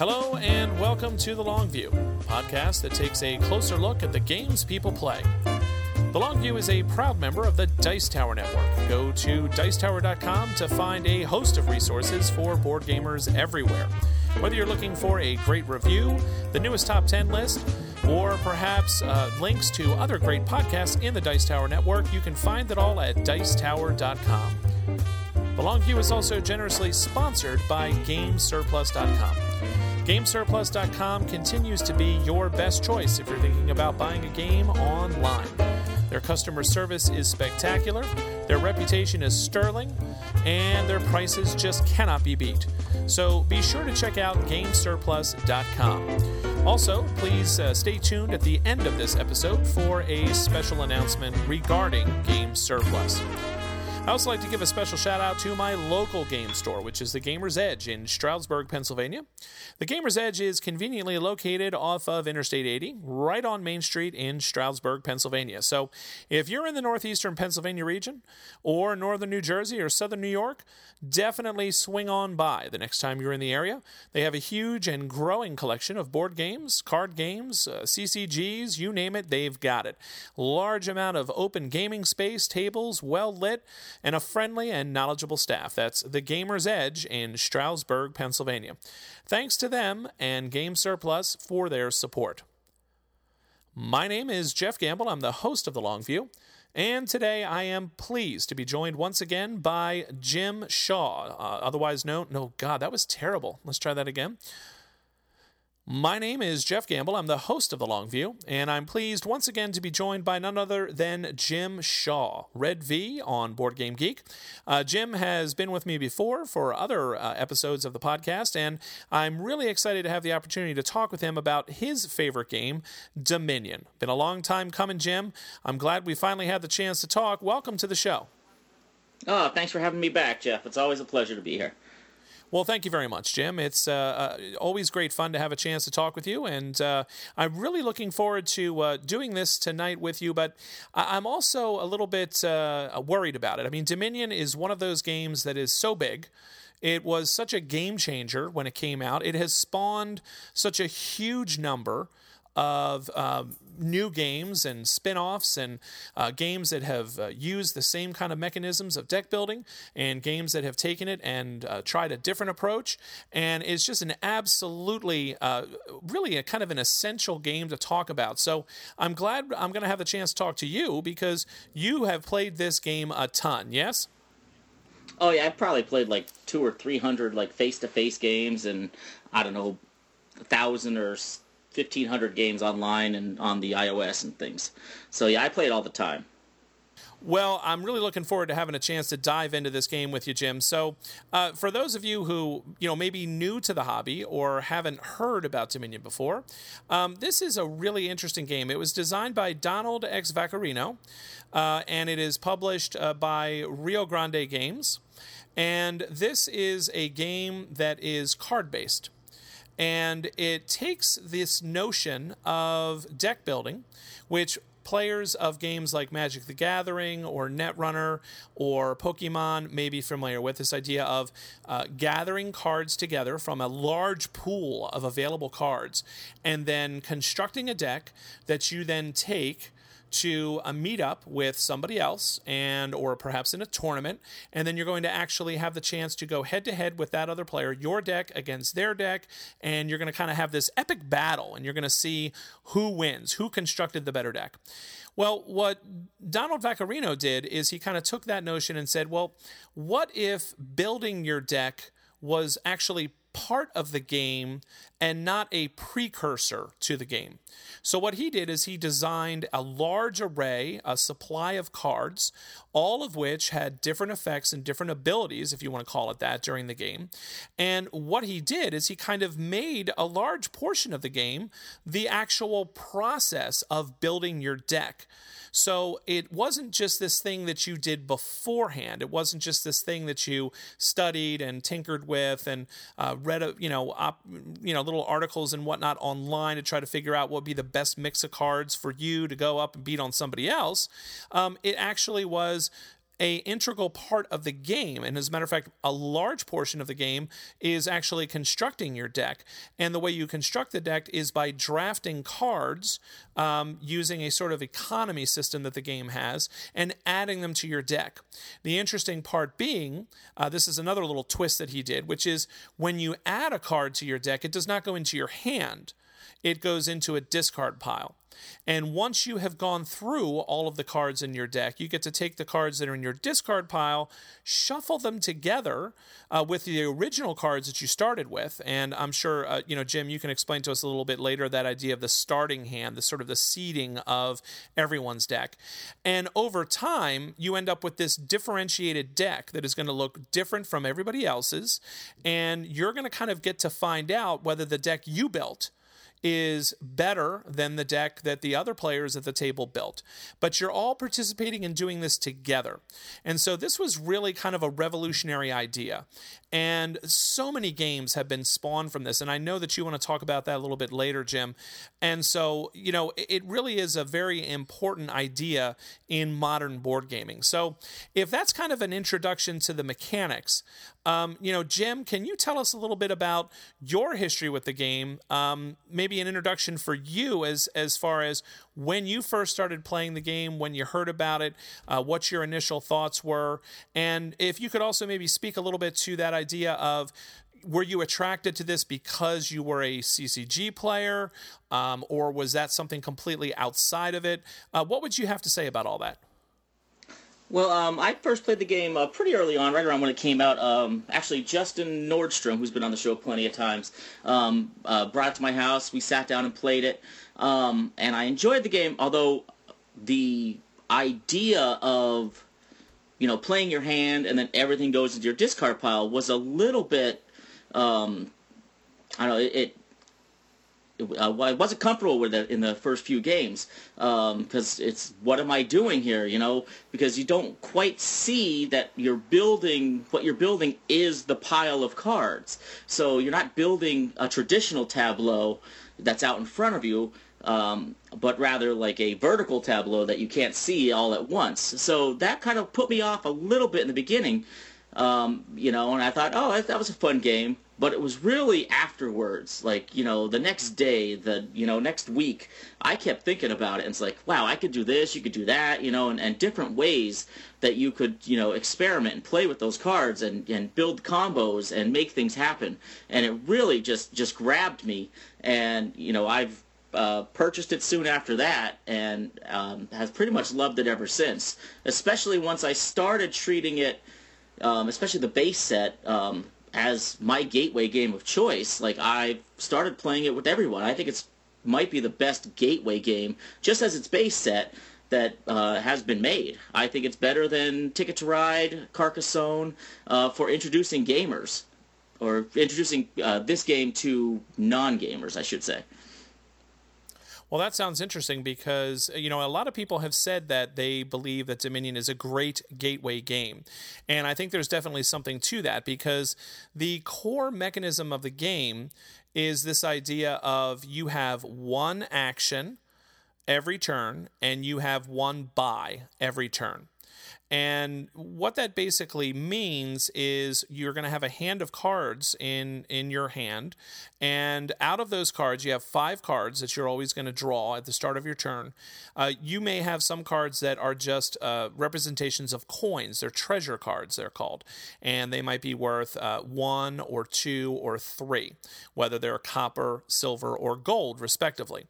Hello, and welcome to The Long View, a podcast that takes a closer look at the games people play. The Long View is a proud member of the Dice Tower Network. Go to dicetower.com to find a host of resources for board gamers everywhere. Whether you're looking for a great review, the newest top 10 list, or perhaps uh, links to other great podcasts in the Dice Tower Network, you can find it all at dicetower.com. The Long View is also generously sponsored by GameSurplus.com. GameSurplus.com continues to be your best choice if you're thinking about buying a game online. Their customer service is spectacular, their reputation is sterling, and their prices just cannot be beat. So be sure to check out GameSurplus.com. Also, please uh, stay tuned at the end of this episode for a special announcement regarding Game Surplus. I also like to give a special shout out to my local game store, which is the Gamer's Edge in Stroudsburg, Pennsylvania. The Gamer's Edge is conveniently located off of Interstate 80, right on Main Street in Stroudsburg, Pennsylvania. So if you're in the northeastern Pennsylvania region, or northern New Jersey, or southern New York, definitely swing on by the next time you're in the area. They have a huge and growing collection of board games, card games, uh, CCGs, you name it, they've got it. Large amount of open gaming space, tables, well lit and a friendly and knowledgeable staff. That's the Gamer's Edge in Stroudsburg, Pennsylvania. Thanks to them and Game Surplus for their support. My name is Jeff Gamble. I'm the host of The Long View. And today I am pleased to be joined once again by Jim Shaw, uh, otherwise known. No, God, that was terrible. Let's try that again. My name is Jeff Gamble. I'm the host of The Long View, and I'm pleased once again to be joined by none other than Jim Shaw, Red V on Board Game Geek. Uh, Jim has been with me before for other uh, episodes of the podcast, and I'm really excited to have the opportunity to talk with him about his favorite game, Dominion. Been a long time coming, Jim. I'm glad we finally had the chance to talk. Welcome to the show. Oh, thanks for having me back, Jeff. It's always a pleasure to be here. Well, thank you very much, Jim. It's uh, uh, always great fun to have a chance to talk with you, and uh, I'm really looking forward to uh, doing this tonight with you. But I- am also a little bit uh, worried about it. I mean, Dominion is one of those games that is so big. It was such a game changer when it came out. It has spawned such a huge number of um, new games and spin offs and uh, games that have uh, used the same kind of mechanisms of deck building and games that have taken it and uh, tried a different approach. And it's just an absolutely, uh, really a kind of an essential game to talk about. So I'm glad I'm going to have the chance to talk to you because you have played this game a ton, yes? Oh yeah, I've probably played like two or three hundred like face to face games, and I don't know, a thousand or 1500 games online and on the iOS and things. So yeah, I play it all the time. Well, I'm really looking forward to having a chance to dive into this game with you, Jim. So, uh, for those of you who you know maybe new to the hobby or haven't heard about Dominion before, um, this is a really interesting game. It was designed by Donald X Vaccarino, uh, and it is published uh, by Rio Grande Games. And this is a game that is card based. And it takes this notion of deck building, which players of games like Magic the Gathering or Netrunner or Pokemon may be familiar with this idea of uh, gathering cards together from a large pool of available cards and then constructing a deck that you then take to a meetup with somebody else and or perhaps in a tournament and then you're going to actually have the chance to go head to head with that other player your deck against their deck and you're going to kind of have this epic battle and you're going to see who wins who constructed the better deck. Well what donald vaccarino did is he kind of took that notion and said well what if building your deck was actually part of the game and not a precursor to the game. So, what he did is he designed a large array, a supply of cards, all of which had different effects and different abilities, if you want to call it that, during the game. And what he did is he kind of made a large portion of the game the actual process of building your deck. So it wasn't just this thing that you did beforehand. It wasn't just this thing that you studied and tinkered with and uh, read, a, you know, op, you know, little articles and whatnot online to try to figure out what would be the best mix of cards for you to go up and beat on somebody else. Um, it actually was a integral part of the game. And as a matter of fact, a large portion of the game is actually constructing your deck. And the way you construct the deck is by drafting cards um, using a sort of economy system that the game has and adding them to your deck. The interesting part being, uh, this is another little twist that he did, which is when you add a card to your deck, it does not go into your hand, it goes into a discard pile. And once you have gone through all of the cards in your deck, you get to take the cards that are in your discard pile, shuffle them together uh, with the original cards that you started with. And I'm sure, uh, you know, Jim, you can explain to us a little bit later that idea of the starting hand, the sort of the seeding of everyone's deck. And over time, you end up with this differentiated deck that is going to look different from everybody else's. And you're going to kind of get to find out whether the deck you built is better than the deck that the other players at the table built. But you're all participating in doing this together. And so this was really kind of a revolutionary idea. And so many games have been spawned from this. And I know that you want to talk about that a little bit later, Jim. And so, you know, it really is a very important idea in modern board gaming. So, if that's kind of an introduction to the mechanics, um, you know, Jim, can you tell us a little bit about your history with the game? Um, maybe an introduction for you as as far as when you first started playing the game, when you heard about it, uh, what your initial thoughts were, and if you could also maybe speak a little bit to that idea of were you attracted to this because you were a CCG player, um, or was that something completely outside of it? Uh, what would you have to say about all that? Well, um, I first played the game uh, pretty early on, right around when it came out. Um, actually, Justin Nordstrom, who's been on the show plenty of times, um, uh, brought it to my house. We sat down and played it, um, and I enjoyed the game. Although the idea of you know playing your hand and then everything goes into your discard pile was a little bit um, I don't know it, it uh, I wasn't comfortable with it in the first few games because um, it's what am I doing here? You know, because you don't quite see that you're building what you're building is the pile of cards. So you're not building a traditional tableau that's out in front of you. Um, but rather like a vertical tableau that you can't see all at once. So that kind of put me off a little bit in the beginning, um, you know, and I thought, oh, that, was a fun game. But it was really afterwards like you know the next day the you know next week i kept thinking about it and it's like wow i could do this you could do that you know and, and different ways that you could you know experiment and play with those cards and, and build combos and make things happen. And it really just just grabbed me. And you know i've uh, purchased it soon after that and um, has pretty much loved it ever since especially once i started treating it um, especially the base set um, as my gateway game of choice. Like I started playing it with everyone. I think it's might be the best gateway game, just as its base set that uh, has been made. I think it's better than Ticket to Ride, Carcassonne uh, for introducing gamers, or introducing uh, this game to non-gamers, I should say. Well, that sounds interesting because, you know, a lot of people have said that they believe that Dominion is a great gateway game. And I think there's definitely something to that because the core mechanism of the game is this idea of you have one action every turn and you have one buy every turn. And what that basically means is you're going to have a hand of cards in in your hand, and out of those cards, you have five cards that you're always going to draw at the start of your turn. Uh, you may have some cards that are just uh, representations of coins; they're treasure cards, they're called, and they might be worth uh, one or two or three, whether they're copper, silver, or gold, respectively.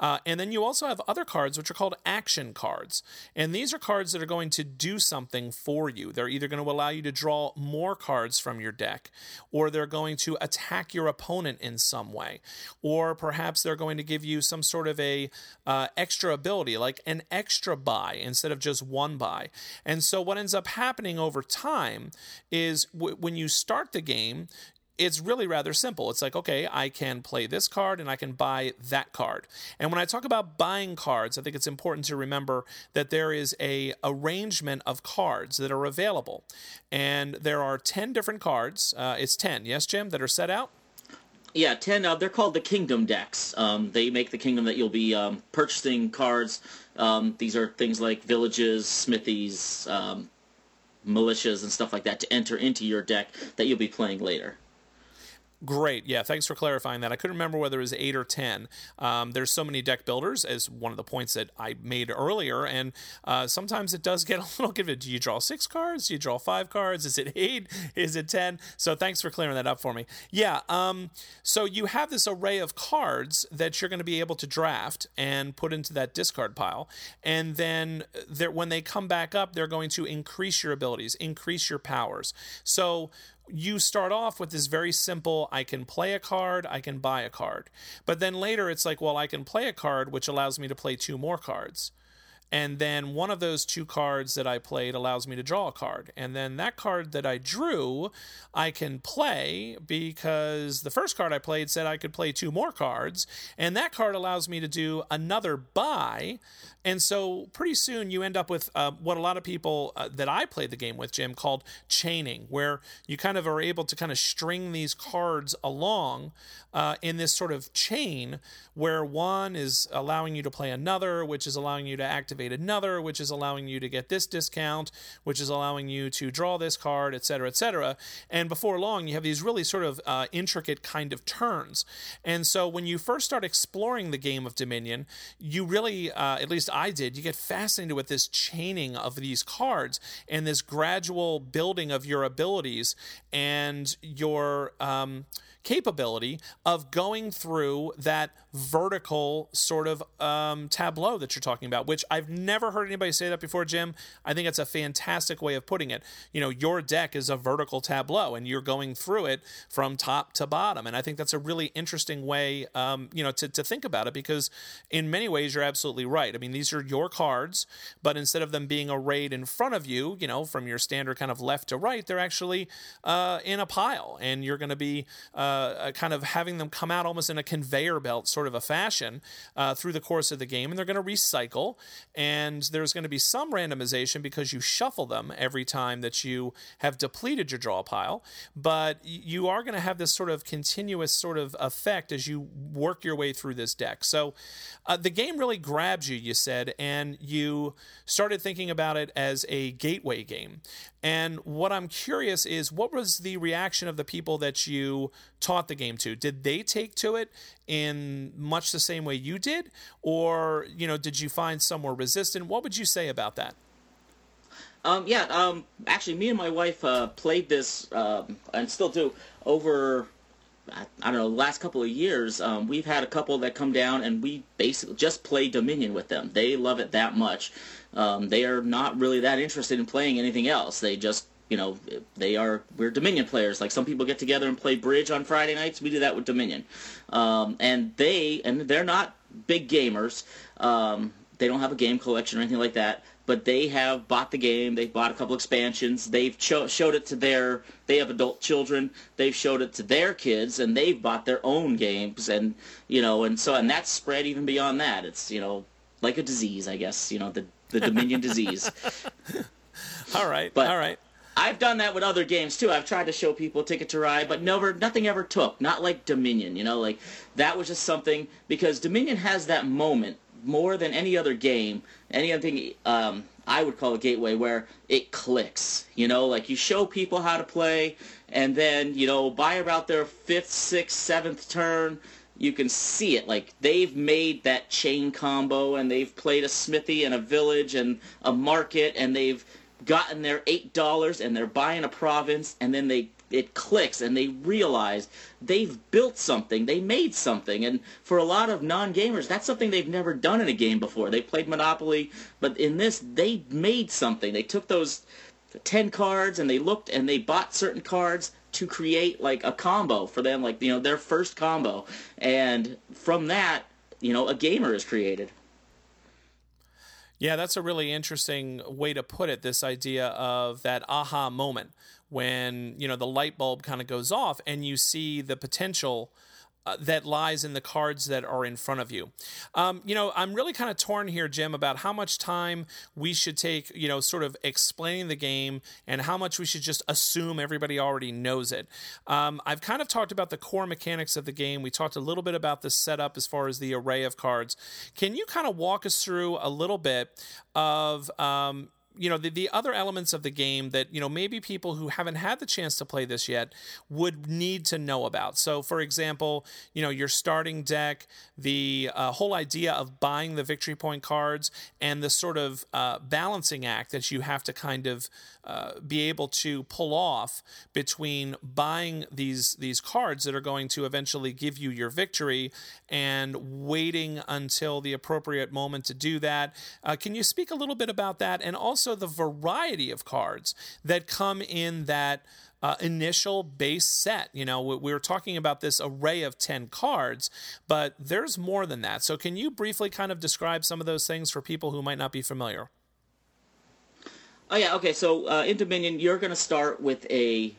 Uh, and then you also have other cards which are called action cards, and these are cards that are going to do something for you. They're either going to allow you to draw more cards from your deck, or they're going to attack your opponent in some way, or perhaps they're going to give you some sort of a uh, extra ability, like an extra buy instead of just one buy. And so what ends up happening over time is w- when you start the game, it's really rather simple. It's like, okay, I can play this card and I can buy that card. And when I talk about buying cards, I think it's important to remember that there is a arrangement of cards that are available. And there are 10 different cards. Uh, it's 10, yes, Jim, that are set out? Yeah, 10. Uh, they're called the Kingdom decks. Um, they make the kingdom that you'll be um, purchasing cards. Um, these are things like villages, smithies, um, militias and stuff like that to enter into your deck that you'll be playing later. Great. Yeah, thanks for clarifying that. I couldn't remember whether it was eight or 10. Um, there's so many deck builders, as one of the points that I made earlier. And uh, sometimes it does get a little confusing. Do you draw six cards? Do you draw five cards? Is it eight? Is it 10? So thanks for clearing that up for me. Yeah. Um, so you have this array of cards that you're going to be able to draft and put into that discard pile. And then when they come back up, they're going to increase your abilities, increase your powers. So you start off with this very simple I can play a card, I can buy a card. But then later it's like, well, I can play a card, which allows me to play two more cards. And then one of those two cards that I played allows me to draw a card. And then that card that I drew, I can play because the first card I played said I could play two more cards. And that card allows me to do another buy. And so pretty soon you end up with uh, what a lot of people uh, that I played the game with, Jim, called chaining, where you kind of are able to kind of string these cards along uh, in this sort of chain where one is allowing you to play another, which is allowing you to activate another, which is allowing you to get this discount, which is allowing you to draw this card, et cetera, et cetera. And before long, you have these really sort of uh, intricate kind of turns. And so when you first start exploring the game of Dominion, you really, uh, at least I did, you get fascinated with this chaining of these cards and this gradual building of your abilities and your. Um, capability of going through that vertical sort of um, tableau that you're talking about, which I've never heard anybody say that before, Jim. I think it's a fantastic way of putting it. You know, your deck is a vertical tableau and you're going through it from top to bottom. And I think that's a really interesting way, um, you know, to, to think about it because in many ways you're absolutely right. I mean, these are your cards, but instead of them being arrayed in front of you, you know, from your standard kind of left to right, they're actually uh, in a pile and you're going to be uh, kind of having them come out almost in a conveyor belt sort of a fashion uh, through the course of the game, and they're going to recycle. And there's going to be some randomization because you shuffle them every time that you have depleted your draw pile. But you are going to have this sort of continuous sort of effect as you work your way through this deck. So uh, the game really grabs you, you and you started thinking about it as a gateway game. And what I'm curious is what was the reaction of the people that you taught the game to? Did they take to it in much the same way you did? Or, you know, did you find some were resistant? What would you say about that? Um, yeah, um, actually, me and my wife uh, played this um, and still do over I, don't know, the last couple of years, um, we've had a couple that come down and we basically just play Dominion with them. They love it that much. Um, they are not really that interested in playing anything else. They just, you know, they are, we're Dominion players. Like some people get together and play bridge on Friday nights. We do that with Dominion. Um, and they, and they're not big gamers. Um, they don't have a game collection or anything like that but they have bought the game. They've bought a couple expansions. They've cho- showed it to their. They have adult children. They've showed it to their kids, and they've bought their own games. And you know, and so and that's spread even beyond that. It's you know like a disease, I guess. You know, the the Dominion disease. all right. But all right. I've done that with other games too. I've tried to show people Ticket to Ride, but never, nothing ever took. Not like Dominion, you know, like that was just something because Dominion has that moment more than any other game, any other thing um, I would call a gateway where it clicks. You know, like you show people how to play, and then you know by about their fifth, sixth, seventh turn, you can see it. Like they've made that chain combo, and they've played a smithy and a village and a market, and they've gotten their eight dollars, and they're buying a province, and then they it clicks and they realize they've built something, they made something. And for a lot of non-gamers, that's something they've never done in a game before. They played Monopoly, but in this, they made something. They took those 10 cards and they looked and they bought certain cards to create like a combo for them, like, you know, their first combo. And from that, you know, a gamer is created. Yeah, that's a really interesting way to put it. This idea of that aha moment when you know the light bulb kind of goes off and you see the potential uh, that lies in the cards that are in front of you. Um, you know, I'm really kind of torn here, Jim, about how much time we should take, you know, sort of explaining the game and how much we should just assume everybody already knows it. Um, I've kind of talked about the core mechanics of the game. We talked a little bit about the setup as far as the array of cards. Can you kind of walk us through a little bit of, um, you know, the, the other elements of the game that, you know, maybe people who haven't had the chance to play this yet would need to know about. So, for example, you know, your starting deck, the uh, whole idea of buying the victory point cards, and the sort of uh, balancing act that you have to kind of uh, be able to pull off between buying these these cards that are going to eventually give you your victory and waiting until the appropriate moment to do that. Uh, can you speak a little bit about that and also the variety of cards that come in that? Uh, initial base set. You know, we, we were talking about this array of 10 cards, but there's more than that. So, can you briefly kind of describe some of those things for people who might not be familiar? Oh yeah, okay. So uh, in Dominion, you're going to start with a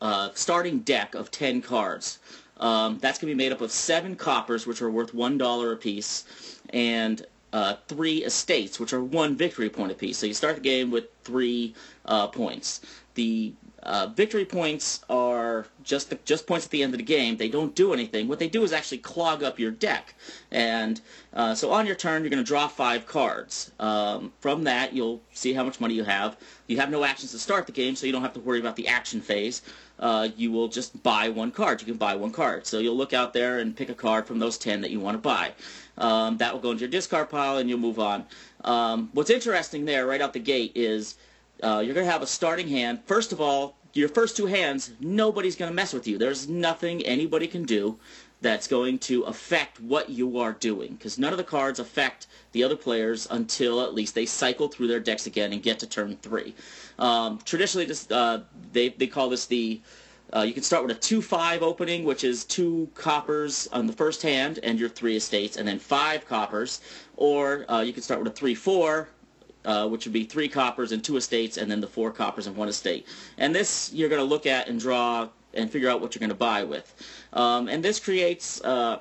uh, starting deck of ten cards. Um, that's going to be made up of seven coppers, which are worth one dollar a piece, and uh, three estates, which are one victory point apiece. So you start the game with three uh, points. The uh, victory points are just the, just points at the end of the game. They don't do anything. What they do is actually clog up your deck. And uh, so on your turn, you're going to draw five cards. Um, from that, you'll see how much money you have. You have no actions to start the game, so you don't have to worry about the action phase. Uh, you will just buy one card. You can buy one card. So you'll look out there and pick a card from those ten that you want to buy. Um, that will go into your discard pile, and you'll move on. Um, what's interesting there, right out the gate, is uh, you're going to have a starting hand. First of all, your first two hands, nobody's going to mess with you. There's nothing anybody can do that's going to affect what you are doing because none of the cards affect the other players until at least they cycle through their decks again and get to turn three. Um, traditionally, this, uh, they, they call this the uh, you can start with a 2-5 opening, which is two coppers on the first hand and your three estates, and then five coppers. Or uh, you can start with a 3-4, uh, which would be three coppers and two estates, and then the four coppers and one estate. And this you're going to look at and draw and figure out what you're going to buy with. Um, and this creates uh,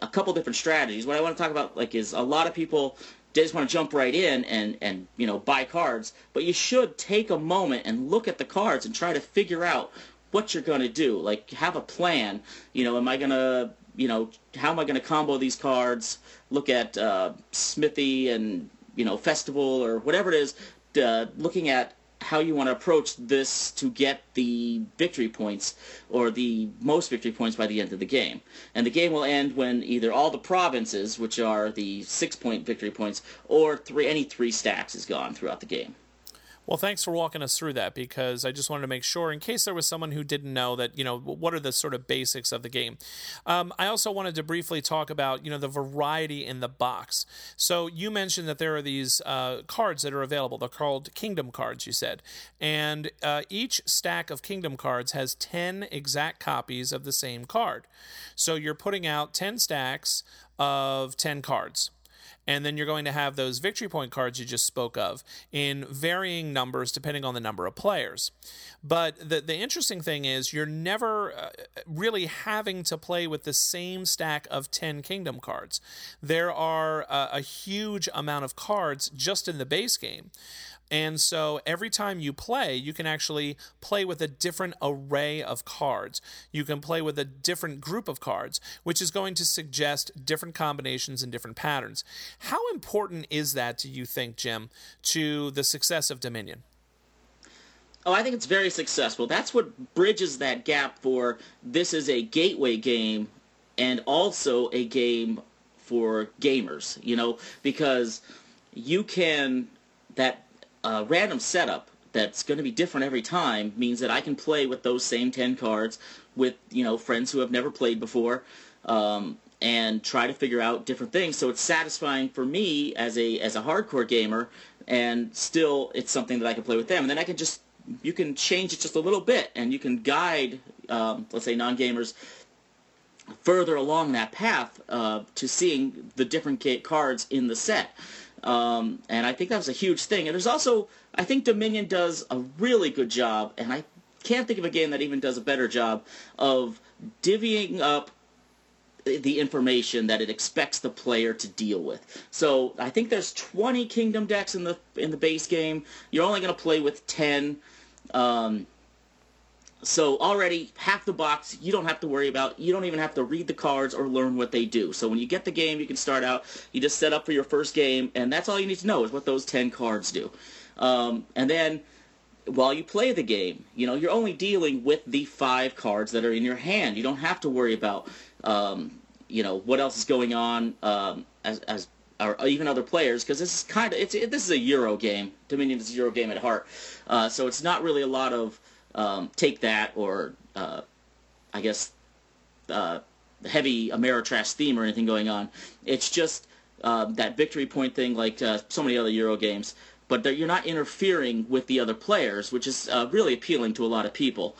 a couple different strategies. What I want to talk about like is a lot of people they just want to jump right in and and you know buy cards, but you should take a moment and look at the cards and try to figure out what you're going to do. Like have a plan. You know, am I going to you know how am I going to combo these cards? Look at uh, Smithy and you know festival or whatever it is, uh, looking at how you want to approach this to get the victory points or the most victory points by the end of the game. And the game will end when either all the provinces, which are the six point victory points, or three any three stacks is gone throughout the game. Well, thanks for walking us through that because I just wanted to make sure, in case there was someone who didn't know that, you know, what are the sort of basics of the game. Um, I also wanted to briefly talk about, you know, the variety in the box. So you mentioned that there are these uh, cards that are available. They're called Kingdom cards, you said. And uh, each stack of Kingdom cards has 10 exact copies of the same card. So you're putting out 10 stacks of 10 cards and then you're going to have those victory point cards you just spoke of in varying numbers depending on the number of players. But the, the interesting thing is, you're never uh, really having to play with the same stack of 10 kingdom cards. There are uh, a huge amount of cards just in the base game. And so every time you play, you can actually play with a different array of cards. You can play with a different group of cards, which is going to suggest different combinations and different patterns. How important is that, do you think, Jim, to the success of Dominion? Oh, I think it's very successful. That's what bridges that gap for this is a gateway game and also a game for gamers, you know, because you can that uh, random setup that's going to be different every time means that I can play with those same 10 cards with, you know, friends who have never played before um, and try to figure out different things. So it's satisfying for me as a as a hardcore gamer and still it's something that I can play with them. And then I can just you can change it just a little bit and you can guide um, let's say non-gamers further along that path uh, to seeing the different cards in the set. Um, and I think that was a huge thing. And there's also, I think Dominion does a really good job, and I can't think of a game that even does a better job of divvying up the information that it expects the player to deal with. So I think there's 20 Kingdom decks in the in the base game. You're only going to play with 10. Um, so already half the box you don't have to worry about. You don't even have to read the cards or learn what they do. So when you get the game, you can start out. You just set up for your first game, and that's all you need to know is what those ten cards do. Um, and then while you play the game, you know, you're only dealing with the five cards that are in your hand. You don't have to worry about, um, you know, what else is going on um, as, as or even other players because this is kind of it's it, this is a Euro game. Dominion is a Euro game at heart, uh, so it's not really a lot of um, take that or uh, I guess uh, heavy Ameritrash theme or anything going on. It's just uh, that victory point thing, like uh, so many other Euro games. But you're not interfering with the other players, which is uh, really appealing to a lot of people.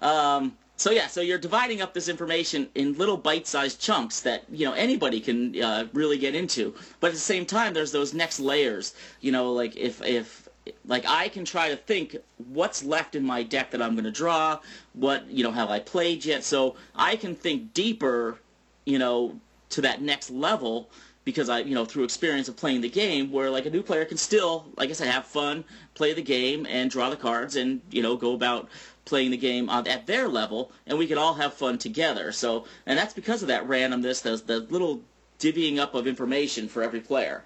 Um, so yeah, so you're dividing up this information in little bite-sized chunks that you know anybody can uh, really get into. But at the same time, there's those next layers. You know, like if if like I can try to think what's left in my deck that I'm going to draw. What you know have I played yet? So I can think deeper. You know, to that next level because I, you know, through experience of playing the game, where like a new player can still, like I said, have fun, play the game, and draw the cards, and you know, go about playing the game at their level, and we could all have fun together. So, and that's because of that randomness, the, the little divvying up of information for every player.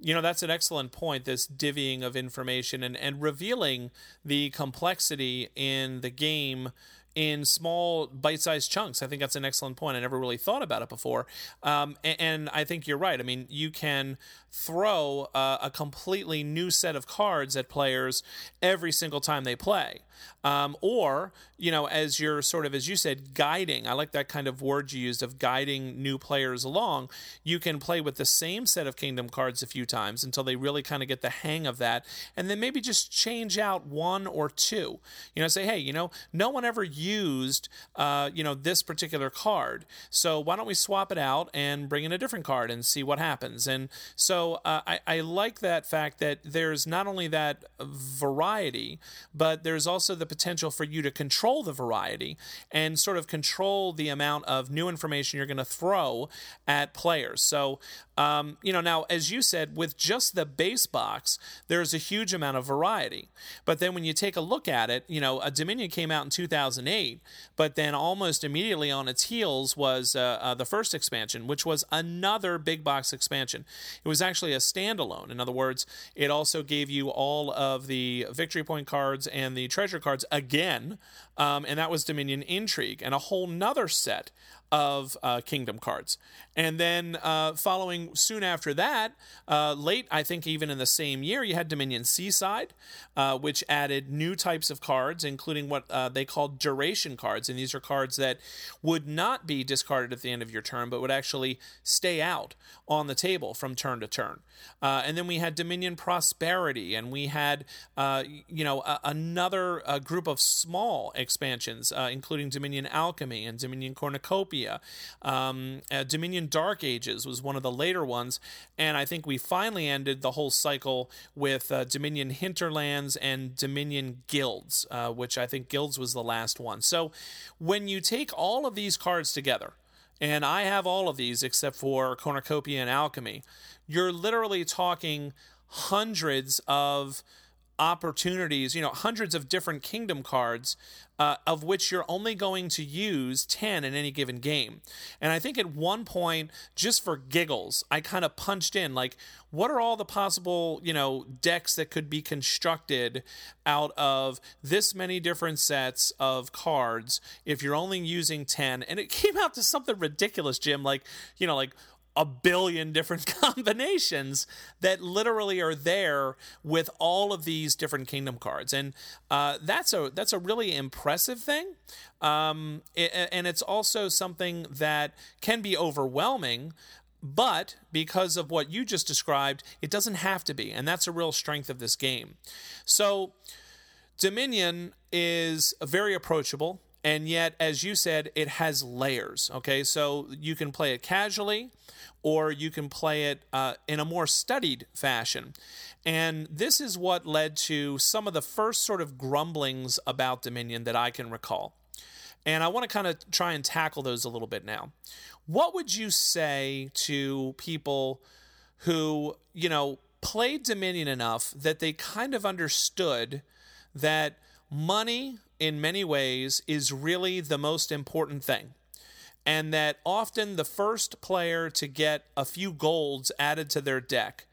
You know, that's an excellent point, this divvying of information and, and revealing the complexity in the game in small bite-sized chunks. I think that's an excellent point. I never really thought about it before, um, and, and, I think you're right. I mean, you can throw uh, a completely new set of cards at players every single time they play. Um, or, you know, as you're sort of, as you said, guiding, I like that kind of word you used of guiding new players along. You can play with the same set of kingdom cards a few times until they really kind of get the hang of that. And then maybe just change out one or two. You know, say, hey, you know, no one ever used, uh, you know, this particular card. So why don't we swap it out and bring in a different card and see what happens? And so, uh, I, I like that fact that there's not only that variety, but there's also the potential for you to control the variety and sort of control the amount of new information you're going to throw at players. So um, you know, now, as you said, with just the base box, there's a huge amount of variety. But then when you take a look at it, you know, a Dominion came out in 2008, but then almost immediately on its heels was uh, uh, the first expansion, which was another big box expansion. It was actually a standalone. In other words, it also gave you all of the victory point cards and the treasure cards again, um, and that was Dominion Intrigue, and a whole nother set of uh, Kingdom cards. And then uh, following soon after that, uh, late, I think even in the same year, you had Dominion Seaside, uh, which added new types of cards, including what uh, they called duration cards. And these are cards that would not be discarded at the end of your turn, but would actually stay out on the table from turn to turn. Uh, and then we had Dominion Prosperity, and we had, you know, a- another group of small expansions, including Dominion Alchemy and Dominion Cornucopia um, uh, Dominion Dark Ages was one of the later ones, and I think we finally ended the whole cycle with uh, Dominion Hinterlands and Dominion Guilds, uh, which I think Guilds was the last one. So when you take all of these cards together, and I have all of these except for Cornucopia and Alchemy, you're literally talking hundreds of opportunities, you know, hundreds of different kingdom cards, uh, of which you're only going to use 10 in any given game. And I think at one point, just for giggles, I kind of punched in like, what are all the possible, you know, decks that could be constructed out of this many different sets of cards if you're only using 10? And it came out to something ridiculous, Jim, like, you know, like a billion different combinations that literally are there with all of these different kingdom cards, and uh, that's a that's a really impressive thing. Um, and it's also something that can be overwhelming. But because of what you just described, it doesn't have to be. And that's a real strength of this game. So, Dominion is very approachable and yet as you said it has layers okay? So you can play it casually or you can play it uh, in a more studied fashion. And this is what led to some of the first sort of grumblings about dominion that i can recall. And i want to kind of try and tackle those a little bit now. What would you say to people who you know played dominion enough that they kind of understood that money in many ways is really the most important thing. And that often the first player to get a few golds added to their deck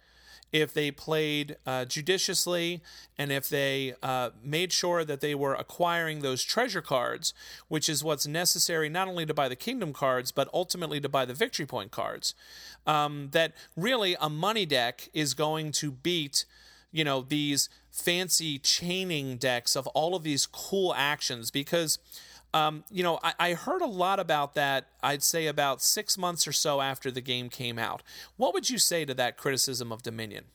if they played uh, judiciously and if they uh, made sure that they were acquiring those treasure cards, which is what's necessary not only to buy the kingdom cards, but ultimately to buy the victory point cards. Um, that really a money deck is going to beat, you know, these fancy chaining decks of all of these cool actions because. Um, you know, I, I, heard a lot about that, I'd say about six months or so after the game came out. What would you say to that criticism of Dominion?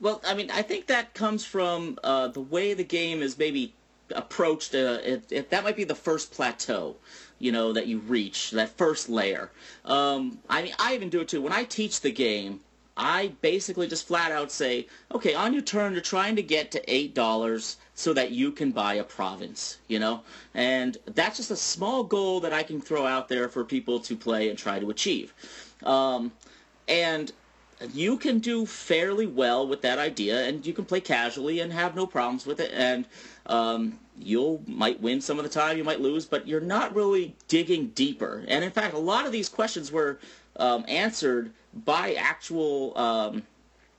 Well, I mean, I think that comes from uh, the way the game is maybe approached. Uh, it, it, that might be the first plateau, you know, that you reach, that first layer. Um, I mean, I even do it too. When I teach the game, I basically just flat out say, okay, on your turn, you're trying to get to $8 so that you can buy a province, you know? And that's just a small goal that I can throw out there for people to play and try to achieve. Um, and you can do fairly well with that idea, and you can play casually and have no problems with it. And um, you might win some of the time, you might lose, but you're not really digging deeper. And in fact, a lot of these questions were um, answered by actual um,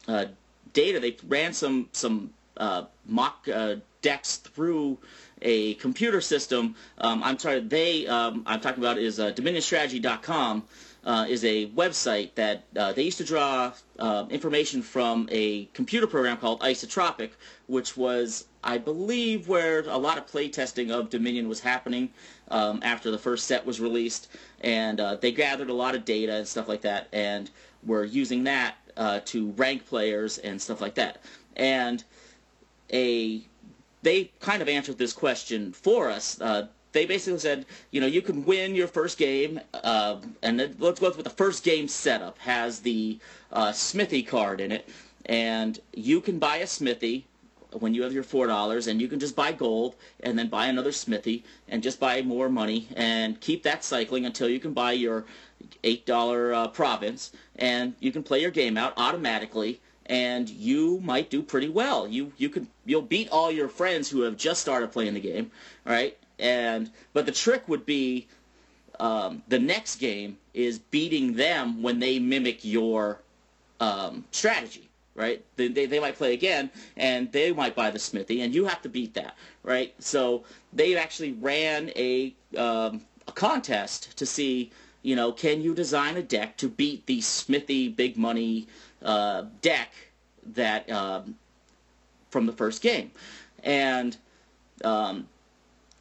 uh, data. They ran some some uh, mock uh, decks through a computer system. Um, I'm sorry, they um, I'm talking about is uh, DominionStrategy.com. Uh, is a website that uh, they used to draw uh, information from a computer program called Isotropic, which was, I believe, where a lot of playtesting of Dominion was happening um, after the first set was released, and uh, they gathered a lot of data and stuff like that, and were using that uh, to rank players and stuff like that. And a they kind of answered this question for us. Uh, they basically said, you know, you can win your first game, uh, and let's go with the first game setup has the uh, smithy card in it, and you can buy a smithy when you have your four dollars, and you can just buy gold and then buy another smithy and just buy more money and keep that cycling until you can buy your eight dollar uh, province, and you can play your game out automatically and you might do pretty well. You you could you'll beat all your friends who have just started playing the game, right? And but the trick would be um, the next game is beating them when they mimic your um, strategy, right? They, they, they might play again, and they might buy the smithy, and you have to beat that, right? So they actually ran a um, a contest to see, you know, can you design a deck to beat the smithy big money uh, deck that um, from the first game, and um,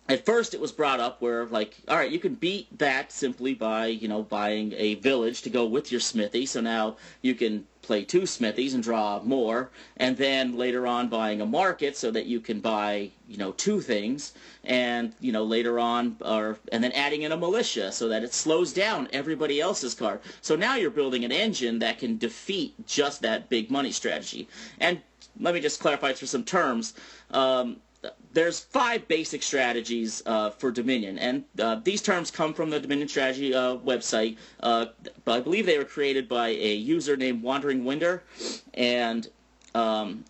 at first it was brought up where like all right you can beat that simply by you know buying a village to go with your smithy. So now you can play two smithies and draw more and then later on buying a market so that you can buy you know two things and you know later on or and then adding in a militia so that it slows down everybody else's card. So now you're building an engine that can defeat just that big money strategy. And let me just clarify for some terms. Um, there's five basic strategies uh, for Dominion, and uh, these terms come from the Dominion Strategy uh, website. Uh, I believe they were created by a user named Wandering Winder, and um,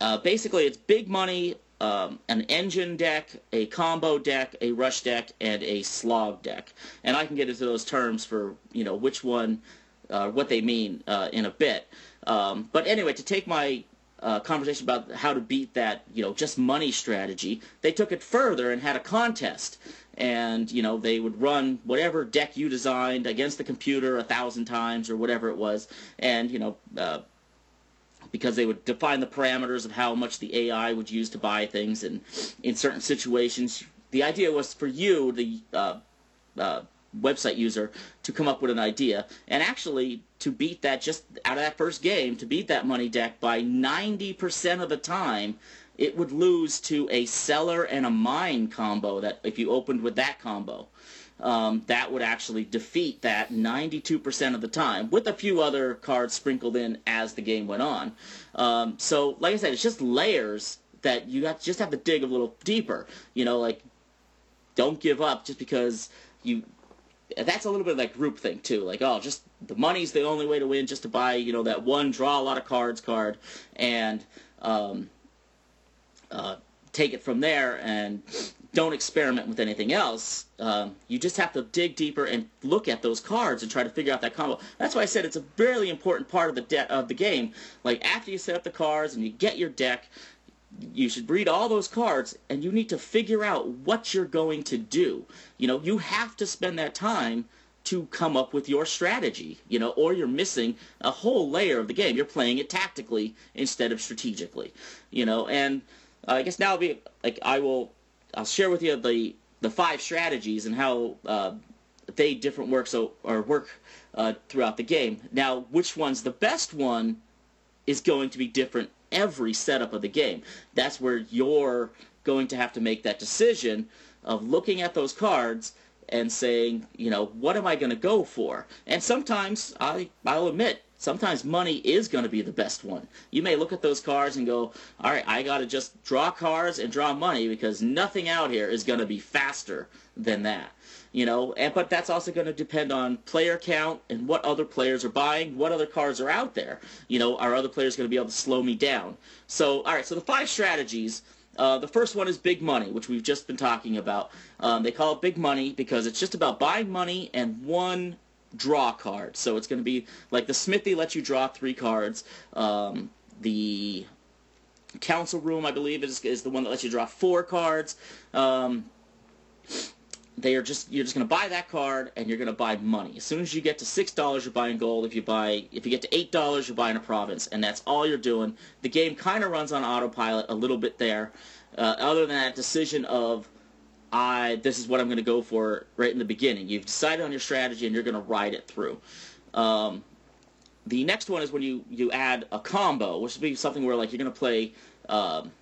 uh, basically it's big money, um, an engine deck, a combo deck, a rush deck, and a slog deck. And I can get into those terms for you know which one, uh, what they mean in a bit. Um, but anyway, to take my uh, conversation about how to beat that, you know, just money strategy. They took it further and had a contest, and you know they would run whatever deck you designed against the computer a thousand times or whatever it was, and you know. Uh, because they would define the parameters of how much the AI would use to buy things, and in certain situations, the idea was for you, the uh, uh, website user to come up with an idea and actually to beat that just out of that first game to beat that money deck by 90% of the time it would lose to a cellar and a mine combo that if you opened with that combo. Um, that would actually defeat that 92% of the time with a few other cards sprinkled in as the game went on. Um, so like i said it's just layers that you just have to dig a little deeper. You know like don't give up just because you that's a little bit of that group thing too. Like, oh, just the money's the only way to win, just to buy, you know, that one draw a lot of cards card, and um, uh, take it from there. And don't experiment with anything else. Um, you just have to dig deeper and look at those cards and try to figure out that combo. That's why I said it's a really important part of the de- of the game. Like after you set up the cards and you get your deck, you should read all those cards and you need to figure out what you're going to do. You know, you have to spend that time to come up with your strategy, you know, or you're missing a whole layer of the game. You're playing it tactically instead of strategically, you know, and uh, I guess now be like I will I'll share with you the the five strategies and how uh, they different work so or work uh, throughout the game. Now, which one's the best one is going to be different every setup of the game. That's where you're going to have to make that decision of looking at those cards and saying, you know, what am I going to go for? And sometimes I I'll admit sometimes money is going to be the best one. You may look at those cards and go, all right, I got to just draw cards and draw money because nothing out here is going to be faster than that. You know, and but that's also going to depend on player count and what other players are buying, what other cards are out there. You know, are other players going to be able to slow me down? So, all right, so the five strategies. Uh, the first one is big money, which we've just been talking about. Um, they call it big money because it's just about buying money and one draw card. So it's going to be like the Smithy lets you draw three cards. Um, the Council Room, I believe, is, is the one that lets you draw four cards. Um, they are just you're just going to buy that card and you're going to buy money. As soon as you get to six dollars, you're buying gold. If you buy if you get to eight dollars, you're buying a province, and that's all you're doing. The game kind of runs on autopilot a little bit there. Uh, other than that decision of I this is what I'm going to go for right in the beginning. You've decided on your strategy and you're going to ride it through. Um, the next one is when you you add a combo, which would be something where like you're going to play. Um,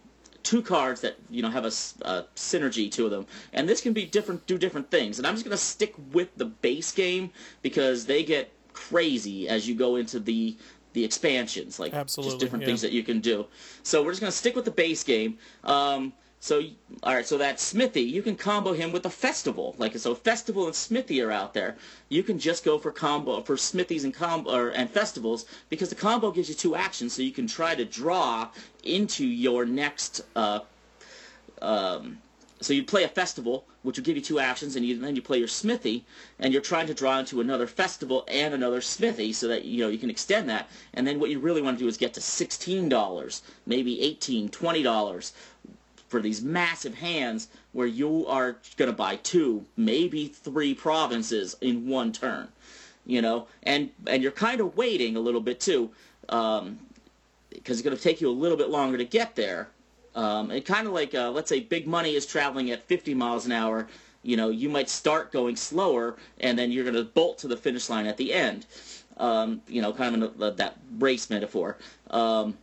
two cards that you know have a, a, synergy to them, and this can be different, do different things. And I'm just gonna stick with the base game because they get crazy as you go into the the expansions, like Absolutely, just different yeah. things that you can do. So we're just gonna stick with the base game. Um, so all right, so that Smithy, you can combo him with a festival. Like so, festival and Smithy are out there. You can just go for combo for Smithies and combo or, and festivals because the combo gives you two actions, so you can try to draw into your next. Uh, um, so you play a festival, which will give you two actions, and you, then you play your smithy, and you're trying to draw into another festival and another smithy, so that you know you can extend that. And then what you really want to do is get to sixteen dollars, maybe eighteen, twenty dollars, for these massive hands where you are going to buy two, maybe three provinces in one turn, you know, and and you're kind of waiting a little bit too, um, because it's going to take you a little bit longer to get there. Um, and kind of like, uh, let's say, big money is traveling at 50 miles an hour. You know, you might start going slower, and then you're going to bolt to the finish line at the end. Um, you know, kind of in that race metaphor. Um,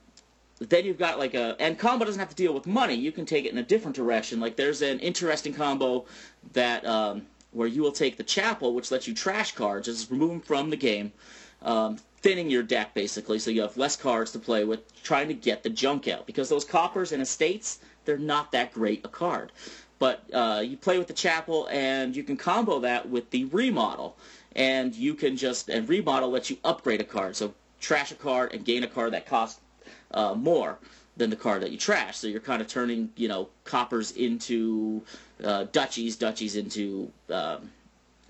then you've got like a and combo doesn't have to deal with money. You can take it in a different direction. Like there's an interesting combo that um, where you will take the chapel which lets you trash cards. Just remove them from the game um, thinning your deck basically. So you have less cards to play with trying to get the junk out. Because those coppers and estates they're not that great a card. But uh, you play with the chapel and you can combo that with the remodel. And you can just and remodel lets you upgrade a card. So trash a card and gain a card that costs uh, more than the card that you trash. So you're kind of turning, you know, coppers into uh, duchies, duchies into um,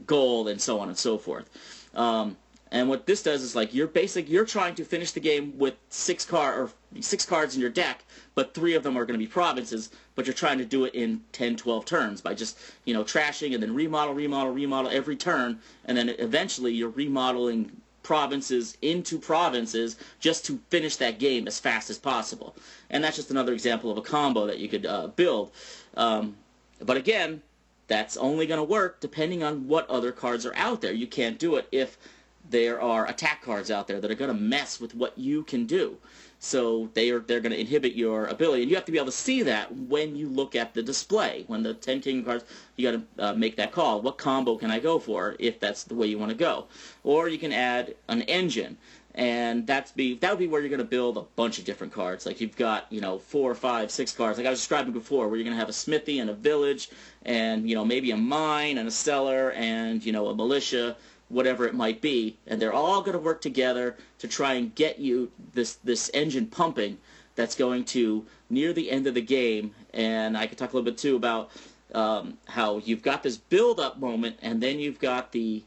gold, and so on and so forth. Um, and what this does is like you're basic, you're trying to finish the game with six card or six cards in your deck, but three of them are going to be provinces. But you're trying to do it in 10, 12 turns by just you know trashing and then remodel, remodel, remodel every turn, and then eventually you're remodeling provinces into provinces just to finish that game as fast as possible. And that's just another example of a combo that you could uh, build. Um, but again, that's only going to work depending on what other cards are out there. You can't do it if there are attack cards out there that are going to mess with what you can do. So they are they're going to inhibit your ability, and you have to be able to see that when you look at the display. When the ten king cards, you got to uh, make that call. What combo can I go for if that's the way you want to go? Or you can add an engine, and that's be that would be where you're going to build a bunch of different cards. Like you've got you know four, five, six cards, like I was describing before, where you're going to have a smithy and a village, and you know maybe a mine and a cellar, and you know a militia whatever it might be, and they're all going to work together to try and get you this this engine pumping that's going to near the end of the game. And I could talk a little bit too about um, how you've got this build up moment and then you've got the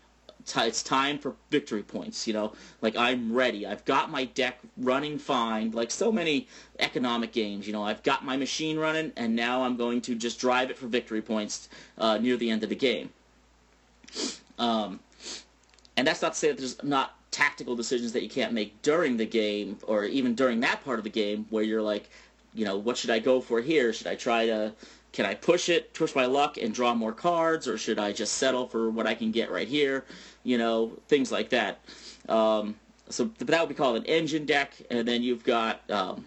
it's time for victory points you know? Like i'm ready. I've got my deck running fine like so many economic games you know? I've got my machine running and now i'm going to just drive it for victory points uh, near the end of the game. Um, and that's not to say that there's not tactical decisions that you can't make during the game or even during that part of the game where you're like you know what should i go for here should i try to can I push it, push my luck, and draw more cards, or should I just settle for what I can get right here? You know, things like that. Um, so that would be called an engine deck, and then you've got um,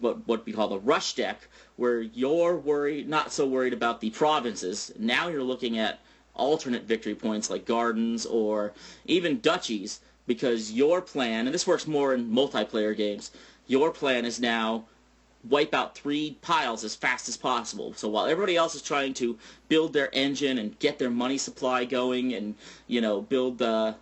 what what we call the rush deck, where you're worried, not so worried about the provinces. Now you're looking at alternate victory points like gardens or even duchies, because your plan, and this works more in multiplayer games, your plan is now wipe out three piles as fast as possible. So while everybody else is trying to build their engine and get their money supply going and you know build the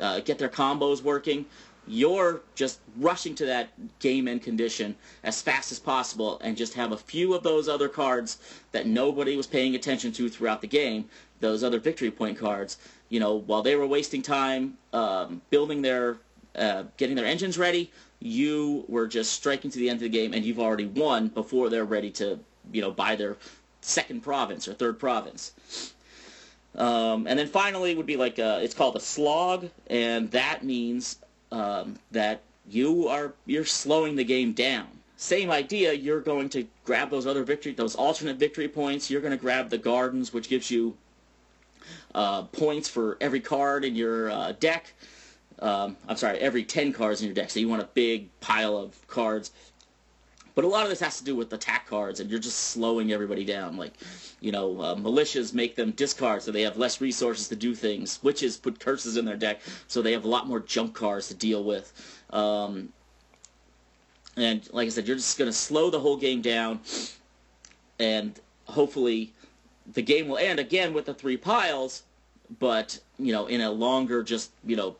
uh, get their combos working, you're just rushing to that game end condition as fast as possible and just have a few of those other cards that nobody was paying attention to throughout the game, those other victory point cards. You know, while they were wasting time um, building their, uh, getting their engines ready, you were just striking to the end of the game and you've already won before they're ready to, you know, buy their second province or third province. Um, and then finally would be like a, it's called a slog, and that means um, that you are you're slowing the game down. Same idea. You're going to grab those other victory, those alternate victory points. You're going to grab the gardens, which gives you uh, points for every card in your uh, deck um, I'm sorry, every 10 cards in your deck. So you want a big pile of cards. But a lot of this has to do with attack cards, and you're just slowing everybody down. Like, you know, uh, militias make them discard so they have less resources to do things. Witches put curses in their deck so they have a lot more junk cards to deal with. Um, and like I said, you're just going to slow the whole game down, and hopefully the game will end again with the three piles, but, you know, in a longer, just, you know,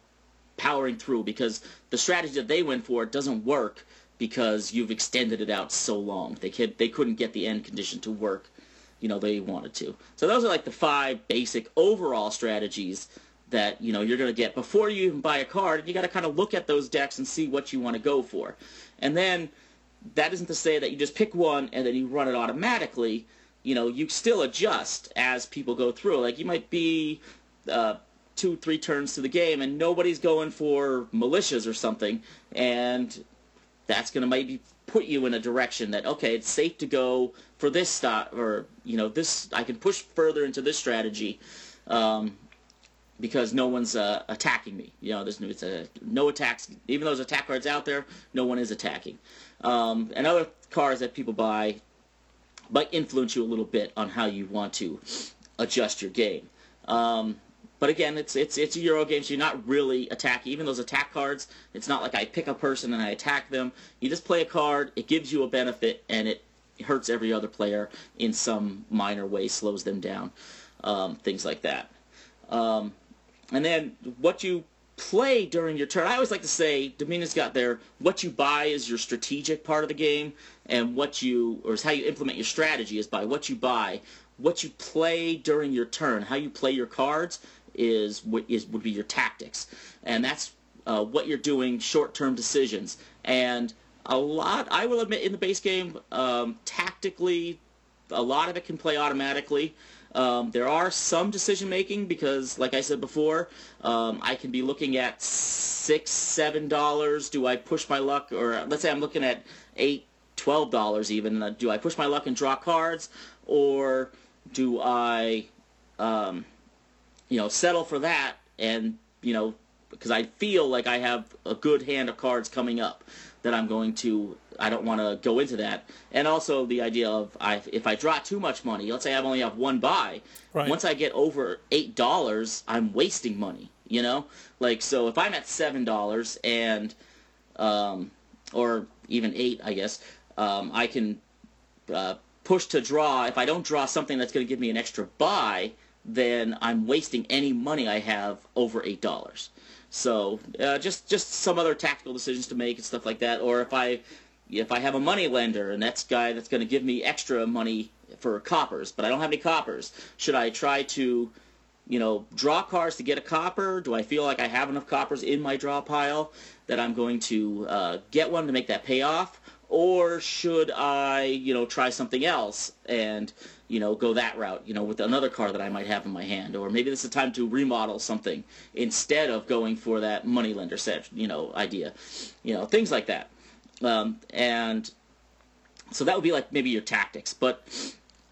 powering through because the strategy that they went for doesn't work because you've extended it out so long. They could they couldn't get the end condition to work, you know, they wanted to. So those are like the five basic overall strategies that, you know, you're going to get before you even buy a card. You got to kind of look at those decks and see what you want to go for. And then that isn't to say that you just pick one and then you run it automatically. You know, you still adjust as people go through. Like you might be uh, two, three turns to the game, and nobody's going for militias or something, and that's going to maybe put you in a direction that okay, it's safe to go for this stop, or you know, this I can push further into this strategy. Um, because no one's uh, attacking me. You know, there's a, no attacks. Even though there's attack cards out there, no one is attacking. Um, and other cards that people buy might influence you a little bit on how you want to adjust your game. Um, but again, it's it's it's a Euro game, so you're not really attacking. Even those attack cards, it's not like I pick a person and I attack them. You just play a card, it gives you a benefit, and it hurts every other player in some minor way, slows them down, um, things like that. Um, and then what you play during your turn, I always like to say, Dominion's got there, what you buy is your strategic part of the game, and what you, or how you implement your strategy is by what you buy. What you play during your turn, how you play your cards, is is would be your tactics, and that's uh, what you're doing short-term decisions. And a lot, I will admit, in the base game, um, tactically, a lot of it can play automatically. Um, there are some decision making because, like I said before, um, I can be looking at six, seven dollars. Do I push my luck, or let's say I'm looking at eight, twelve dollars even? Uh, do I push my luck and draw cards, or do I um, you know, settle for that and, you know, because I feel like I have a good hand of cards coming up that I'm going to I don't want to go into that. And also the idea of I, if I draw too much money, let's say I only have one buy, right. once I get over eight dollars, I'm wasting money. You know, like so if I'm at seven dollars and, um, or even eight, I guess, um, I can uh, push to draw. If I don't draw something that's going to give me an extra buy, then I'm wasting any money I have over eight dollars. So uh, just just some other tactical decisions to make and stuff like that. Or if I if I have a money lender and that's guy that's going to give me extra money for coppers, but I don't have any coppers, should I try to, you know, draw cards to get a copper? Do I feel like I have enough coppers in my draw pile that I'm going to uh, get one to make that pay off? Or should I, you know, try something else and, you know, go that route, you know, with another card that I might have in my hand? Or maybe this is time to remodel something instead of going for that money lender set, you know, idea. You know, things like that. Um, and so that would be like maybe your tactics. But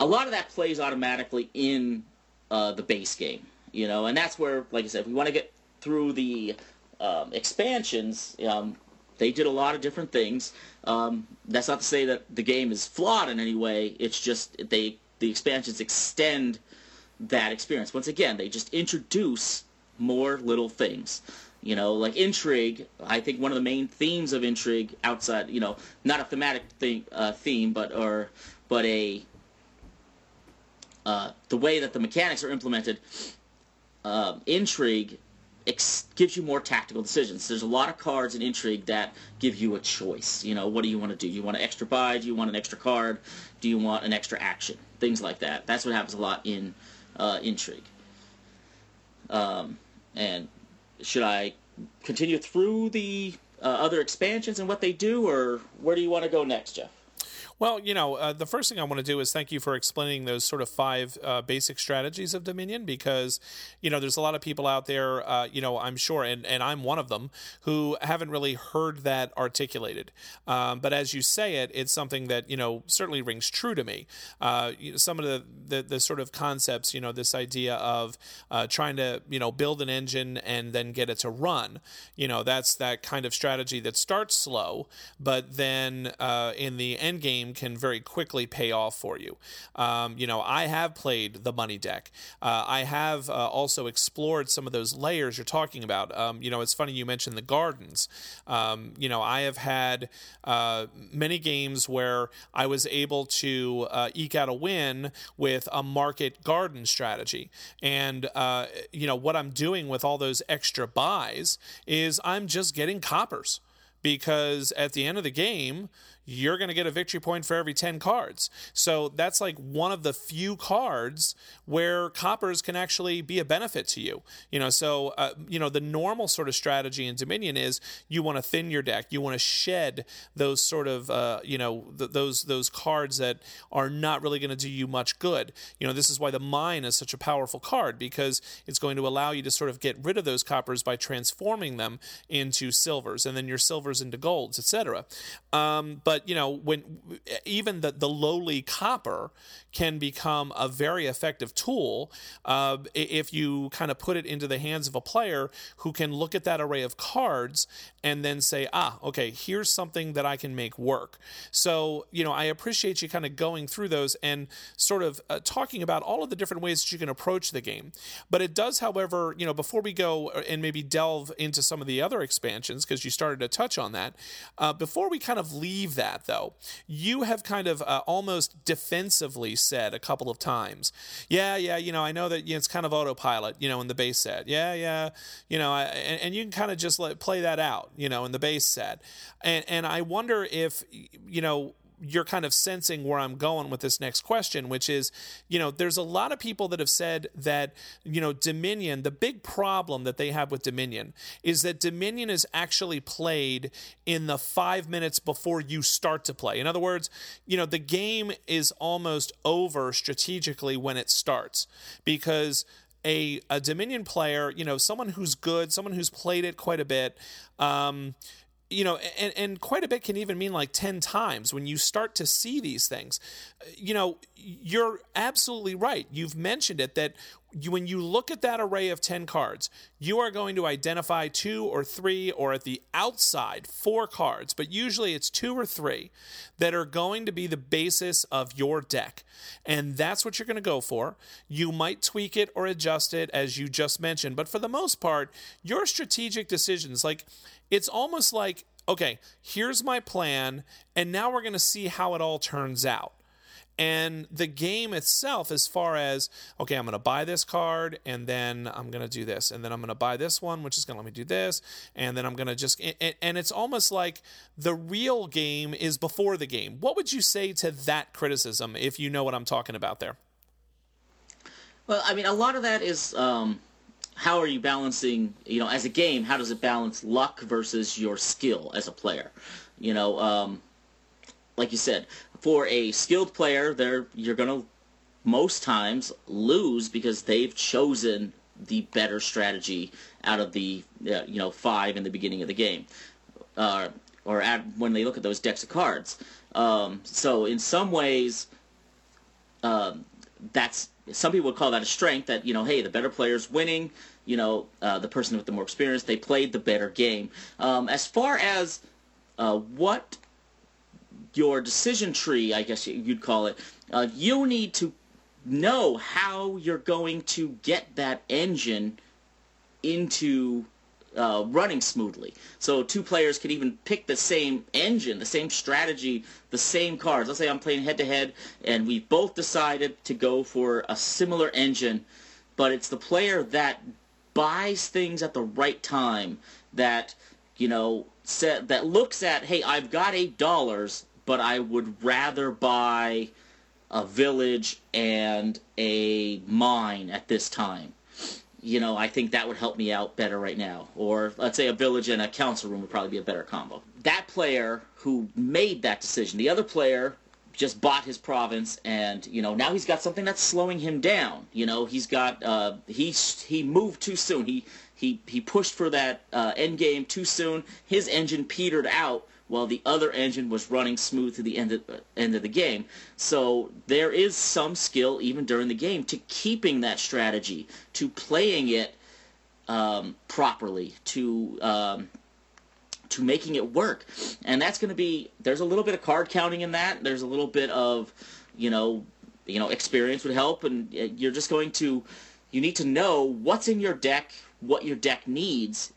a lot of that plays automatically in uh, the base game, you know, and that's where, like I said, if we want to get through the um, expansions, um, they did a lot of different things. Um, that's not to say that the game is flawed in any way. It's just they the expansions extend that experience. Once again, they just introduce more little things. You know, like intrigue. I think one of the main themes of intrigue, outside, you know, not a thematic thing, uh, theme, but or but a uh, the way that the mechanics are implemented. Uh, intrigue gives you more tactical decisions. There's a lot of cards in intrigue that give you a choice. You know, what do you want to do? You want an extra buy? Do you want an extra card? Do you want an extra action? Things like that. That's what happens a lot in uh, intrigue. Um, and should I continue through the uh, other expansions and what they do, or where do you want to go next, Jeff? Well, you know, uh, the first thing I want to do is thank you for explaining those sort of five uh, basic strategies of Dominion because, you know, there's a lot of people out there, uh, you know, I'm sure, and, and I'm one of them, who haven't really heard that articulated. Um, but as you say it, it's something that, you know, certainly rings true to me. Uh, you know, some of the, the, the, sort of concepts, you know, this idea of uh, trying to, you know, build an engine and then get it to run, you know, that's that kind of strategy that starts slow, but then uh, in the end game, game can very quickly pay off for you. Um, you know, I have played the money deck. Uh, I have uh, also explored some of those layers you're talking about. Um, you know, it's funny you mentioned the gardens. Um, you know, I have had uh, many games where I was able to uh, eke out a win with a market garden strategy. And, uh, you know, what I'm doing with all those extra buys is I'm just getting coppers because at the end of the game, you're going to get a victory point for every 10 cards. So that's like one of the few cards where coppers can actually be a benefit to you. You know, so, uh, you know, the normal sort of strategy in Dominion is you want to thin your deck, you want to shed those sort of, uh, you know, th- those, those cards that are not really going to do you much good. You know, this is why the mine is such a powerful card because it's going to allow you to sort of get rid of those coppers by transforming them into silvers and then your silvers into golds, etc. Um, but but you know when even the the lowly copper can become a very effective tool uh, if you kind of put it into the hands of a player who can look at that array of cards and then say, ah, okay, here's something that I can make work. So, you know, I appreciate you kind of going through those and sort of uh, talking about all of the different ways that you can approach the game. But it does, however, you know, before we go uh, and maybe delve into some of the other expansions, because you started to touch on that, uh, before we kind of leave that, though, you have kind of uh, almost defensively said a couple of times. Yeah, yeah, you know, I know that you know, it's kind of autopilot, you know, in the base set. Yeah, yeah, you know, I, and, and, you can kind of just let play that out, you know, in the base set. And and I wonder if you know you're kind of sensing where I'm going with this next question, which is, you know, there's a lot of people that have said that, you know, Dominion, the big problem that they have with Dominion is that Dominion is actually played in the five minutes before you start to play. In other words, you know, the game is almost over strategically when it starts because a, a Dominion player, you know, someone who's good, someone who's played it quite a bit, um, you know, and, and quite a bit can even mean like 10 times when you start to see these things. You know, you're absolutely right. You've mentioned it that you, when you look at that array of 10 cards, you are going to identify two or three, or at the outside, four cards, but usually it's two or three that are going to be the basis of your deck. And that's what you're going to go for. You might tweak it or adjust it, as you just mentioned, but for the most part, your strategic decisions, like, it's almost like, okay, here's my plan, and now we're going to see how it all turns out. And the game itself, as far as, okay, I'm going to buy this card and then I'm going to do this. And then I'm going to buy this one, which is going to let me do this. And then I'm going to just, and it's almost like the real game is before the game. What would you say to that criticism if you know what I'm talking about there? Well, I mean, a lot of that is um, how are you balancing, you know, as a game, how does it balance luck versus your skill as a player? You know, um, like you said, for a skilled player, they're you're gonna most times lose because they've chosen the better strategy out of the uh, you know five in the beginning of the game, uh, or at, when they look at those decks of cards. Um, so in some ways, um, that's some people would call that a strength. That you know, hey, the better player's winning. You know, uh, the person with the more experience, they played the better game. Um, as far as uh, what your decision tree, I guess you'd call it, uh, you need to know how you're going to get that engine into uh, running smoothly. So two players could even pick the same engine, the same strategy, the same cards. Let's say I'm playing head to head, and we both decided to go for a similar engine, but it's the player that buys things at the right time that you know set, that looks at, hey, I've got eight dollars, but I would rather buy a village and a mine at this time. You know, I think that would help me out better right now. Or let's say a village and a council room would probably be a better combo. That player who made that decision, the other player just bought his province and you know now he's got something that's slowing him down you know he's got uh he he moved too soon he he he pushed for that uh, end game too soon his engine petered out while the other engine was running smooth to the end of, uh, end of the game. So there is some skill even during the game to keeping that strategy, to playing it um, properly, to um, to making it work, and that's going to be there's a little bit of card counting in that. There's a little bit of you know you know experience would help, and uh, you're just going to you need to know what's in your deck, what your deck needs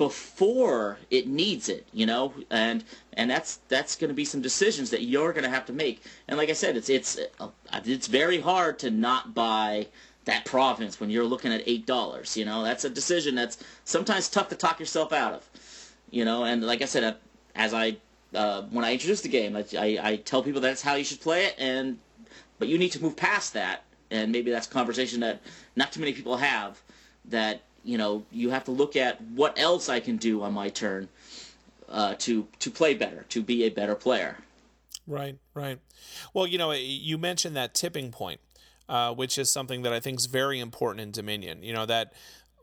before it needs it, you know, and and that's that's going to be some decisions that you're going to have to make. And like I said, it's it's uh, it's very hard to not buy that province when you're looking at eight dollars. You know, that's a decision that's sometimes tough to talk yourself out of. You know, and like I said, uh, as I uh, when I introduce the game, I, I, I tell people that's how you should play it, and but you need to move past that, and maybe that's a conversation that not too many people have. That you know, you have to look at what else I can do on my turn uh, to to play better, to be a better player. Right, right. Well, you know, you mentioned that tipping point, uh, which is something that I think is very important in Dominion. You know that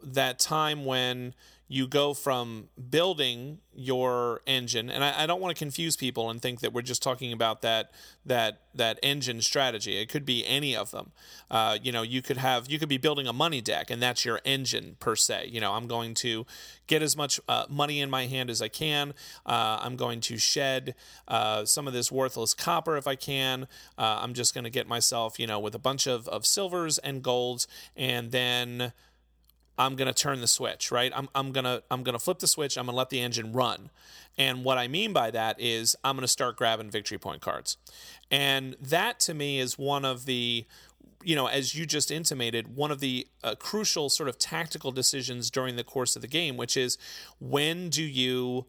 that time when you go from building your engine and I, I, don't want to confuse people and think that we're just talking about that that that engine strategy. It could be any of them. Uh, you know you could have you could be building a money deck and that's your engine per se. You know i'm going to get as much uh, money in my hand as i can. Uh, i'm going to shed uh, some of this worthless copper if i can. Uh, i'm just going to get myself you know with a bunch of, of silvers and golds and then I'm going to turn the switch, right? I'm, I'm going to I'm going to flip the switch. I'm going to let the engine run. And what I mean by that is I'm going to start grabbing victory point cards. And that to me is one of the you know, as you just intimated, one of the uh, crucial sort of tactical decisions during the course of the game, which is when do you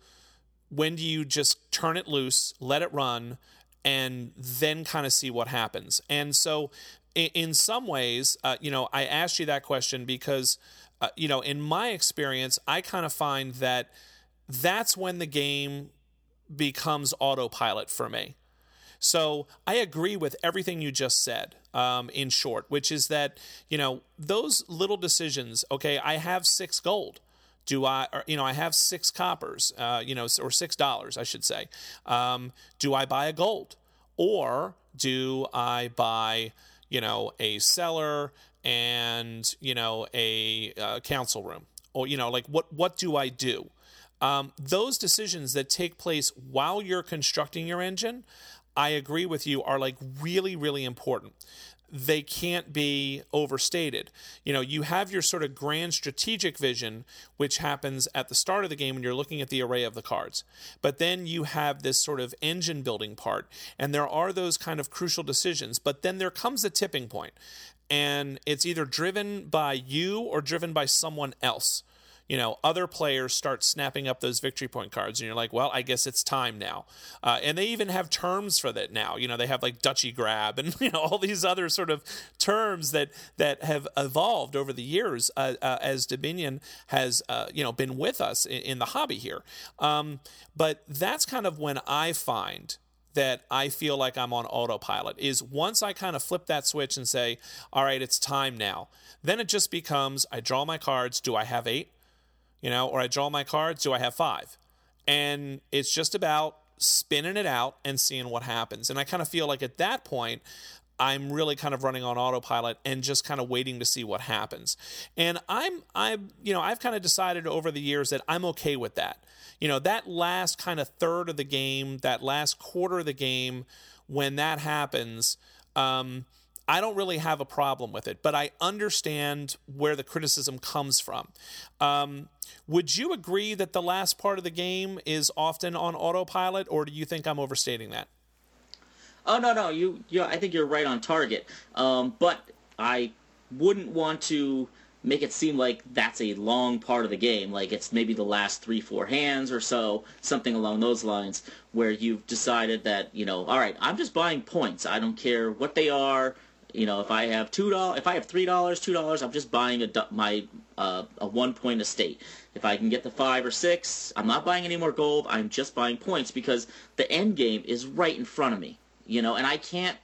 when do you just turn it loose, let it run, and then kind of see what happens. And so, in, in some ways, uh, you know, I asked you that question because uh, you know, in my experience, I kind of find that that's when the game becomes autopilot for me. So I agree with everything you just said. Um, in short, which is that you know those little decisions. Okay, I have six gold. Do I, or, you know, I have six coppers, uh, you know, or six dollars, I should say. Um, do I buy a gold, or do I buy, you know, a cellar and you know a uh, council room or you know like what what do i do um, those decisions that take place while you're constructing your engine i agree with you are like really really important they can't be overstated. You know, you have your sort of grand strategic vision, which happens at the start of the game when you're looking at the array of the cards. But then you have this sort of engine building part, and there are those kind of crucial decisions. But then there comes a tipping point, and it's either driven by you or driven by someone else you know, other players start snapping up those victory point cards, and you're like, well, I guess it's time now. Uh, and they even have terms for that now. You know, they have like Duchy grab and you know all these other sort of terms that that have evolved over the years uh, uh, as Dominion has uh, you know been with us in, in the hobby here. Um, but that's kind of when I find that I feel like I'm on autopilot is once I kind of flip that switch and say, all right, it's time now. Then it just becomes I draw my cards. Do I have eight? you know, or I draw my cards, do I have five? And it's just about spinning it out and seeing what happens. And I kind of feel like at that point, I'm really kind of running on autopilot and just kind of waiting to see what happens. And I'm I'm you know, I've kind of decided over the years that I'm okay with that. You know, that last kind of third of the game, that last quarter of the game when that happens, um, I don't really have a problem with it, but I understand where the criticism comes from. Um, would you agree that the last part of the game is often on autopilot, or do you think I'm overstating that? Oh no, no, you, you I think you're right on target. Um, but I wouldn't want to make it seem like that's a long part of the game, like it's maybe the last three, four hands or so, something along those lines, where you've decided that you know, all right, I'm just buying points. I don't care what they are you know, if I have two dollars, if I have three dollars, two dollars, I'm just buying a my uh, a one point estate. If I can get the five or six, I'm not buying any more gold. I'm just buying points because the end game is right in front of me. You know, and I can't.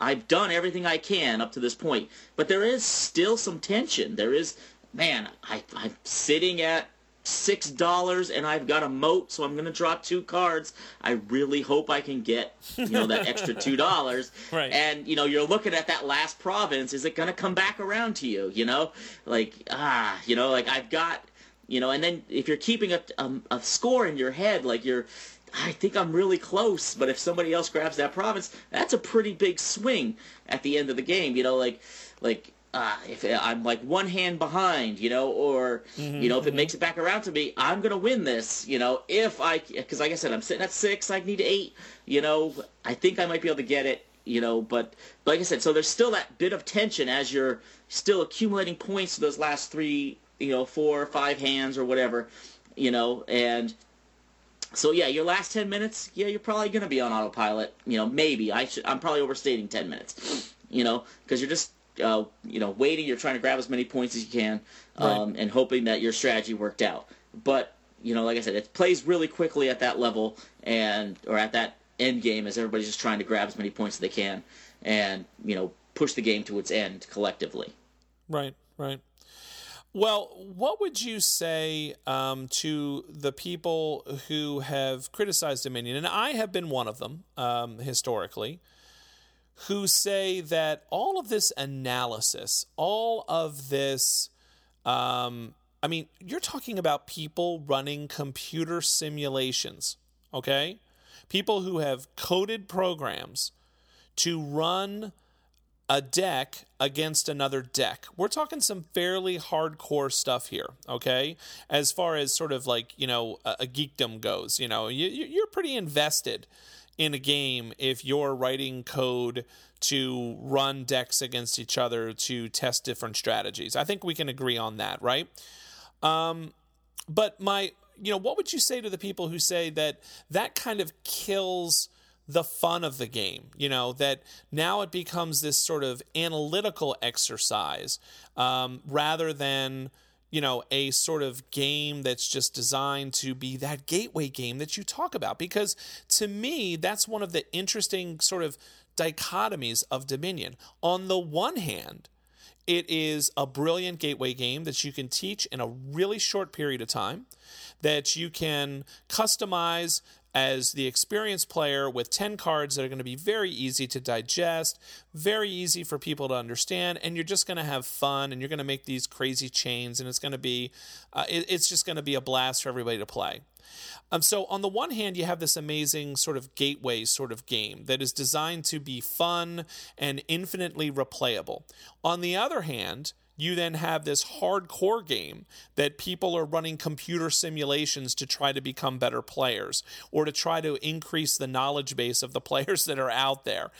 I've done everything I can up to this point, but there is still some tension. There is, man, I, I'm sitting at six dollars and I've got a moat, so I'm gonna draw two cards. I really hope I can get you know that extra two dollars. right. And you know you're looking at that last province. Is it gonna come back around to you? You know, like ah, you know, like I've got you know, and then if you're keeping a, a, a score in your head, like you're. I think I'm really close, but if somebody else grabs that province, that's a pretty big swing at the end of the game. You know, like like uh, if I'm like one hand behind, you know, or mm-hmm, you know, if it mm-hmm. makes it back around to me, I'm gonna win this, you know. If I, because like I said, I'm sitting at six, I need eight, you know. I think I might be able to get it, you know. But like I said, so there's still that bit of tension as you're still accumulating points to those last three, you know, four or five hands or whatever, you know, and. So yeah, your last ten minutes, yeah, you're probably gonna be on autopilot. You know, maybe I should. I'm probably overstating ten minutes. You know, because you're just uh, you know, waiting. You're trying to grab as many points as you can, um, right. and hoping that your strategy worked out. But you know, like I said, it plays really quickly at that level, and or at that end game as everybody's just trying to grab as many points as they can, and you know, push the game to its end collectively. Right. Right. Well, what would you say um, to the people who have criticized Dominion? And I have been one of them um, historically who say that all of this analysis, all of this, um, I mean, you're talking about people running computer simulations, okay? People who have coded programs to run a deck against another deck. We're talking some fairly hardcore stuff here, okay? As far as sort of like, you know, a, a geekdom goes, you know, you, you're pretty invested in a game if you're writing code to run decks against each other to test different strategies. I think we can agree on that, right? Um, but my, you know, what would you say to the people who say that that kind of kills the fun of the game? You know, that now it becomes this sort of analytical exercise um, rather than you know, a sort of game that's just designed to be that gateway game that you talk about. Because to me, that's one of the interesting sort of dichotomies of Dominion. On the one hand, it is a brilliant gateway game that you can teach in a really short period of time, that you can customize as the experienced player with 10 cards that are going to be very easy to digest, very easy for people to understand, and you're just going to have fun and you're going to make these crazy chains, and it's going to be, uh, it, it's just going to be a blast for everybody to play. Um, so, on the one hand, you have this amazing sort of gateway sort of game that is designed to be fun and infinitely replayable. On the other hand, you then have this hardcore game that people are running computer simulations to try to become better players or to try to increase the knowledge base of the players that are out there.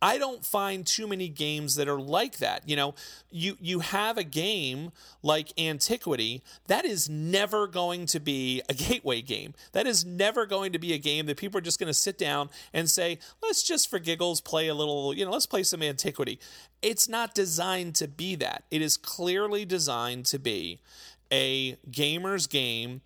I don't find too many games that are like that. You know, you you have a game like Antiquity that is never going to be a gateway game. That is never going to be a game that people are just going to sit down and say, "Let's just for giggles play a little, you know, let's play some Antiquity." It's not designed to be that. It is clearly designed to be a gamer's game,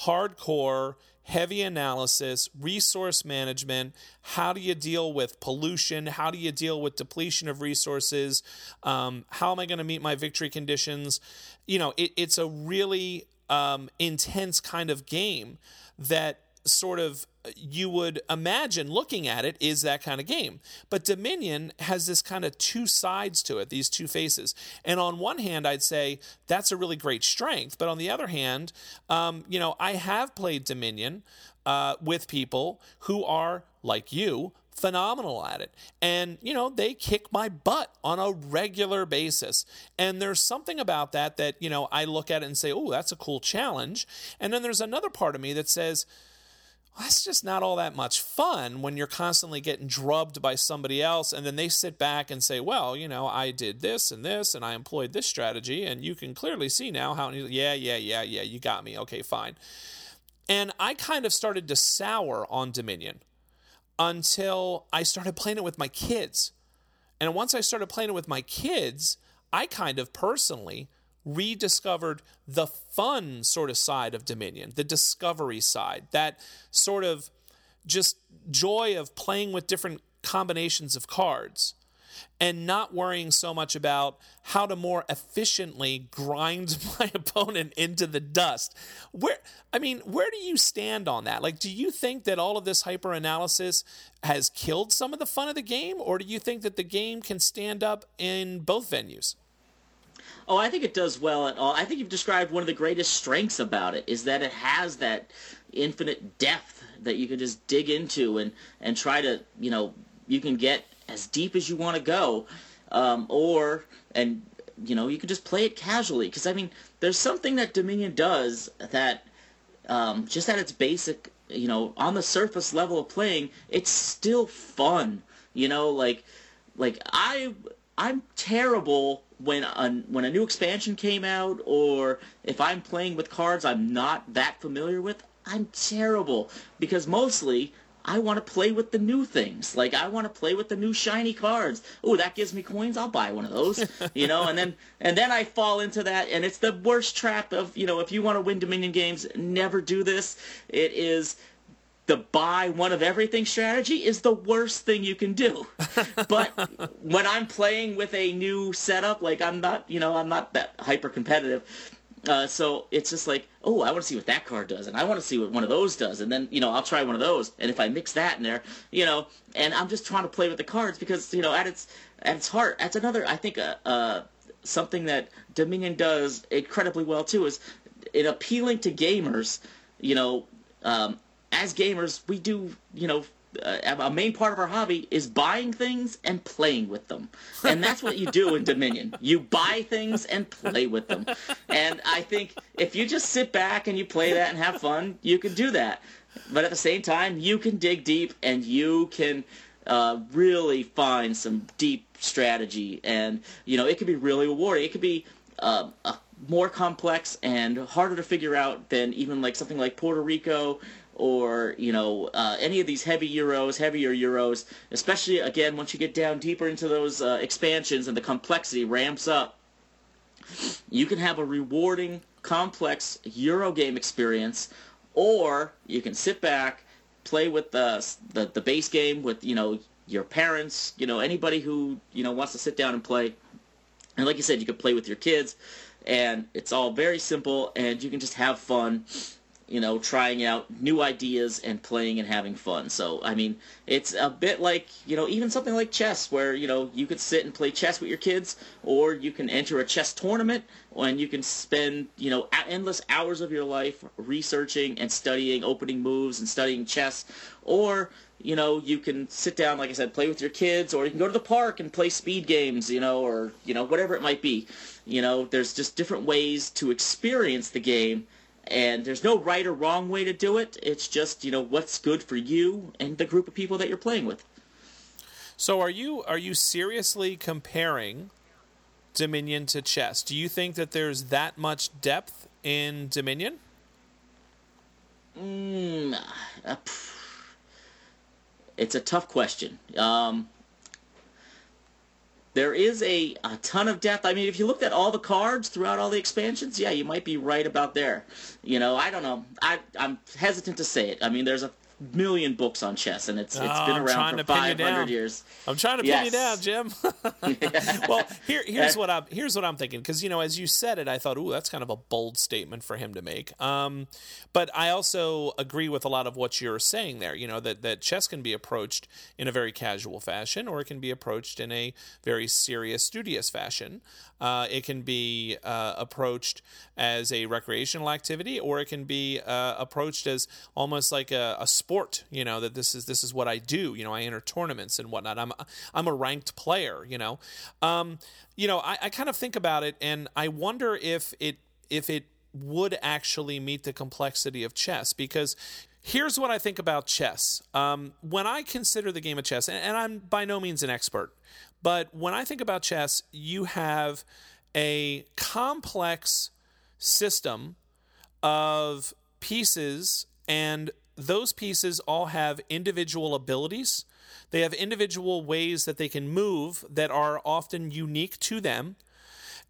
hardcore, heavy analysis, resource management. How do you deal with pollution? How do you deal with depletion of resources? Um, how am I going to meet my victory conditions? You know, it, it's a really um, intense kind of game that sort of you would imagine looking at it is that kind of game. But Dominion has this kind of two sides to it, these two faces. And on one hand, I'd say that's a really great strength. But on the other hand, um, you know, I have played Dominion uh, with people who are like you. Phenomenal at it. And, you know, they kick my butt on a regular basis. And there's something about that that, you know, I look at it and say, oh, that's a cool challenge. And then there's another part of me that says, that's just not all that much fun when you're constantly getting drubbed by somebody else and then they sit back and say well you know i did this and this and i employed this strategy and you can clearly see now how yeah yeah yeah yeah you got me. Okay fine. And i kind of started to sour on dominion until i started playing it with my kids. And once i started playing it with my kids i kind of personally rediscovered the fun sort of side of Dominion, the discovery side, that sort of just joy of playing with different combinations of cards and not worrying so much about how to more efficiently grind my opponent into the dust. Where I mean, where do you stand on that? Like do you think that all of this hyper analysis has killed some of the fun of the game or do you think that the game can stand up in both venues? Oh, I think it does well at all. I think you've described one of the greatest strengths about it is that it has that infinite depth that you can just dig into and and try to you know you can get as deep as you want to go, um, or and you know you can just play it casually because I mean there's something that Dominion does that um, just at its basic you know on the surface level of playing it's still fun you know like like I I'm terrible when a, when a new expansion came out or if I'm playing with cards I'm not that familiar with, I'm terrible because mostly I want to play with the new things. Like I want to play with the new shiny cards. Oh, that gives me coins. I'll buy one of those. you know, and then and then I fall into that and it's the worst trap of, you know, if you want to win Dominion games, never do this. It is the buy one of everything strategy is the worst thing you can do. but when I'm playing with a new setup, like I'm not, you know, I'm not that hyper competitive. Uh, so it's just like, oh, I want to see what that card does, and I want to see what one of those does, and then you know I'll try one of those, and if I mix that in there, you know, and I'm just trying to play with the cards because you know at its at its heart, that's another I think uh, uh, something that Dominion does incredibly well too is in appealing to gamers. You know, um, as gamers, we do, you know, uh, a main part of our hobby is buying things and playing with them. And that's what you do in Dominion. You buy things and play with them. And I think if you just sit back and you play that and have fun, you can do that. But at the same time, you can dig deep and you can uh, really find some deep strategy. And, you know, it could be really rewarding. It could be uh, more complex and harder to figure out than even like something like Puerto Rico or you know uh, any of these heavy euros, heavier euros, especially again once you get down deeper into those uh, expansions and the complexity ramps up, you can have a rewarding, complex Euro game experience, or you can sit back, play with the the, the base game with you know your parents, you know anybody who you know wants to sit down and play, and like you said, you can play with your kids, and it's all very simple, and you can just have fun you know, trying out new ideas and playing and having fun. So, I mean, it's a bit like, you know, even something like chess where, you know, you could sit and play chess with your kids or you can enter a chess tournament and you can spend, you know, endless hours of your life researching and studying opening moves and studying chess or you know, you can sit down, like I said, play with your kids, or you can go to the park and play speed games, you know, or, you know, whatever it might be. You know, there's just different ways to experience the game and there's no right or wrong way to do it. It's just you know what's good for you and the group of people that you're playing with. So are you are you seriously comparing Dominion to chess? Do you think that there's that much depth in Dominion? Mm, it's a tough question. Um, there is a, a ton of depth. I mean, if you looked at all the cards throughout all the expansions, yeah, you might be right about there. You know, I don't know. I, I'm hesitant to say it. I mean, there's a million books on chess, and it's it's oh, been around for five hundred years. I'm trying to pin you down, Jim. well, here here's what I'm here's what I'm thinking because you know as you said it, I thought, ooh, that's kind of a bold statement for him to make. Um, but I also agree with a lot of what you're saying there. You know that that chess can be approached in a very casual fashion, or it can be approached in a very serious, studious fashion. Uh, it can be uh, approached as a recreational activity, or it can be uh, approached as almost like a, a, sport. You know that this is this is what I do. You know, I enter tournaments and whatnot. I'm I'm a ranked player. You know, um, you know, I, I kind of think about it, and I wonder if it if it would actually meet the complexity of chess because here's what I think about chess. Um, when I consider the game of chess, and, and, I'm by no means an expert, but when I think about chess, you have a complex system of pieces, and those pieces all have individual abilities. They have individual ways that they can move that are often unique to them.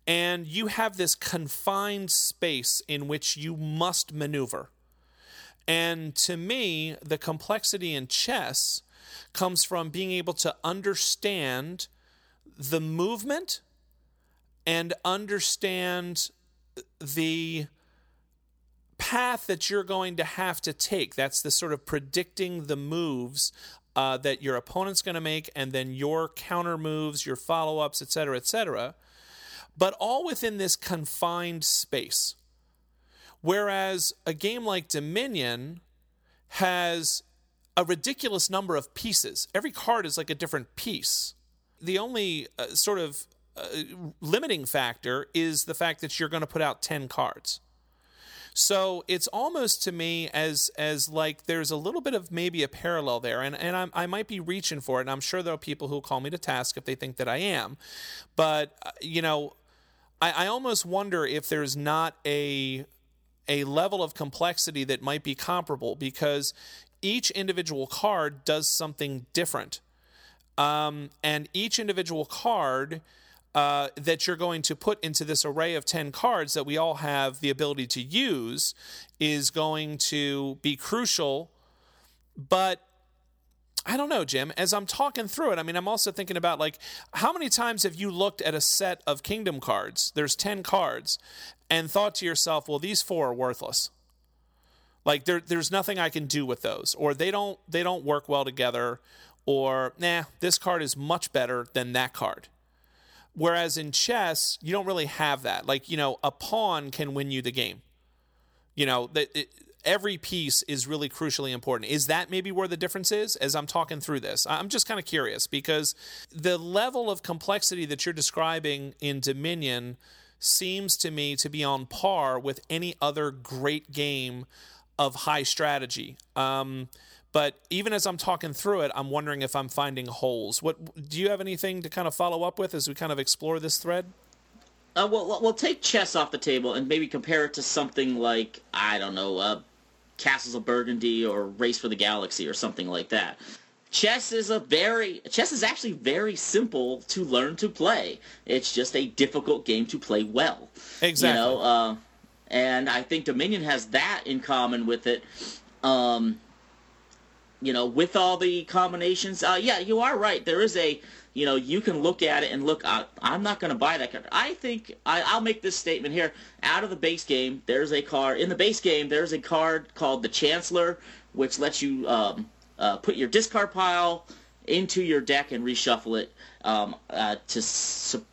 And you have this confined space in which you must maneuver. And to me, the complexity in chess comes from being able to understand the movement and understand the path that you're going to have to take. That's the sort of predicting the moves uh, that your opponent's going to make, and then your counter moves, your follow ups, et cetera, et cetera. But all within this confined space. Whereas a game like Dominion has a ridiculous number of pieces. Every card is like a different piece the only uh, sort of uh, limiting factor is the fact that you're going to put out 10 cards. So it's almost to me as as like there's a little bit of maybe a parallel there, and and I'm, i might be reaching for it, and I'm sure there are people who call me to task if they think that I am, but uh, you know, I, I almost wonder if there's not a a level of complexity that might be comparable because each individual card does something different. Um, and each individual card uh, that you're going to put into this array of 10 cards that we all have the ability to use is going to be crucial. But I don't know, Jim. As I'm talking through it, I mean, I'm also thinking about like, how many times have you looked at a set of kingdom cards? There's 10 cards, and thought to yourself, well, these four are worthless. Like there, there's nothing I can do with those, or they don't, they don't work well together, or nah, this card is much better than that card. Whereas in chess, you don't really have that. Like, you know, a pawn can win you the game. You know, that every piece is really crucially important. Is that maybe where the difference is as I'm talking through this? I'm just kind of curious because the level of complexity that you're describing in Dominion seems to me to be on par with any other great game of high strategy. Um, but even as I'm talking through it, I'm wondering if I'm finding holes. What do you have anything to kind of follow up with as we kind of explore this thread? Uh, well, we'll take chess off the table and maybe compare it to something like I don't know, uh, Castles of Burgundy or Race for the Galaxy or something like that. Chess is a very chess is actually very simple to learn to play. It's just a difficult game to play well. Exactly. You know, uh, and I think Dominion has that in common with it. Um, you know, with all the combinations, uh, yeah, you are right. There is a, you know, you can look at it and look. I, I'm not going to buy that card. I think I, I'll make this statement here. Out of the base game, there's a card in the base game. There's a card called the Chancellor, which lets you um, uh, put your discard pile into your deck and reshuffle it um, uh, to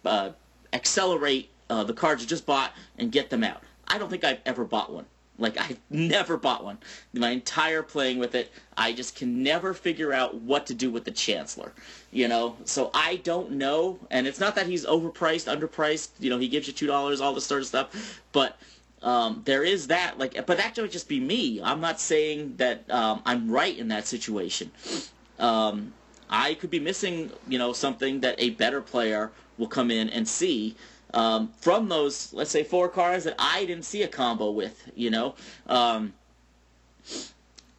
uh, accelerate uh, the cards you just bought and get them out. I don't think I've ever bought one. Like I've never bought one. My entire playing with it, I just can never figure out what to do with the Chancellor. You know, so I don't know. And it's not that he's overpriced, underpriced. You know, he gives you two dollars, all this sort of stuff. But um, there is that. Like, but that would just be me. I'm not saying that um, I'm right in that situation. Um, I could be missing, you know, something that a better player will come in and see um, from those, let's say, four cards that I didn't see a combo with, you know. Um,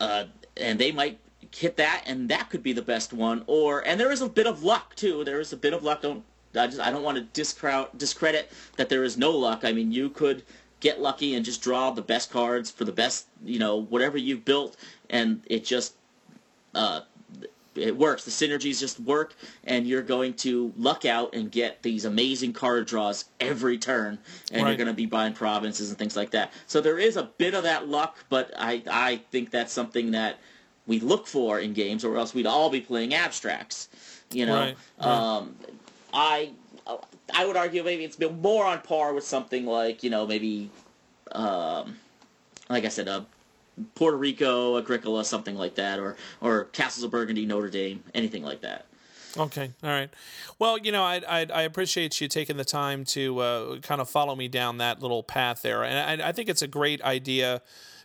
uh, and they might hit that, and that could be the best one. Or and there is a bit of luck too. There is a bit of luck. Don't I just I don't want to discredit discredit that there is no luck. I mean, you could get lucky and just draw the best cards for the best, you know, whatever you've built, and it just uh, it works. The synergies just work, and you're going to luck out and get these amazing card draws every turn, and right. you're going to be buying provinces and things like that. So there is a bit of that luck, but I I think that's something that we look for in games, or else we'd all be playing abstracts. You know, right. Um, I I would argue maybe it's been more on par with something like you know maybe. Um, like I said, a Puerto Rico, Agricola, something like that, or or Castles of Burgundy, Notre Dame, anything like that. Okay, all right. Well, you know, I I, I appreciate you taking the time to uh, kind of follow me down that little path there, and I, I think it's a great idea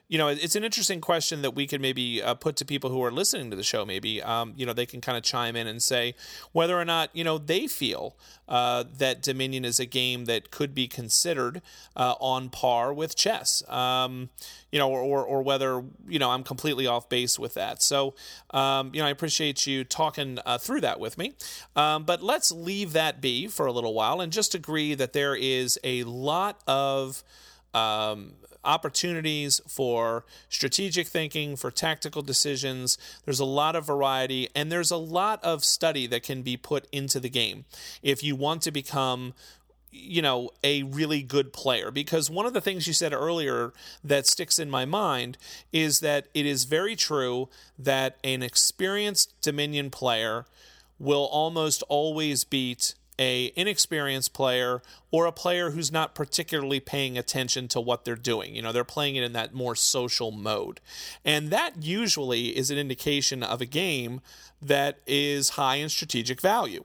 you know, it's an interesting question that we could maybe uh, put to people who are listening to the show. Maybe, um, you know, they can kind of chime in and say whether or not, you know, they feel uh, that Dominion is a game that could be considered uh, on par with chess. Um, you know, or, or, or, whether, you know, I'm completely off base with that. So, um, you know, I appreciate you talking uh, through that with me. Um, but let's leave that be for a little while and just agree that there is a lot of um, opportunities for strategic thinking, for tactical decisions. There's a lot of variety, and there's a lot of study that can be put into the game if you want to become you know, a really good player. Because one of the things you said earlier that sticks in my mind is that it is very true that an experienced Dominion player will almost always beat a inexperienced player or a player who's not particularly paying attention to what they're doing. You know, they're playing it in that more social mode. And that usually is an indication of a game that is high in strategic value.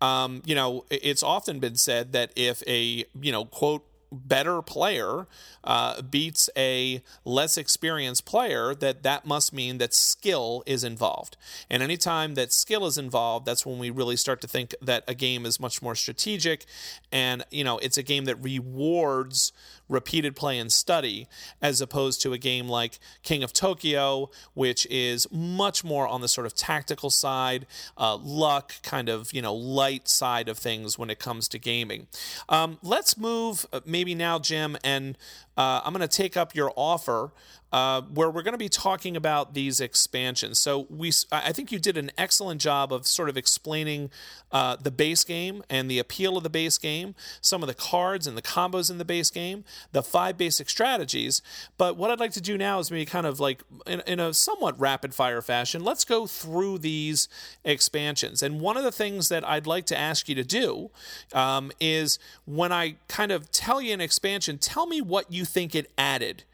Um, you know, it's often been said that if a, you know, quote, better player uh, beats a less experienced player, that that must mean that skill is involved. And anytime that skill is involved, that's when we really start to think that a game is much more strategic, and you know it's a game that rewards repeated play and study, as opposed to a game like King of Tokyo, which is much more on the sort of tactical side, uh, luck, kind of you know light side of things when it comes to gaming. Um, let's move uh, maybe now, Jim, and uh, I'm going to take up your offer uh, where we're going to be talking about these expansions. So we, I think you did an excellent job of sort of explaining uh, the base game and the appeal of the base game, some of the cards and the combos in the base game, the five basic strategies. But what I'd like to do now is maybe kind of like in, in a somewhat rapid fire fashion, let's go through these expansions. And one of the things that I'd like to ask you to do um, is when I kind of tell you an expansion, tell me what you think it added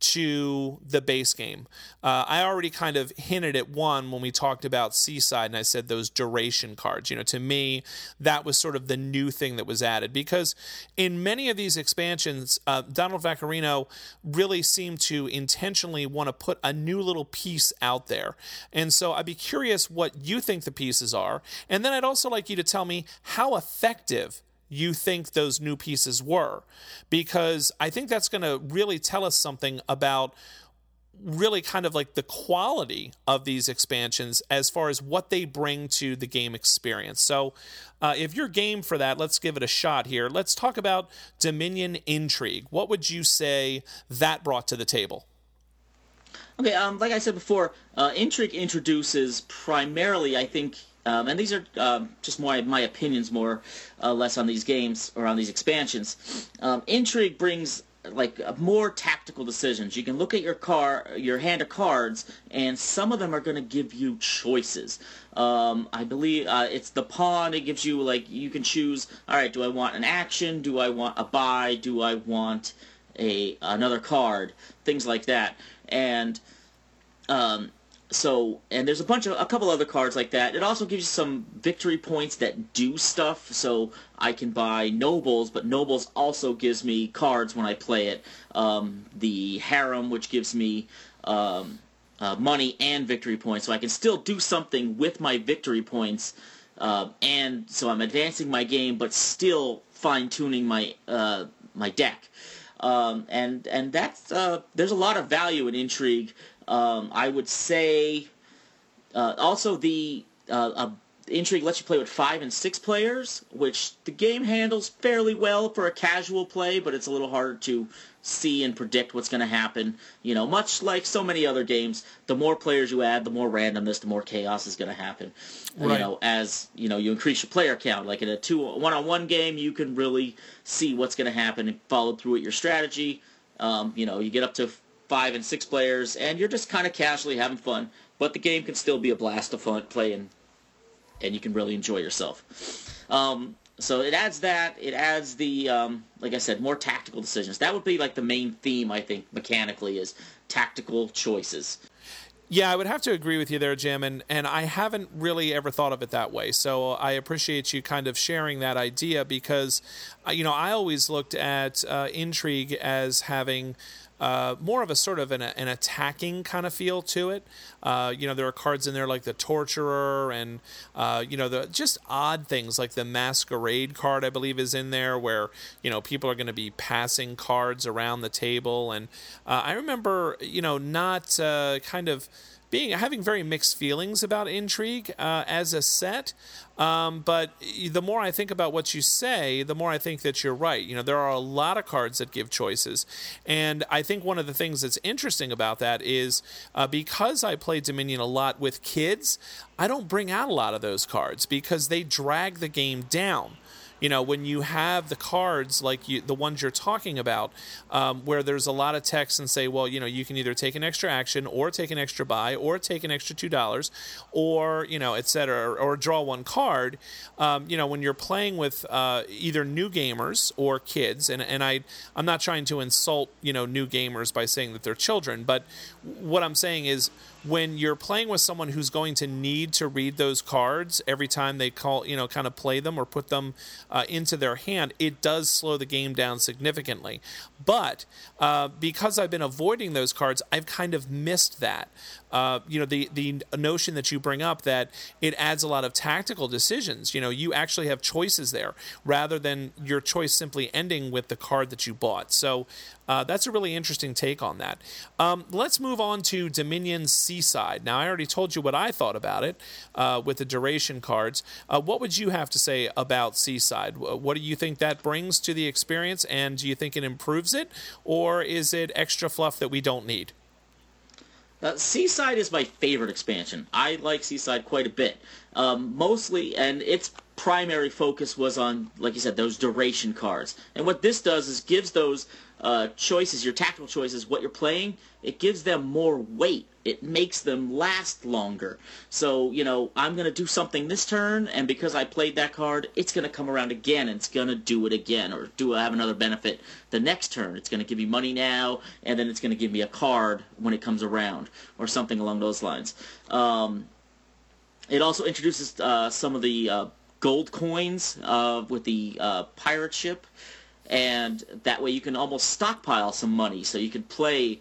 to the base game. Uh, I already kind of hinted at one when we talked about Seaside, and I said those duration cards. You know, to me, that was sort of the new thing that was added because in many of these expansions, uh, Donald Vaccarino really seemed to intentionally want to put a new little piece out there. And so I'd be curious what you think the pieces are. And then I'd also like you to tell me how effective you think those new pieces were. Because I think that's going to really tell us something about really kind of like the quality of these expansions as far as what they bring to the game experience. So, uh, if you're game for that, let's give it a shot here. Let's talk about Dominion Intrigue. What would you say that brought to the table? Okay, um, like I said before, uh, Intrigue introduces primarily, I think, um, and these are um, just my my opinions more uh, less on these games or on these expansions. Um, Intrigue brings like uh, more tactical decisions. You can look at your car, your hand of cards, and some of them are going to give you choices. Um, I believe uh, it's the pawn. It gives you like you can choose. All right, do I want an action? Do I want a buy? Do I want a another card? Things like that, and um, so and there's a bunch of a couple other cards like that. It also gives you some victory points that do stuff. So I can buy nobles, but nobles also gives me cards when I play it. Um, the harem, which gives me um, uh, money and victory points, so I can still do something with my victory points. Uh, and so I'm advancing my game, but still fine tuning my uh, my deck. Um, and and that's uh, there's a lot of value in intrigue um, I would say uh, also the uh, uh, Intrigue lets you play with five and six players, which the game handles fairly well for a casual play, but it's a little harder to see and predict what's going to happen. You know, much like so many other games, the more players you add, the more randomness, the more chaos is going to happen. Right. You know, as you know, you increase your player count. Like in a two one-on-one game, you can really see what's going to happen and follow through with your strategy. Um, you know, you get up to five and six players, and you're just kind of casually having fun. But the game can still be a blast of fun playing, and you can really enjoy yourself. Um, so it adds that. It adds the, um, like I said, more tactical decisions. That would be like the main theme, I think, mechanically, is tactical choices. Yeah, I would have to agree with you there, Jim, and, and I haven't really ever thought of it that way. So I appreciate you kind of sharing that idea because, uh, you know, I always looked at uh, intrigue as having uh, more of a sort of an, an, attacking kind of feel to it. Uh, you know, there are cards in there like the Torturer and, uh, you know, the just odd things like the Masquerade card, I believe, is in there where, you know, people are going to be passing cards around the table. And uh, I remember, you know, not uh, kind of being having very mixed feelings about intrigue uh, as a set. Um, but the more I think about what you say, the more I think that you're right. You know, there are a lot of cards that give choices, and I think one of the things that's interesting about that is uh, because I play Dominion a lot with kids, I don't bring out a lot of those cards because they drag the game down you know when you have the cards like you, the ones you're talking about um, where there's a lot of text and say well you know you can either take an extra action or take an extra buy or take an extra two dollars or you know etc or, or, draw one card um, you know when you're playing with uh, either new gamers or kids and, and I I'm not trying to insult you know new gamers by saying that they're children but what I'm saying is when you're playing with someone who's going to need to read those cards every time they call, you know, kind of play them or put them uh, into their hand, it does slow the game down significantly. But uh, because I've been avoiding those cards, I've kind of missed that. Uh, you know, the the notion that you bring up that it adds a lot of tactical decisions. You know, you actually have choices there rather than your choice simply ending with the card that you bought. So uh, that's a really interesting take on that. Um, let's move on to Dominion Seaside. Now, I already told you what I thought about it uh, with the duration cards. Uh, what would you have to say about Seaside? What do you think that brings to the experience, and do you think it improves it, or is it extra fluff that we don't need? Uh, Seaside is my favorite expansion. I like Seaside quite a bit. Um, mostly, and its primary focus was on, like you said, those duration cards. And what this does is gives those uh, choices, your tactical choices, what you're playing, it gives them more weight. It makes them last longer. So, you know, I'm going to do something this turn, and because I played that card, it's going to come around again, and it's going to do it again, or do I have another benefit the next turn. It's going to give me money now, and then it's going to give me a card when it comes around, or something along those lines. Um, it also introduces uh, some of the uh, gold coins uh, with the uh, pirate ship and that way you can almost stockpile some money so you can play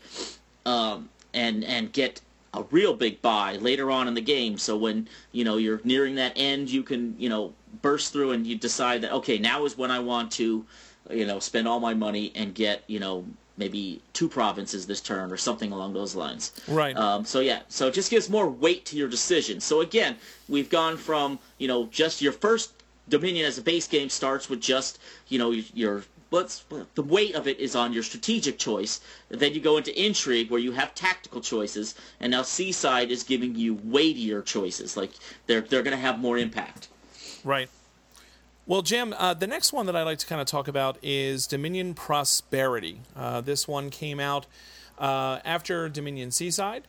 um, and and get a real big buy later on in the game. So when you know you're nearing that end, you can you know burst through and you decide that okay, now is when I want to you know spend all my money and get you know maybe two provinces this turn or something along those lines. Right. Um, so yeah, so it just gives more weight to your decision. So again, we've gone from you know just your first Dominion as a base game starts with just you know your let's the weight of it is on your strategic choice. Then you go into intrigue where you have tactical choices, and now Seaside is giving you weightier choices. Like they're they're going to have more impact. Right. Well, Jim, uh, the next one that I'd like to kind of talk about is Dominion Prosperity. Uh, this one came out uh, after Dominion Seaside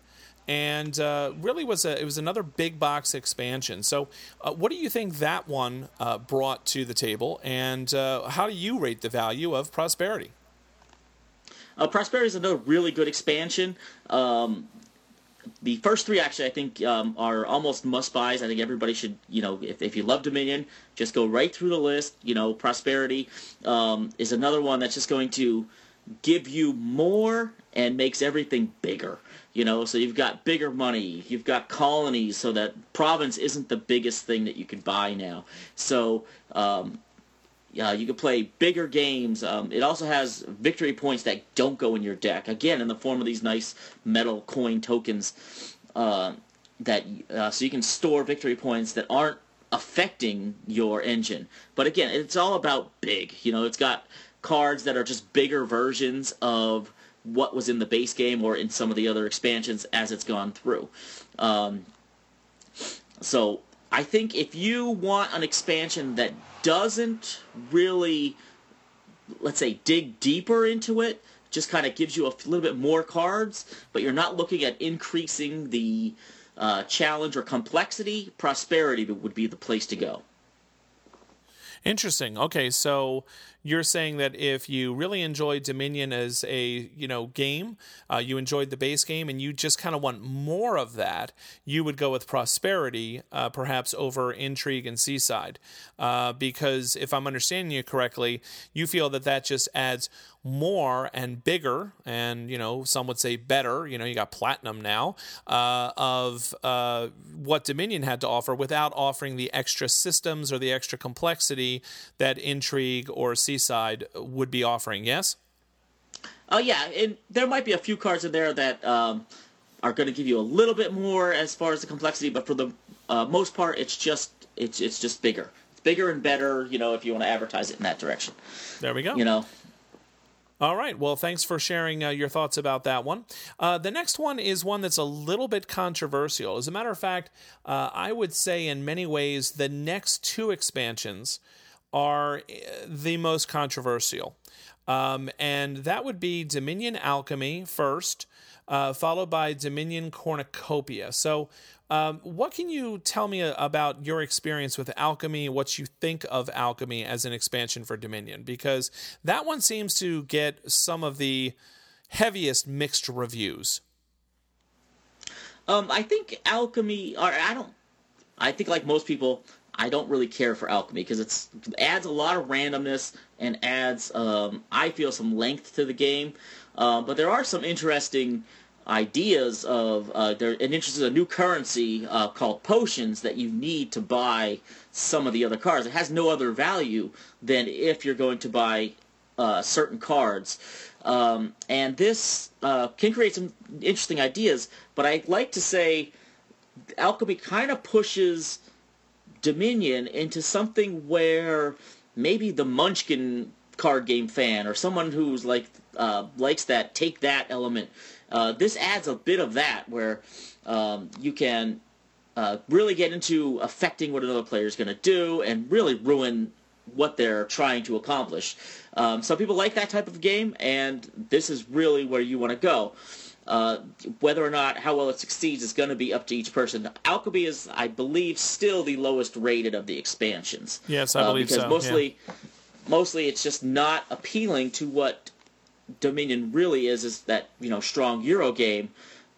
and uh, really was a it was another big box expansion. So, uh, what do you think that one uh, brought to the table, and uh, how do you rate the value of Prosperity? Uh, Prosperity is another really good expansion. Um, the first three actually I think um, are almost must buys. I think everybody should, you know, if, if you love Dominion, just go right through the list. You know, Prosperity um, is another one that's just going to give you more and makes everything bigger. You know, so you've got bigger money, you've got colonies, so that province isn't the biggest thing that you could buy now. So, um, yeah, you can play bigger games. Um, it also has victory points that don't go in your deck. Again, in the form of these nice metal coin tokens. Uh, that uh, so you can store victory points that aren't affecting your engine. But again, it's all about big. You know, it's got cards that are just bigger versions of what was in the base game or in some of the other expansions as it's gone through. Um, so I think if you want an expansion that doesn't really, let's say, dig deeper into it, just kind of gives you a little bit more cards, but you're not looking at increasing the uh, challenge or complexity, prosperity would be the place to go. Interesting. Okay, so you're saying that if you really enjoyed Dominion as a you know game, uh, you enjoyed the base game, and you just kind of want more of that, you would go with Prosperity, uh, perhaps over Intrigue and Seaside, uh, because if I'm understanding you correctly, you feel that that just adds more and bigger and you know some would say better you know you got platinum now uh, of uh, what dominion had to offer without offering the extra systems or the extra complexity that intrigue or seaside would be offering. Yes? Oh yeah. And there might be a few cards in there that um, are going to give you a little bit more as far as the complexity but for the uh, most part it's just it's it's just bigger. It's bigger and better you know if you want to advertise it in that direction. There we go. You know all right. Well, thanks for sharing uh, your thoughts about that one. Uh, the next one is one that's a little bit controversial. As a matter of fact, uh, I would say in many ways the next two expansions are uh, the most controversial. Um, and that would be Dominion Alchemy first, uh, followed by Dominion Cornucopia. So, um, what can you tell me about your experience with Alchemy, what you think of Alchemy as an expansion for Dominion? Because that one seems to get some of the heaviest mixed reviews. Um, I think Alchemy, or I don't, I think like most people, I don't really care for Alchemy because it adds a lot of randomness and adds, um, I feel, some length to the game. Uh, but there are some interesting ideas of uh, there and introduces a new currency uh, called potions that you need to buy some of the other cards. It has no other value than if you're going to buy uh, certain cards. Um, and this uh, can create some interesting ideas, but I'd like to say alchemy kind of pushes Dominion into something where maybe the Munchkin card game fan or someone who's like uh, likes that take that element uh, this adds a bit of that where um, you can uh, really get into affecting what another player is going to do and really ruin what they're trying to accomplish. Um, some people like that type of game, and this is really where you want to go. Uh, whether or not how well it succeeds is going to be up to each person. Alchemy is, I believe, still the lowest rated of the expansions. Yes, I believe uh, because so. Mostly, yeah. mostly it's just not appealing to what Dominion really is is that you know strong Euro game.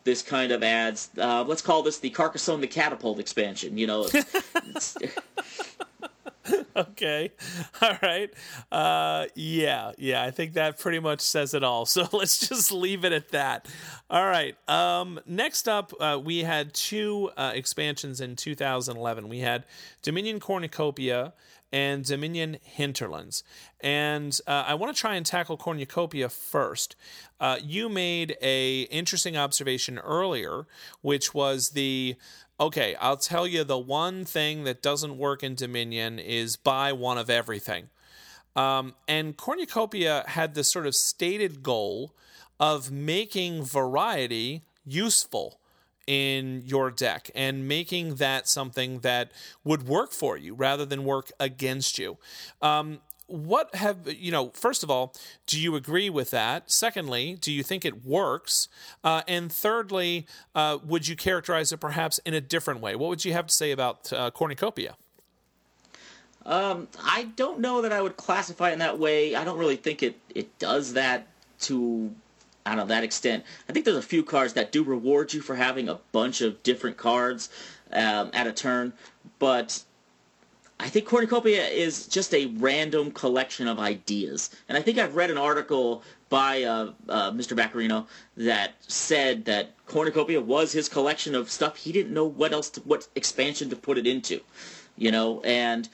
This kind of adds. Uh, let's call this the Carcassonne the Catapult expansion. You know. It's, it's, okay. All right. Uh, yeah. Yeah. I think that pretty much says it all. So let's just leave it at that. All right. Um, next up, uh, we had two uh, expansions in 2011. We had Dominion Cornucopia and Dominion Hinterlands. And uh, I want to try and tackle Cornucopia first. Uh, you made a interesting observation earlier, which was the okay. I'll tell you the one thing that doesn't work in Dominion is buy one of everything. Um, and Cornucopia had this sort of stated goal of making variety useful in your deck and making that something that would work for you rather than work against you. Um, what have you know first of all do you agree with that? Secondly do you think it works? Uh, and thirdly uh, would you characterize it perhaps in a different way? What would you have to say about uh, cornucopia? Um, i don't know that i would classify it in that way. I don't really think it, it does that to I don't know that extent. I think there's a few cards that do reward you for having a bunch of different cards um, at a turn, but I think cornucopia is just a random collection of ideas. And I think I've read an article by uh, uh, Mr. Vaccarino that said that cornucopia was his collection of stuff he didn't know what else, to, what expansion to put it into, you know, and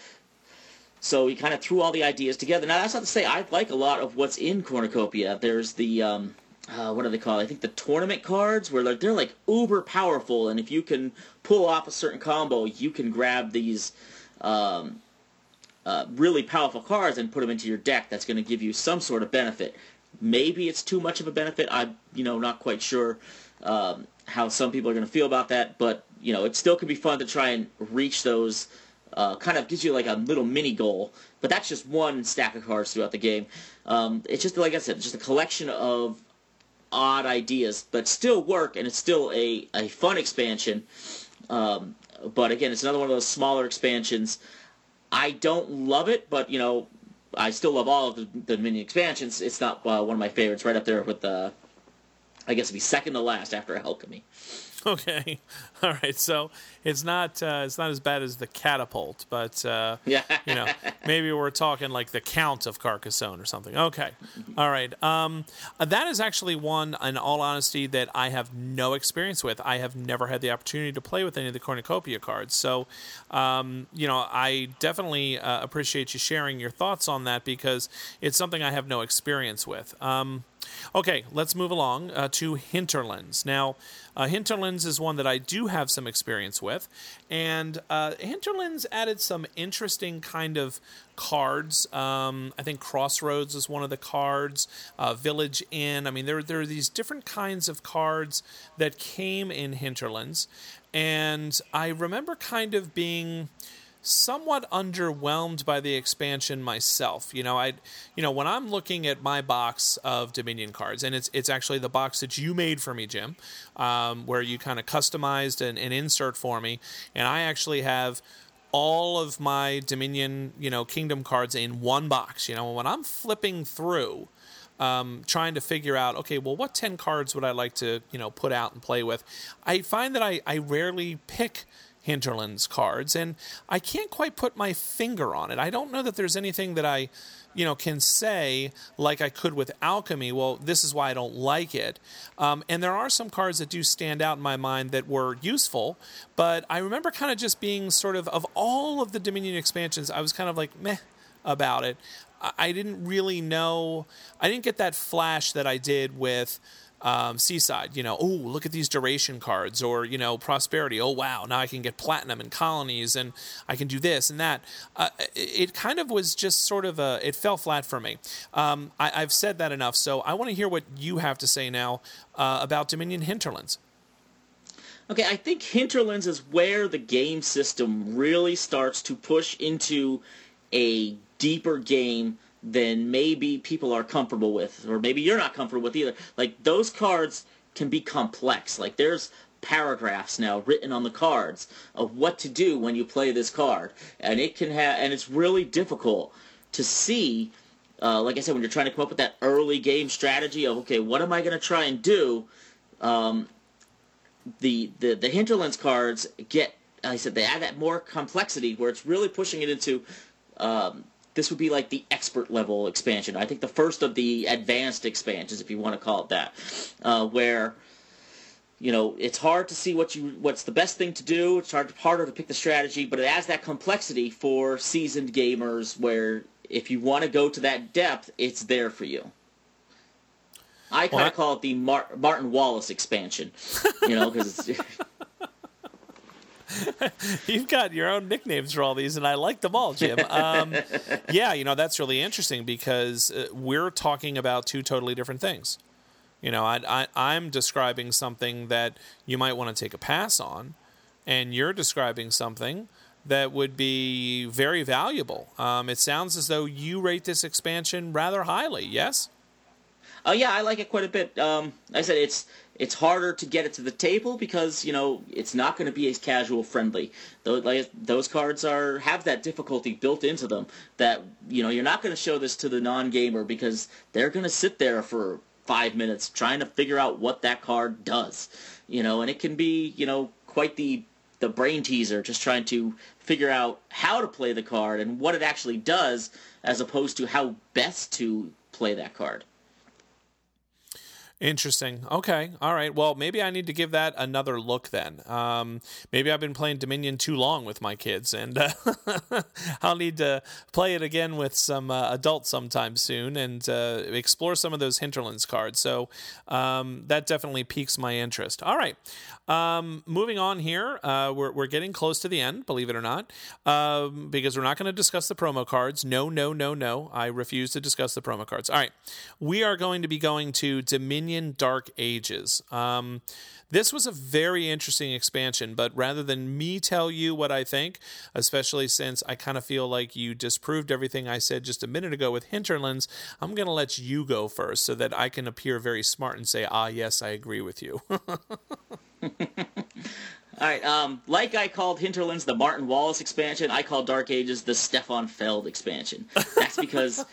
so he kind of threw all the ideas together. Now that's not to say I like a lot of what's in cornucopia. There's the um, uh, what do they call? I think the tournament cards where like they're like uber powerful, and if you can pull off a certain combo, you can grab these um, uh, really powerful cards and put them into your deck that's going to give you some sort of benefit. Maybe it's too much of a benefit. I'm, you know, not quite sure um, how some people are going to feel about that, but you know, it still can be fun to try and reach those. Uh, kind of gives you like a little mini goal, but that's just one stack of cards throughout the game. Um, it's just like I said, just a collection of odd ideas, but still work, and it's still a, a fun expansion. Um, but again, it's another one of those smaller expansions. I don't love it, but you know, I still love all of the, the mini expansions. It's not uh, one of my favorites, right up there with the. I guess it'd be second to last after Alchemy. Okay, all right. So it's not uh, it's not as bad as the catapult, but uh, yeah, you know, maybe we're talking like the Count of Carcassonne or something. Okay, all right. Um, that is actually one, in all honesty, that I have no experience with. I have never had the opportunity to play with any of the cornucopia cards. So, um, you know, I definitely uh, appreciate you sharing your thoughts on that because it's something I have no experience with. Um, Okay, let's move along uh, to Hinterlands. Now, uh, Hinterlands is one that I do have some experience with, and uh, Hinterlands added some interesting kind of cards. Um, I think Crossroads is one of the cards, uh, Village Inn. I mean, there, there are these different kinds of cards that came in Hinterlands, and I remember kind of being somewhat underwhelmed by the expansion myself. You know, I you know, when I'm looking at my box of Dominion cards, and it's it's actually the box that you made for me, Jim, um, where you kind of customized an, an insert for me, and I actually have all of my Dominion, you know, Kingdom cards in one box. You know, when I'm flipping through, um, trying to figure out, okay, well, what 10 cards would I like to, you know, put out and play with? I find that I, I rarely pick Hinterlands cards, and I can't quite put my finger on it. I don't know that there's anything that I, you know, can say like I could with Alchemy. Well, this is why I don't like it. Um, and there are some cards that do stand out in my mind that were useful, but I remember kind of just being sort of of all of the Dominion expansions, I was kind of like meh about it. I didn't really know. I didn't get that flash that I did with um, Seaside, you know, oh, look at these duration cards, or, you know, Prosperity. Oh, wow, now I can get platinum and colonies, and I can do this and that. Uh, it, kind of was just sort of a, it fell flat for me. Um, I, have said that enough, so I want to hear what you have to say now uh, about Dominion Hinterlands. Okay, I think Hinterlands is where the game system really starts to push into a deeper game than maybe people are comfortable with, or maybe you're not comfortable with either. Like those cards can be complex. Like there's paragraphs now written on the cards of what to do when you play this card, and it can have, and it's really difficult to see. Uh, like I said, when you're trying to come up with that early game strategy of okay, what am I going to try and do? Um, the the the hinterlands cards get, like I said, they add that more complexity where it's really pushing it into um, this would be like the expert level expansion. I think the first of the advanced expansions, if you want to call it that, uh, where you know it's hard to see what you what's the best thing to do. It's hard harder to pick the strategy, but it adds that complexity for seasoned gamers. Where if you want to go to that depth, it's there for you. I kind of call it the Mar- Martin Wallace expansion, you know, because You've got your own nicknames for all these, and I like them all, Jim. Um, yeah, you know that's really interesting because uh, we're talking about two totally different things. You know, I, I, I'm describing something that you might want to take a pass on, and you're describing something that would be very valuable. Um, it sounds as though you rate this expansion rather highly. Yes. Oh yeah, I like it quite a bit. Um, like I said it's it's harder to get it to the table because you know it's not going to be as casual friendly. Those, like, those cards are have that difficulty built into them that you know you're not going to show this to the non gamer because they're going to sit there for five minutes trying to figure out what that card does. You know, and it can be you know quite the the brain teaser, just trying to figure out how to play the card and what it actually does, as opposed to how best to play that card. Interesting. Okay. All right. Well, maybe I need to give that another look then. Um, maybe I've been playing Dominion too long with my kids, and uh, I'll need to play it again with some uh, adults sometime soon and uh, explore some of those Hinterlands cards. So um, that definitely piques my interest. All right. Um, moving on here, uh, we're, we're getting close to the end, believe it or not, um, because we're not going to discuss the promo cards. No, no, no, no. I refuse to discuss the promo cards. All right. We are going to be going to Dominion Dark Ages. Um, this was a very interesting expansion, but rather than me tell you what I think, especially since I kind of feel like you disproved everything I said just a minute ago with Hinterlands, I'm going to let you go first so that I can appear very smart and say, ah, yes, I agree with you. All right. Um, like I called Hinterlands the Martin Wallace expansion, I call Dark Ages the Stefan Feld expansion. That's because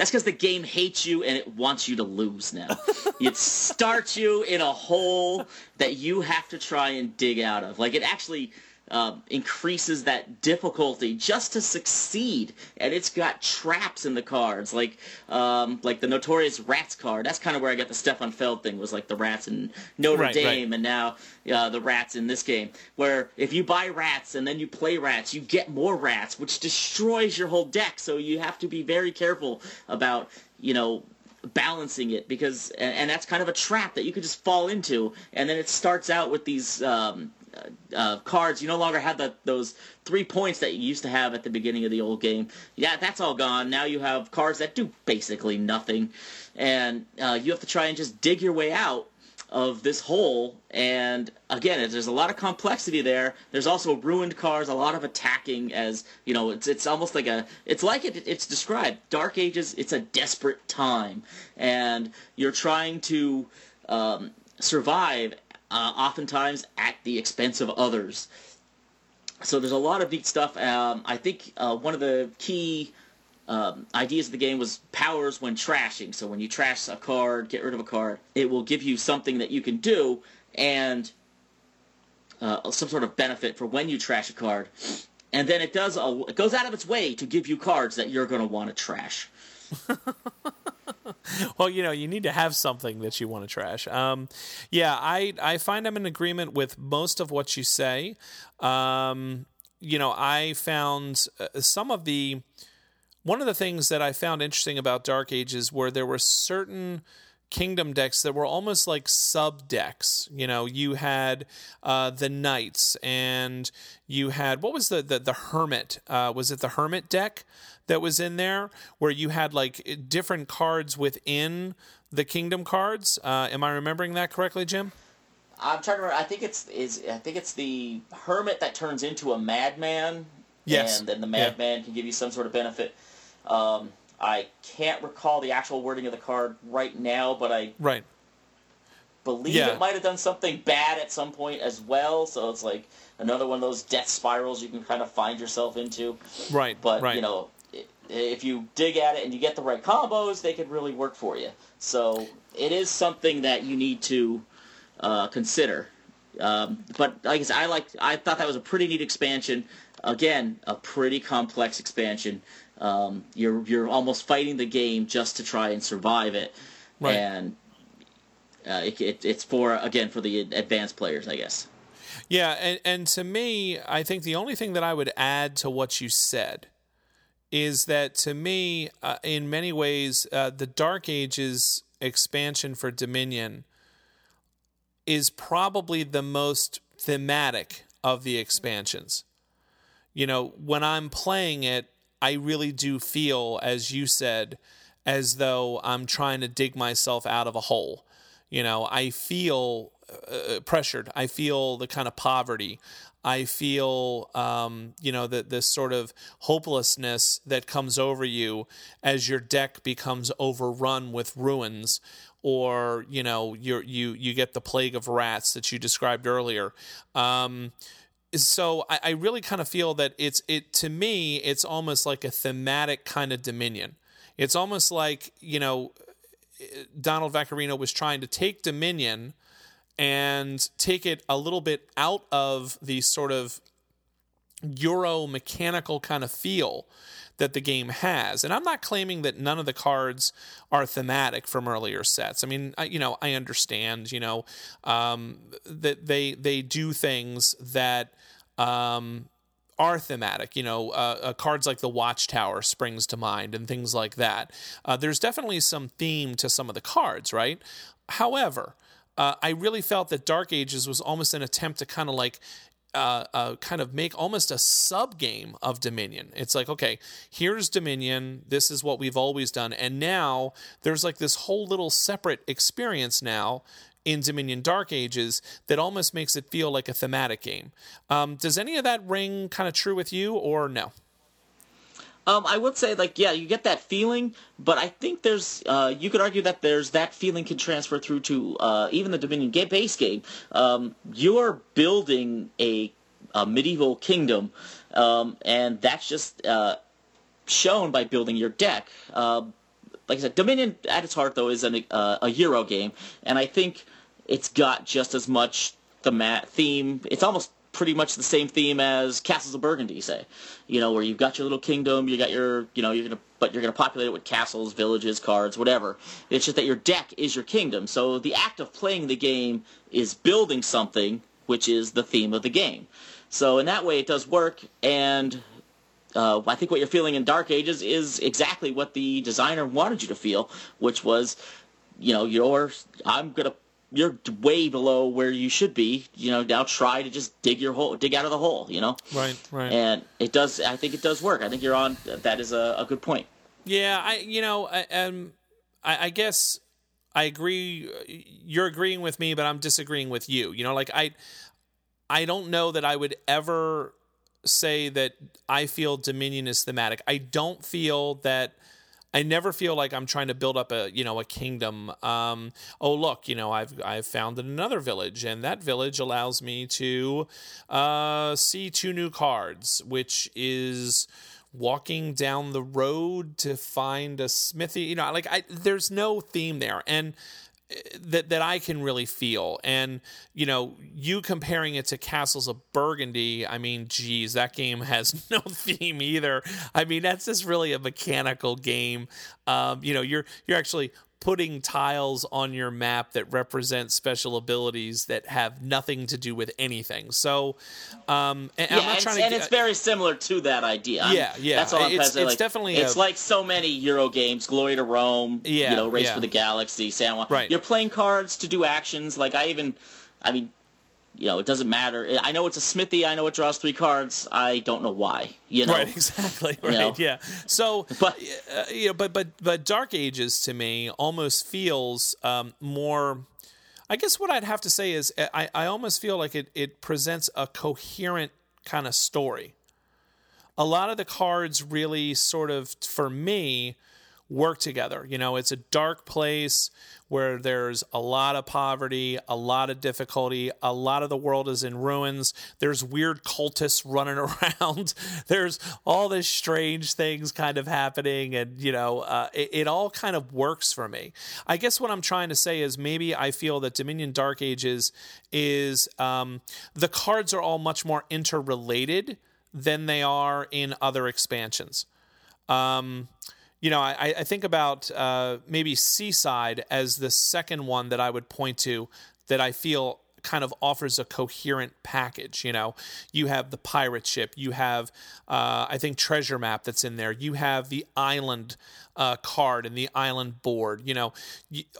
that's because the game hates you and it wants you to lose now. It starts you in a hole that you have to try and dig out of. Like it actually uh, increases that difficulty just to succeed. And it's got traps in the cards, like um, like the notorious rats card. That's kind of where I got the Stefan Feld thing. Was like the rats in Notre right, Dame, right. and now uh, the rats in this game. Where if you buy rats and then you play rats, you get more rats, which destroys your whole deck. So you have to be very careful about you know balancing it because and, and, that's kind of a trap that you could just fall into and then it starts out with these um, uh, cards. You no longer have the, those three points that you used to have at the beginning of the old game. Yeah, that's all gone. Now you have cards that do basically nothing, and uh, you have to try and just dig your way out of this hole. And again, there's a lot of complexity there. There's also ruined cards, a lot of attacking. As you know, it's it's almost like a it's like it, it's described. Dark Ages. It's a desperate time, and you're trying to um, survive uh, oftentimes at the expense of others. So there's a lot of neat stuff. Um, I think uh, one of the key um, ideas of the game was powers when trashing. So when you trash a card, get rid of a card, it will give you something that you can do and uh, some sort of benefit for when you trash a card. And then it does a, it goes out of its way to give you cards that you're going to want to trash. well, you know, you need to have something that you want to trash. Um, yeah, I I find I'm in agreement with most of what you say. Um, you know, I found uh, some of the one of the things that I found interesting about Dark Ages where there were certain kingdom decks that were almost like sub decks. You know, you had uh, the knights, and you had what was the the, the hermit? Uh, was it the hermit deck that was in there where you had like different cards within the kingdom cards? Uh, am I remembering that correctly, Jim? I'm trying to remember. I think it's is I think it's the hermit that turns into a madman. Yes, and then the madman yeah. can give you some sort of benefit. Um, I can't recall the actual wording of the card right now, but I right believe yeah. it might have done something bad at some point as well. So it's like another one of those death spirals you can kind of find yourself into. Right. But right. you know, if you dig at it and you get the right combos, they could really work for you. So it is something that you need to uh, consider. Um, but like I said, I like I thought that was a pretty neat expansion. Again, a pretty complex expansion. Um, you're you're almost fighting the game just to try and survive it, right. and uh, it, it, it's for again for the advanced players, I guess. Yeah, and and to me, I think the only thing that I would add to what you said is that to me, uh, in many ways, uh, the Dark Ages expansion for Dominion is probably the most thematic of the expansions. You know, when I'm playing it, I really do feel, as you said, as though I'm trying to dig myself out of a hole. You know, I feel uh, pressured. I feel the kind of poverty. I feel, um, you know, that this sort of hopelessness that comes over you as your deck becomes overrun with ruins, or you know, you you you get the plague of rats that you described earlier. Um, so I, I really kind of feel that it's it to me, it's almost like a thematic kind of dominion. It's almost like you know, eh, Donald Vaccarino was trying to take Dominion and take it a little bit out of the sort of Euro mechanical kind of feel that the game has. And I'm not claiming that none of the cards are thematic from earlier sets. I mean, I, you know, I understand, you know, um, that they they do things that um, are thematic. You know, uh, uh, cards like the Watchtower springs to mind, and things like that. Uh, there's definitely some theme to some of the cards, right? However, uh, I really felt that Dark Ages was almost an attempt to kind of like uh, uh, kind of make almost a sub game of Dominion. It's like, okay, here's Dominion. This is what we've always done. And now there's like this whole little separate experience now in Dominion Dark Ages that almost makes it feel like a thematic game. Um, does any of that ring kind of true with you or no? Um, I would say, like, yeah, you get that feeling, but I think there's, uh, you could argue that there's that feeling can transfer through to uh, even the Dominion base game. Um, you're building a, a medieval kingdom, um, and that's just uh, shown by building your deck. Uh, like I said, Dominion at its heart, though, is an, uh, a Euro game, and I think it's got just as much the theme. It's almost pretty much the same theme as Castles of Burgundy, say. You know, where you've got your little kingdom, you got your, you know, you're gonna, but you're gonna populate it with castles, villages, cards, whatever. It's just that your deck is your kingdom. So the act of playing the game is building something, which is the theme of the game. So in that way, it does work, and uh, I think what you're feeling in Dark Ages is exactly what the designer wanted you to feel, which was, you know, you're, I'm gonna you're way below where you should be. You know, now try to just dig your hole, dig out of the hole. You know, right, right. And it does. I think it does work. I think you're on. That is a, a good point. Yeah, I you know, I, um, I, I guess I agree. You're agreeing with me, but I'm disagreeing with you. You know, like I, I don't know that I would ever say that I feel Dominion is thematic. I don't feel that I never feel like I'm trying to build up a you know a kingdom. Um, oh look, you know I've I've founded another village, and that village allows me to uh, see two new cards, which is walking down the road to find a smithy. You know, like I there's no theme there, and that that I can really feel. And you know, you comparing it to Castles of Burgundy, I mean, geez, that game has no theme either. I mean, that's just really a mechanical game. Um, you know, you're you're actually putting tiles on your map that represent special abilities that have nothing to do with anything. So, um, and yeah, I'm not trying to. And it's very similar to that idea. Yeah, yeah. That's all I'm it's, it's like, definitely. It's a, like so many Euro games: Glory to Rome. Yeah, you know, Race yeah. for the Galaxy, San Juan. Right. You're playing cards to do actions. Like I even, I mean, you know, it doesn't matter. I know it's a smithy. I know it draws three cards. I don't know why. You know, right? Exactly. Right. You know? Yeah. So, but uh, you know, but but but Dark Ages to me almost feels um, more. I guess what I'd have to say is I, I almost feel like it, it presents a coherent kind of story. A lot of the cards really sort of, for me, work together. You know, it's a dark place where there's a lot of poverty, a lot of difficulty, a lot of the world is in ruins. There's weird cultists running around. there's all this strange things kind of happening, and you know, uh, it, it all kind of works for me. I guess what I'm trying to say is maybe I feel that Dominion Dark Ages is um, the cards are all much more interrelated than they are in other expansions. Um, you know, I, I think about uh, maybe Seaside as the second one that I would point to that I feel kind of offers a coherent package. You know, you have the pirate ship, you have, uh, I think, treasure map that's in there, you have the island uh, card and the island board. You know,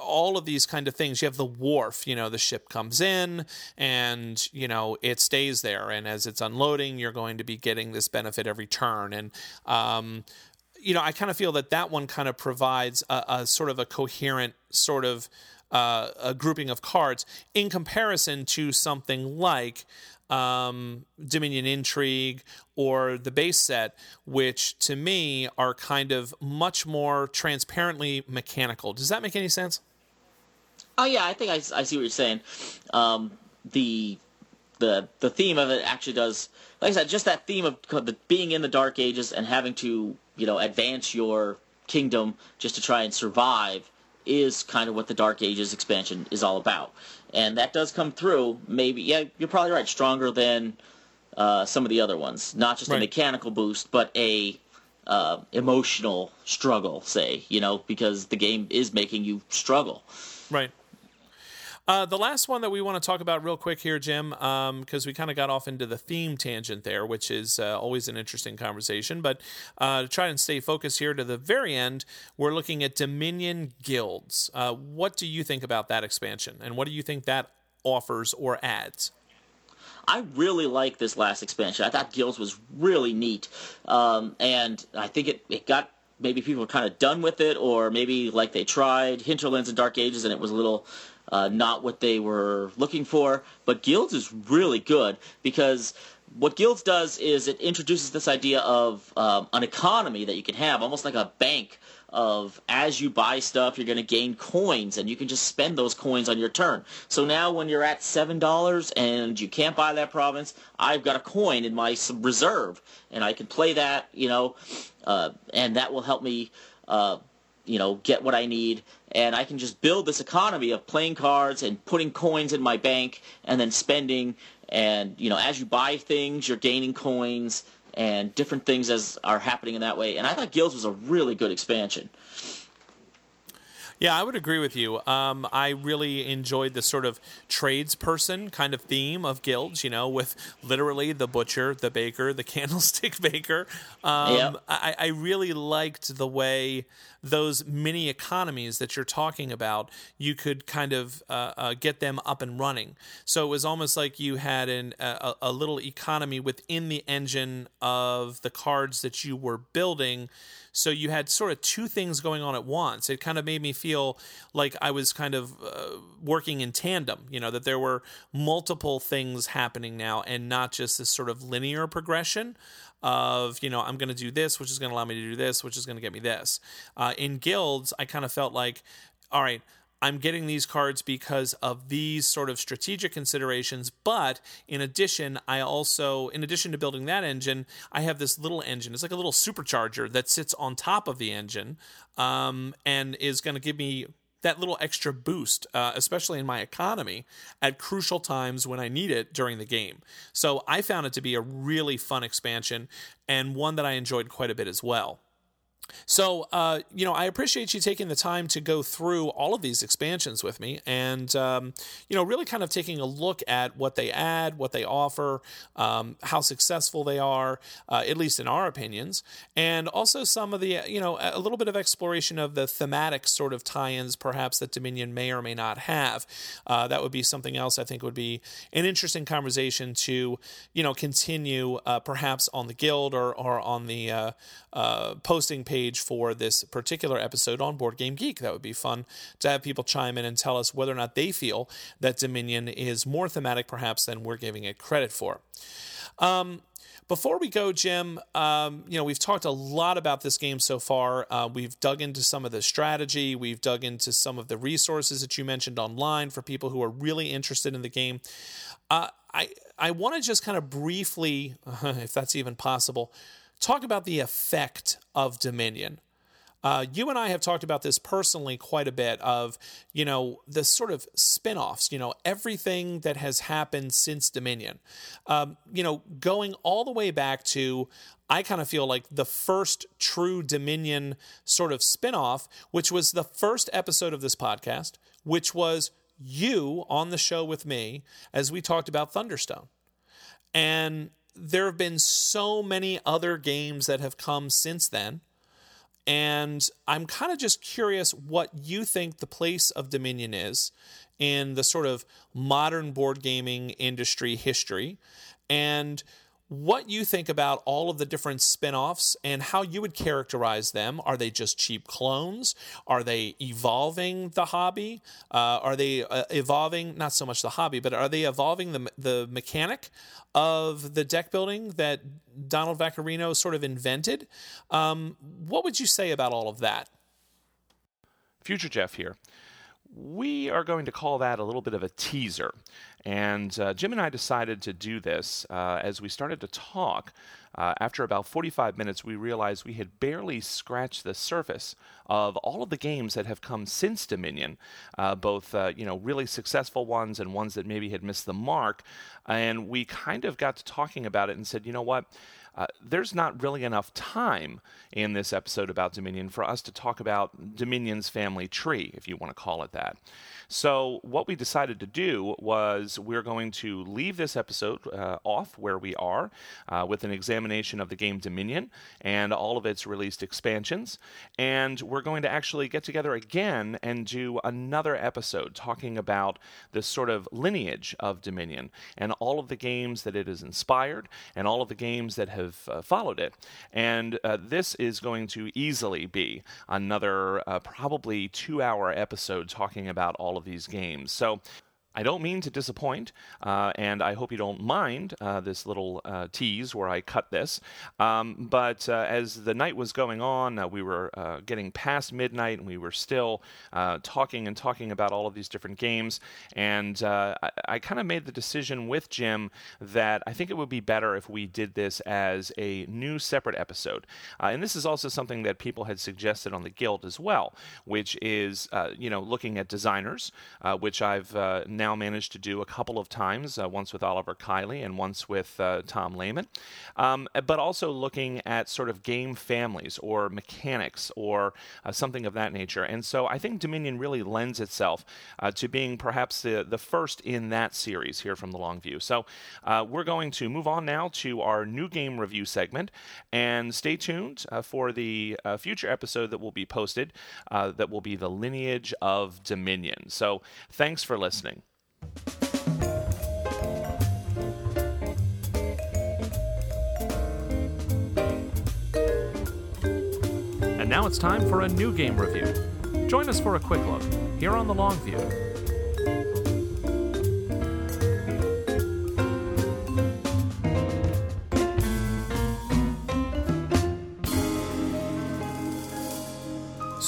all of these kind of things. You have the wharf. You know, the ship comes in and you know it stays there, and as it's unloading, you're going to be getting this benefit every turn. And um, you know, I kind of feel that that one kind of provides a, a sort of a coherent sort of uh, a grouping of cards in comparison to something like um, Dominion Intrigue or the base set, which to me are kind of much more transparently mechanical. Does that make any sense? Oh yeah, I think I, I see what you're saying. Um, the the the theme of it actually does, like I said, just that theme of the, being in the Dark Ages and having to you know advance your kingdom just to try and survive is kind of what the Dark Ages expansion is all about, and that does come through. Maybe yeah, you're probably right. Stronger than uh, some of the other ones. Not just right. a mechanical boost, but a uh, emotional struggle. Say you know because the game is making you struggle. Right. Uh, the last one that we want to talk about real quick here, Jim, because um, we kind of got off into the theme tangent there, which is uh, always an interesting conversation. But uh, to try and stay focused here to the very end, we're looking at Dominion Guilds. Uh, what do you think about that expansion, and what do you think that offers or adds? I really like this last expansion. I thought Guilds was really neat, um, and I think it, it got maybe people kind of done with it, or maybe like they tried Hinterlands and Dark Ages, and it was a little uh, not what they were looking for. But Guilds is really good because what Guilds does is it introduces this idea of um, an economy that you can have, almost like a bank of as you buy stuff, you're going to gain coins, and you can just spend those coins on your turn. So now, when you're at seven dollars and you can't buy that province, I've got a coin in my reserve, and I can play that, you know, uh, and that will help me uh, you know, get what I need, and I can just build this economy of playing cards and putting coins in my bank and then spending. And you know, as you buy things, you're gaining coins and different things as are happening in that way. And I thought Guilds was a really good expansion. Yeah, I would agree with you. Um, I really enjoyed the sort of tradesperson kind of theme of guilds, you know, with literally the butcher, the baker, the candlestick baker. Um, yep. I, I really liked the way those mini economies that you're talking about, you could kind of uh, uh, get them up and running. So it was almost like you had an, a, a little economy within the engine of the cards that you were building so you had sort of two things going on at once. It kind of made me feel like I was kind of uh, working in tandem, you know, that there were multiple things happening now and not just this sort of linear progression of you know i'm going to do this which is going to allow me to do this which is going to get me this uh, in guilds i kind of felt like all right I'm getting these cards because of these sort of strategic considerations. But in addition, I also, in addition to building that engine, I have this little engine. It's like a little supercharger that sits on top of the engine um, and is going to give me that little extra boost, uh, especially in my economy, at crucial times when I need it during the game. So I found it to be a really fun expansion and one that I enjoyed quite a bit as well. So, uh, you know, I appreciate you taking the time to go through all of these expansions with me and, um, you know, really kind of taking a look at what they add, what they offer, um, how successful they are, uh, at least in our opinions, and also some of the, you know, a little bit of exploration of the thematic sort of tie ins perhaps that Dominion may or may not have. Uh, that would be something else I think would be an interesting conversation to, you know, continue uh, perhaps on the guild or, or on the uh, uh, posting page for this particular episode on Board Game Geek. That would be fun to have people chime in and tell us whether or not they feel that Dominion is more thematic, perhaps, than we're giving it credit for. Um, before we go, Jim, um, you know, we've talked a lot about this game so far. Uh, we've dug into some of the strategy, we've dug into some of the resources that you mentioned online for people who are really interested in the game. Uh, I I want to just kind of briefly, if that's even possible, talk about the effect of Dominion. Uh, you and I have talked about this personally quite a bit of, you know, the sort of spin offs, you know, everything that has happened since Dominion. Um, you know, going all the way back to, I kind of feel like the first true Dominion sort of spin off, which was the first episode of this podcast, which was you on the show with me as we talked about Thunderstone. And there have been so many other games that have come since then. And I'm kind of just curious what you think the place of Dominion is in the sort of modern board gaming industry history. And what you think about all of the different spin-offs and how you would characterize them. Are they just cheap clones? Are they evolving the hobby? Uh, are they uh, evolving not so much the hobby but are they evolving the, the mechanic of the deck building that donald vaccarino sort of invented? Um, what would you say about all of that? Future jeff here we are going to call that a little bit of a teaser. And uh, Jim and I decided to do this uh, as we started to talk. Uh, after about 45 minutes, we realized we had barely scratched the surface of all of the games that have come since Dominion, uh, both uh, you know really successful ones and ones that maybe had missed the mark. And we kind of got to talking about it and said, you know what? Uh, there's not really enough time in this episode about Dominion for us to talk about Dominion's family tree, if you want to call it that. So, what we decided to do was we're going to leave this episode uh, off where we are uh, with an examination of the game Dominion and all of its released expansions. And we're going to actually get together again and do another episode talking about this sort of lineage of Dominion and all of the games that it has inspired and all of the games that have uh, followed it. And uh, this is going to easily be another uh, probably two hour episode talking about all of these games. So I don't mean to disappoint, uh, and I hope you don't mind uh, this little uh, tease where I cut this. Um, but uh, as the night was going on, uh, we were uh, getting past midnight, and we were still talking and talking about all of these different games. And I, I kind of made the decision with Jim that I think it would be better if we did this as a new separate episode. and this is also something that people had suggested on the Guild as well, which is you know looking at designers, which I've now managed to do a couple of times, uh, once with Oliver Kiley and once with uh, Tom Lehman, um, but also looking at sort of game families or mechanics or uh, something of that nature. And so I think Dominion really lends itself uh, to being perhaps the, the first in that series here from the Long View. So uh, we're going to move on now to our new game review segment and stay tuned for the future episode that will be posted that will be the lineage of Dominion. So thanks for listening. And now it's time for a new game review. Join us for a quick look here on The Long View.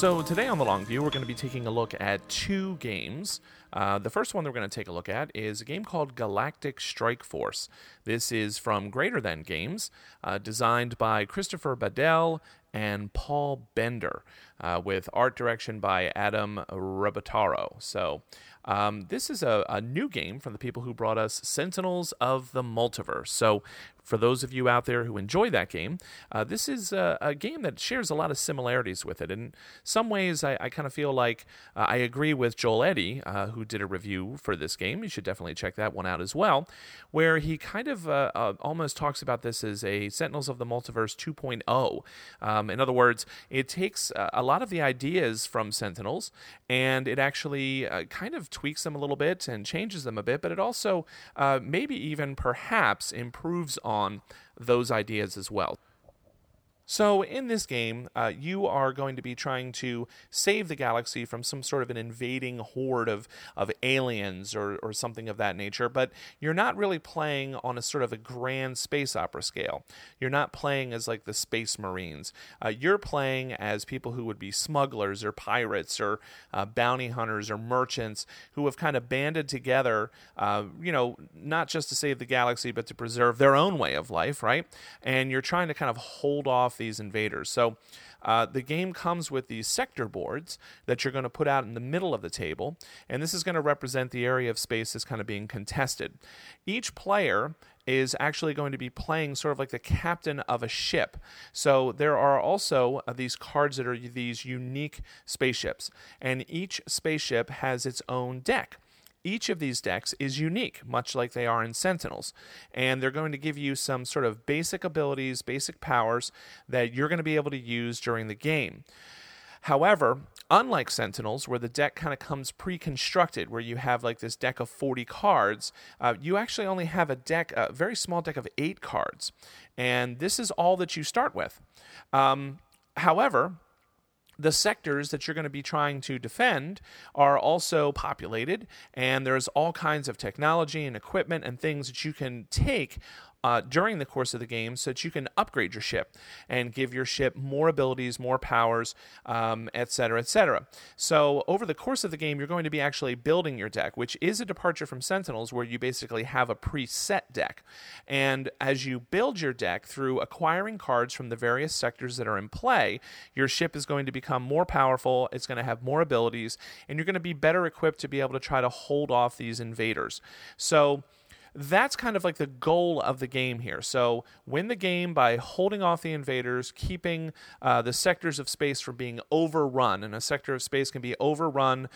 So, today on The Long View, we're going to be taking a look at two games uh, the first one that we're going to take a look at is a game called Galactic Strike Force. This is from Greater Than Games, uh, designed by Christopher Badell and Paul Bender, uh, with art direction by Adam Rebottaro. So, um, this is a, a, new game from the people who brought us Sentinels of the Multiverse. So, for those of you out there who enjoy that game, uh, this is a, a, game that shares a lot of similarities with it. In some ways, I, I kind of feel like uh, I agree with Joel Eddy, uh, who did a review for this game. You should definitely check that one out as well, where he kind of uh, uh, almost talks about this as a Sentinels of the Multiverse 2.0. Um, in other words, it takes uh, a lot of the ideas from Sentinels and it actually kind of tweaks them a little bit and changes them a bit, but it also maybe even perhaps improves on on those ideas as well. So, in this game, uh, you are going to be trying to save the galaxy from some sort of an invading horde of, of aliens or, or something of that nature, but you're not really playing on a sort of a grand space opera scale. You're not playing as like the Space Marines. Uh, you're playing as people who would be smugglers or pirates or uh, bounty hunters or merchants who have kind of banded together, uh, you know, not just to save the galaxy, but to preserve their own way of life, right? And you're trying to kind of hold off off these invaders. So uh, the game comes with these sector boards that you're going to put out in the middle of the table, and this is going to represent the area of space that's kind of being contested. Each player is actually going to be playing sort of like the captain of a ship. So there are also uh, these cards that are these unique spaceships, and each spaceship has its own deck. Each of these decks is unique, much like they are in Sentinels. And they're going to give you some sort of basic abilities, basic powers that you're going to be able to use during the game. However, unlike Sentinels, where the deck kind of comes pre constructed, where you have like this deck of 40 cards, uh, you actually only have a deck, a very small deck of eight cards. And this is all that you start with. Um, however, the sectors that you're going to be trying to defend are also populated, and there's all kinds of technology and equipment and things that you can take uh, during the course of the game so that you can upgrade your ship and give your ship more abilities, more powers, um, etc., cetera, et cetera. So, over the course of the game, you're going to be actually building your deck, which is a departure from Sentinels, where you basically have a preset deck. And as you build your deck through acquiring cards from the various sectors that are in play, your ship is going to become more powerful, it's going to have more abilities, and you're going to be better equipped to be able to try to hold off these invaders. So, that's kind of like the goal of the game here. So win the game by holding off the invaders, keeping uh, the sectors of space from being overrun. And a sector of space can be overrun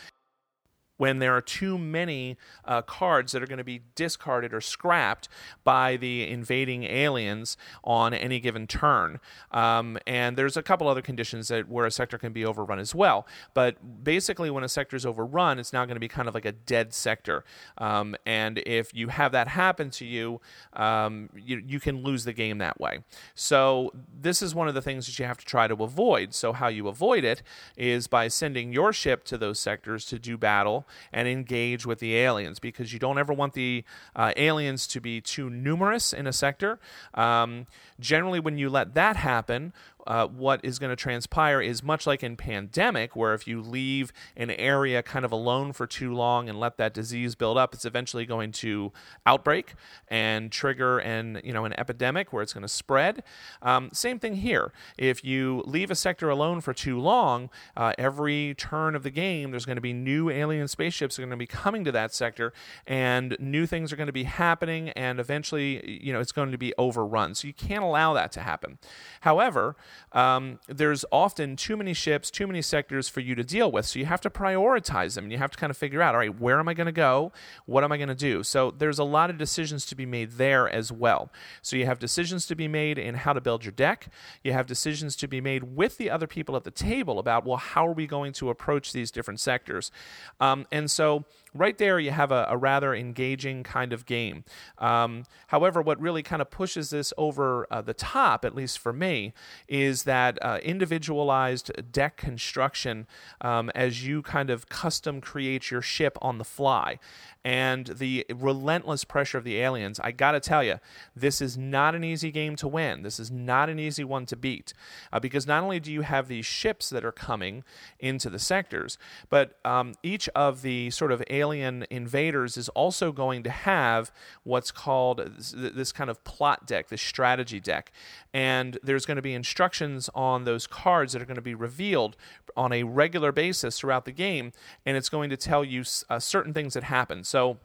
when there are too many uh, cards that are going to be discarded or scrapped by the invading aliens on any given turn. Um, and there's a couple other conditions that where a sector can be overrun as well. But basically, when a sector is overrun, it's now going to be kind of like a dead sector. Um, and if you have that happen to you, um, you, you can lose the game that way. So this is one of the things that you have to try to avoid. So how you avoid it is by sending your ship to those sectors to do battle and engage with the aliens because you don't ever want the uh, aliens to be too numerous in a sector. Um, generally, when you let that happen, uh, what is going to transpire is much like in pandemic, where if you leave an area kind of alone for too long and let that disease build up, it's eventually going to outbreak and trigger an you know an epidemic where it's going to spread. Um, same thing here. If you leave a sector alone for too long, uh, every turn of the game, there's going to be new alien spaceships are going to be coming to that sector, and new things are going to be happening, and eventually, you know, it's going to be overrun. So you can't allow that to happen. However, um, there's often too many ships, too many sectors for you to deal with. So you have to prioritize them and you have to kind of figure out, all right, where am I going to go? What am I going to do? So there's a lot of decisions to be made there as well. So you have decisions to be made in how to build your deck. You have decisions to be made with the other people at the table about, well, how are we going to approach these different sectors? Um, and so right there you have a, a rather engaging kind of game. Um, however, what really kind of pushes this over uh, the top, at least for me, is that uh, individualized deck construction um, as you kind of custom create your ship on the fly and the relentless pressure of the aliens, I got to tell you, this is not an easy game to win. This is not an easy one to beat uh, because not only do you have these ships that are coming into the sectors, but um, each of the sort of alien invaders is also going to have what's called this, kind of plot deck, this strategy deck. And there's going to be instructions on those cards that are going to be revealed on a regular basis throughout the game, and it's going to tell you uh, certain things that happen. So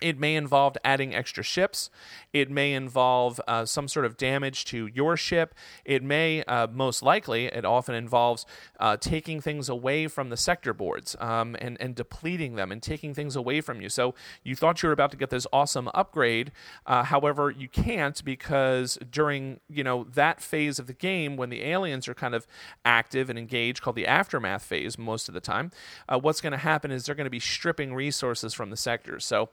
it may involve adding extra ships. It may involve uh, some sort of damage to your ship. It may, uh, most likely, it often involves uh, taking things away from the sector boards um, and, and depleting them and taking things away from you. So you thought you were about to get this awesome upgrade. Uh, however, you can't because during you know that phase of the game when the aliens are kind of active and engaged, called the aftermath phase, most of the time, uh, what's going to happen is they're going to be stripping resources from the sectors. So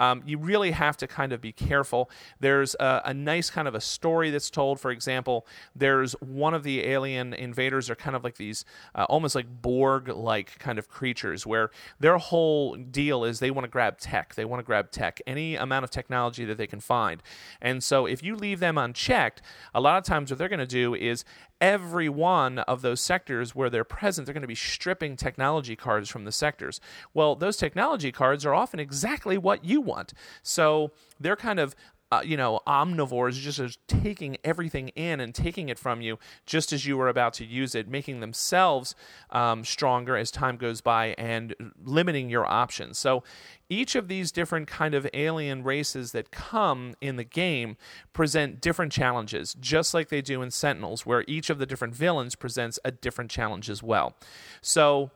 um, you really have to kind of be careful. There's a, a, nice kind of a story that's told. For example, there's one of the alien invaders are kind of like these uh, almost like Borg like kind of creatures where their whole deal is they want to grab tech. They want to grab tech, any amount of technology that they can find. And so if you leave them unchecked, a lot of times what they're going to do is every one of those sectors where they're present, they're going to be stripping technology cards from the sectors. Well, those technology cards are often exactly what you want. So they're kind of uh, you know, omnivores just as taking everything in and taking it from you just as you were about to use it, making themselves um, stronger as time goes by and limiting your options. So each of these different kind of alien races that come in the game present different challenges, just like they do in Sentinels, where each of the different villains presents a different challenge as well. So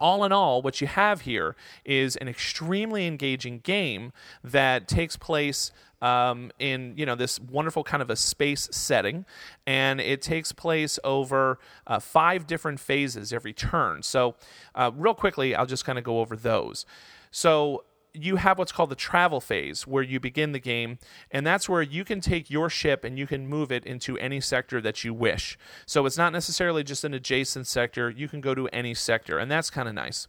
all in all, what you have here is an extremely engaging game that takes place um, in you know this wonderful kind of a space setting, and it takes place over uh, five different phases every turn. So, uh, real quickly, I'll just kind of go over those. So, you have what's called the travel phase where you begin the game and that's where you can take your ship and you can move it into any sector that you wish so it's not necessarily just an adjacent sector you can go to any sector and that's kind of nice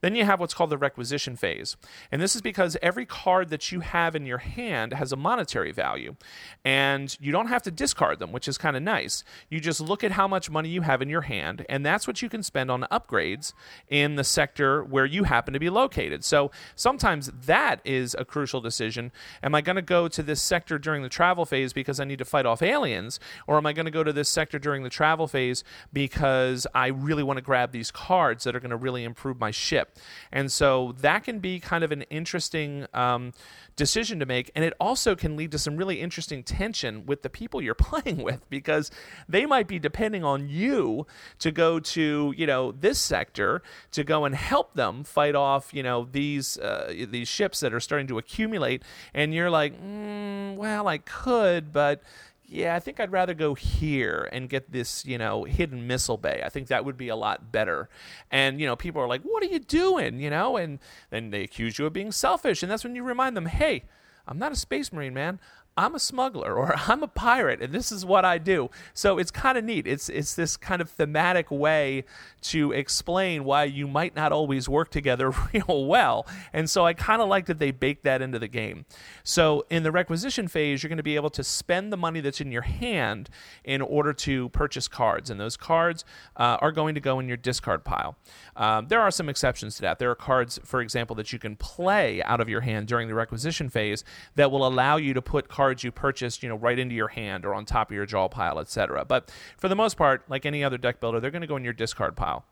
then you have what's called the requisition phase. And this is because every card that you have in your hand has a monetary value. And you don't have to discard them, which is kind of nice. You just look at how much money you have in your hand, and that's what you can spend on upgrades in the sector where you happen to be located. So sometimes that is a crucial decision. Am I going to go to this sector during the travel phase because I need to fight off aliens? Or am I going to go to this sector during the travel phase because I really want to grab these cards that are going to really improve my ship? And so that can be kind of an interesting um, decision to make. And it also can lead to some really interesting tension with the people you're playing with because they might be depending on you to go to, you know, this sector to go and help them fight off, you know, these uh, these ships that are starting to accumulate. And you're like, mm, well, I could, but yeah, I think I'd rather go here and get this, you know, hidden missile bay. I think that would be a lot better. And, you know, people are like, what are you doing? You know, and then they accuse you of being selfish. And that's when you remind them, hey, I'm not a space marine, man. I'm a smuggler or I'm a pirate and this is what I do. So it's kind of neat. It's it's this kind of thematic way to explain why you might not always work together real well. And so I kind of like that they bake that into the game. So in the requisition phase, you're going to be able to spend the money that's in your hand in order to purchase cards, and those cards uh, are going to go in your discard pile. Um, there are some exceptions to that. There are cards, for example, that you can play out of your hand during the requisition phase that will allow you to put cards you purchased, you know, right into your hand or on top of your draw pile, etc. But for the most part, like any other deck builder, they're going to go in your discard pile.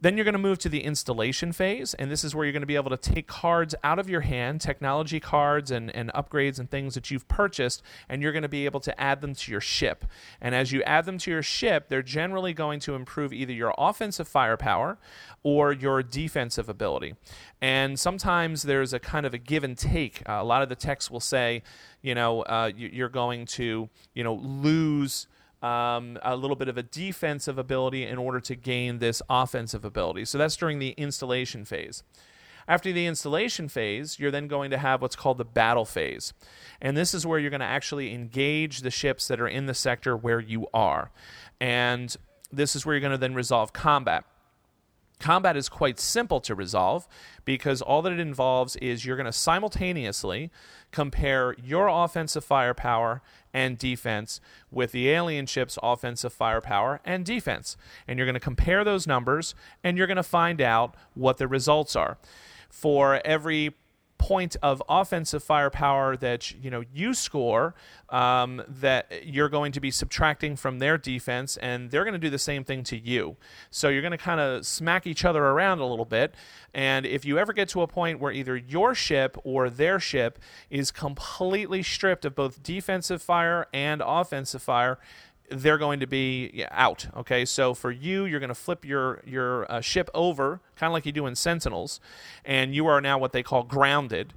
Then you're going to move to the installation phase, and this is where you're going to be able to take cards out of your hand, technology cards and, and upgrades and things that you've purchased, and you're going to be able to add them to your ship. And as you add them to your ship, they're generally going to improve either your offensive firepower or your defensive ability. And sometimes there's a kind of a give and take. Uh, a lot of the texts will say, you know, uh, you're going to, you know, lose um, a little bit of a defensive ability in order to gain this offensive ability. So that's during the installation phase. After the installation phase, you're then going to have what's called the battle phase. And this is where you're going to actually engage the ships that are in the sector where you are. And this is where you're going to then resolve combat. Combat is quite simple to resolve because all that it involves is you're going to simultaneously compare your offensive firepower and defense with the alien ship's offensive firepower and defense. And you're going to compare those numbers and you're going to find out what the results are. For every point of offensive firepower that you know you score um, that you're going to be subtracting from their defense and they're going to do the same thing to you. So you're going to kind of smack each other around a little bit and if you ever get to a point where either your ship or their ship is completely stripped of both defensive fire and offensive fire they're going to be out. Okay, so for you, you're going to flip your your uh, ship over, kind of like you do in Sentinels, and you are now what they call grounded.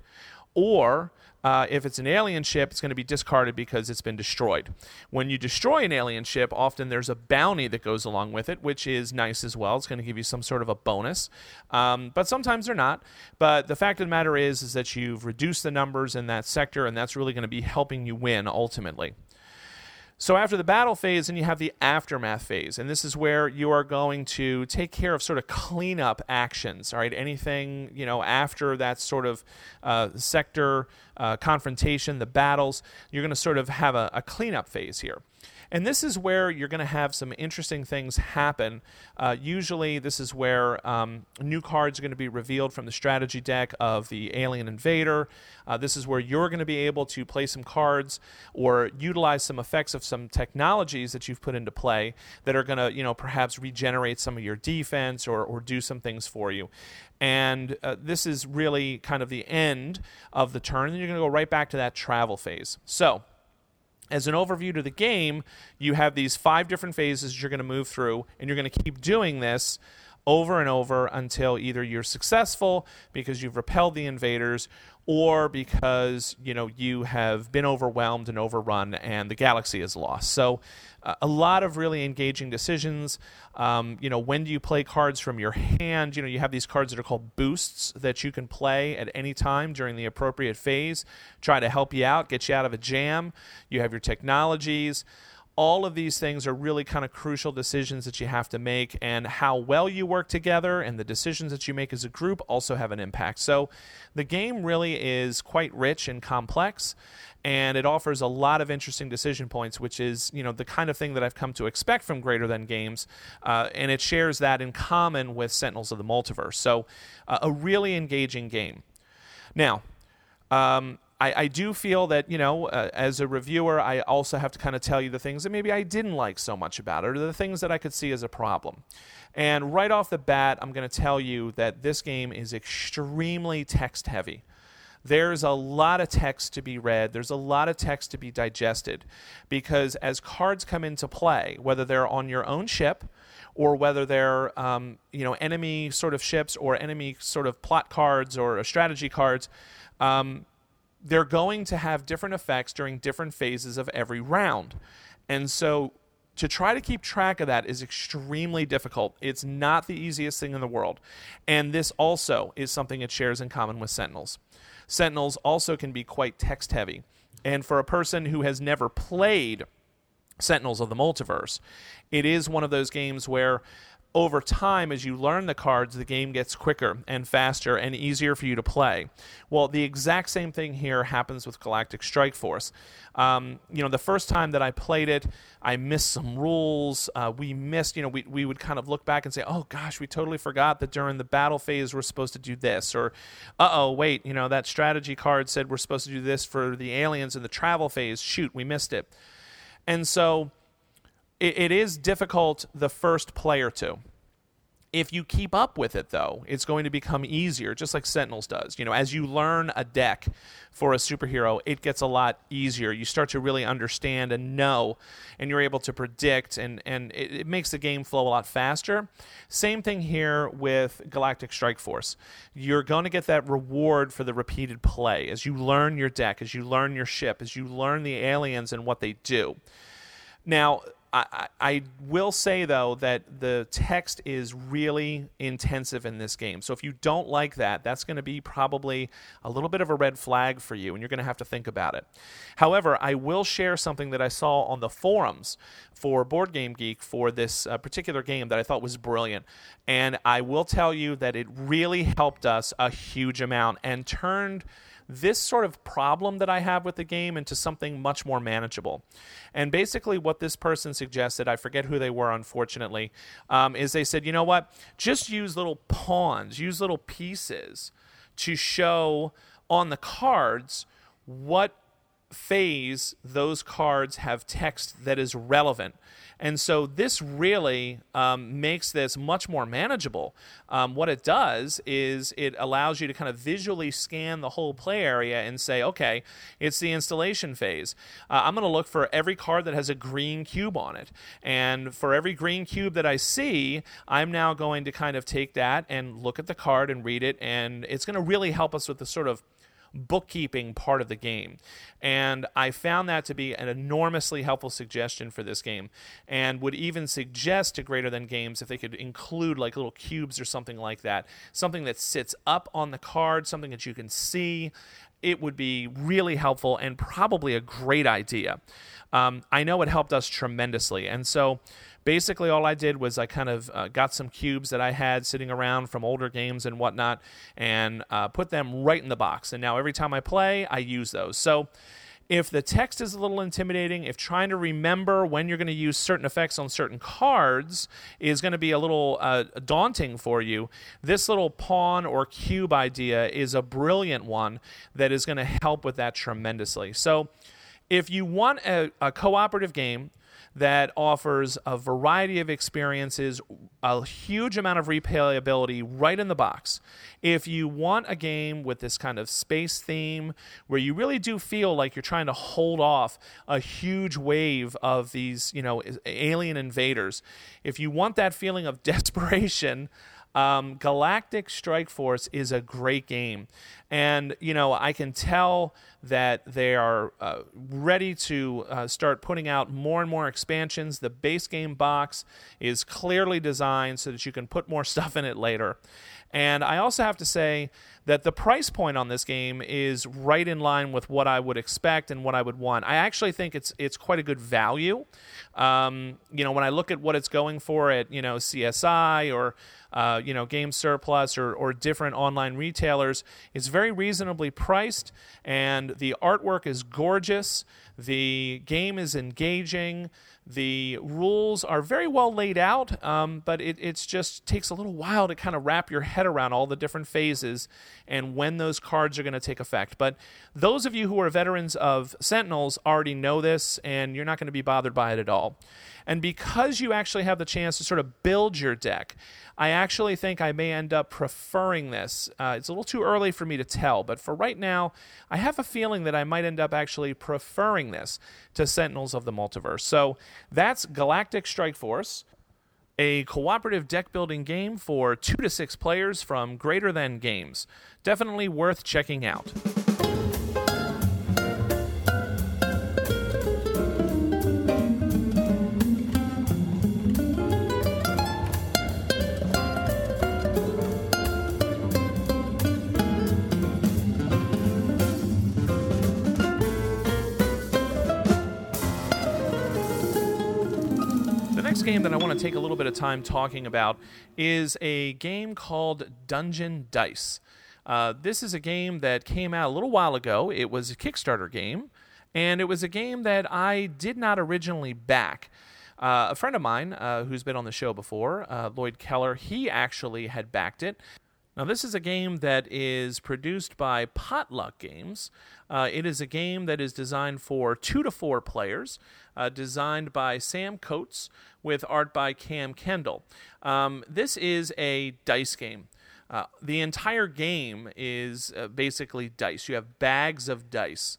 Or uh, if it's an alien ship, it's going to be discarded because it's been destroyed. When you destroy an alien ship, often there's a bounty that goes along with it, which is nice as well. It's going to give you some sort of a bonus, um, but sometimes they're not. But the fact of the matter is, is that you've reduced the numbers in that sector, and that's really going to be helping you win ultimately. So after the battle phase, then you have the aftermath phase, and this is where you are going to take care of sort of cleanup actions. All right, anything you know after that sort of uh, sector uh, confrontation, the battles, you're going to sort of have a, a cleanup phase here. And this is where you're going to have some interesting things happen. Uh, usually, this is where um, new cards are going to be revealed from the strategy deck of the Alien Invader. Uh, this is where you're going to be able to play some cards or utilize some effects of some technologies that you've put into play that are going to, you know, perhaps regenerate some of your defense or, or do some things for you. And uh, this is really kind of the end of the turn. And you're going to go right back to that travel phase. So, as an overview to the game, you have these five different phases you're going to move through, and you're going to keep doing this over and over until either you're successful because you've repelled the invaders or because you know you have been overwhelmed and overrun and the galaxy is lost. So uh, a lot of really engaging decisions. Um, you know when do you play cards from your hand? You know you have these cards that are called boosts that you can play at any time during the appropriate phase try to help you out get you out of a jam. You have your technologies all of these things are really kind of crucial decisions that you have to make, and how well you work together and the decisions that you make as a group also have an impact. So, the game really is quite rich and complex, and it offers a lot of interesting decision points, which is you know the kind of thing that I've come to expect from Greater Than games, uh, and it shares that in common with Sentinels of the Multiverse. So, uh, a really engaging game. Now. Um, I, I do feel that, you know, uh, as a reviewer, I also have to kind of tell you the things that maybe I didn't like so much about it, or the things that I could see as a problem. And right off the bat, I'm going to tell you that this game is extremely text heavy. There's a lot of text to be read, there's a lot of text to be digested, because as cards come into play, whether they're on your own ship, or whether they're um, you know enemy sort of ships or enemy sort of plot cards or strategy cards, um, they're going to have different effects during different phases of every round. And so to try to keep track of that is extremely difficult. It's not the easiest thing in the world. And this also is something it shares in common with Sentinels. Sentinels also can be quite text heavy. And for a person who has never played Sentinels of the Multiverse, it is one of those games where over time, as you learn the cards, the game gets quicker and faster and easier for you to play. Well, the exact same thing here happens with Galactic Strike Force. Um, you know, the first time that I played it, I missed some rules. Uh, we missed, you know, we, we would kind of look back and say, oh gosh, we totally forgot that during the battle phase we're supposed to do this. Or, uh oh, wait, you know, that strategy card said we're supposed to do this for the aliens in the travel phase. Shoot, we missed it. And so it, it is difficult the first play or two. If you keep up with it, though, it's going to become easier, just like Sentinels does. You know, as you learn a deck for a superhero, it gets a lot easier. You start to really understand and know, and you're able to predict, and, and it, it makes the game flow a lot faster. Same thing here with Galactic Strike Force. You're going to get that reward for the repeated play as you learn your deck, as you learn your ship, as you learn the aliens and what they do. Now, I, I will say though that the text is really intensive in this game. So if you don't like that, that's going to be probably a little bit of a red flag for you, and you're going to have to think about it. However, I will share something that I saw on the forums for Board Game Geek for this uh, particular game that I thought was brilliant, and I will tell you that it really helped us a huge amount and turned this sort of problem that I have with the game into something much more manageable. And basically, what this person suggested, I forget who they were, unfortunately, um, is they said, you know what? Just use little pawns, use little pieces to show on the cards what phase those cards have text that is relevant. And so this really um, makes this much more manageable. Um, what it does is it allows you to kind of visually scan the whole play area and say, okay, it's the installation phase. Uh, I'm going to look for every card that has a green cube on it. And for every green cube that I see, I'm now going to kind of take that and look at the card and read it. And it's going to really help us with the sort of bookkeeping part of the game. And I found that to be an enormously helpful suggestion for this game and would even suggest to Greater Than Games if they could include like little cubes or something like that, something that sits up on the card, something that you can see. It would be really helpful and probably a great idea. Um, I know it helped us tremendously. And so basically all I did was I kind of uh, got some cubes that I had sitting around from older games and whatnot and uh, put them right in the box. And now every time I play, I use those. So if the text is a little intimidating, if trying to remember when you're going to use certain effects on certain cards is going to be a little uh, daunting for you, this little pawn or cube idea is a brilliant one that is going to help with that tremendously. So, if you want a, a cooperative game that offers a variety of experiences, a huge amount of replayability right in the box. If you want a game with this kind of space theme where you really do feel like you're trying to hold off a huge wave of these, you know, alien invaders, if you want that feeling of desperation, Um, Galactic Strike Force is a great game. And, you know, I can tell that they are uh, ready to uh, start putting out more and more expansions. The base game box is clearly designed so that you can put more stuff in it later. And I also have to say that the price point on this game is right in line with what I would expect and what I would want. I actually think it's it's quite a good value. Um, you know, when I look at what it's going for at you know CSI or uh, you know Game Surplus or or different online retailers, it's very reasonably priced, and the artwork is gorgeous. The game is engaging. The rules are very well laid out, um, but it it's just takes a little while to kind of wrap your head around all the different phases and when those cards are going to take effect. But those of you who are veterans of Sentinels already know this, and you're not going to be bothered by it at all. And because you actually have the chance to sort of build your deck, I actually think I may end up preferring this. Uh, it's a little too early for me to tell, but for right now, I have a feeling that I might end up actually preferring this to Sentinels of the Multiverse. So that's Galactic Strike Force a cooperative deck building game for two to six players from Greater Than Games. Definitely worth checking out. Game that I want to take a little bit of time talking about is a game called Dungeon Dice. Uh, this is a game that came out a little while ago. It was a Kickstarter game, and it was a game that I did not originally back. Uh, a friend of mine uh, who's been on the show before, uh, Lloyd Keller, he actually had backed it. Now, this is a game that is produced by Potluck Games. Uh, it is a game that is designed for two to four players, uh, designed by Sam Coates with art by Cam Kendall. Um, this is a dice game. Uh, the entire game is uh, basically dice. You have bags of dice.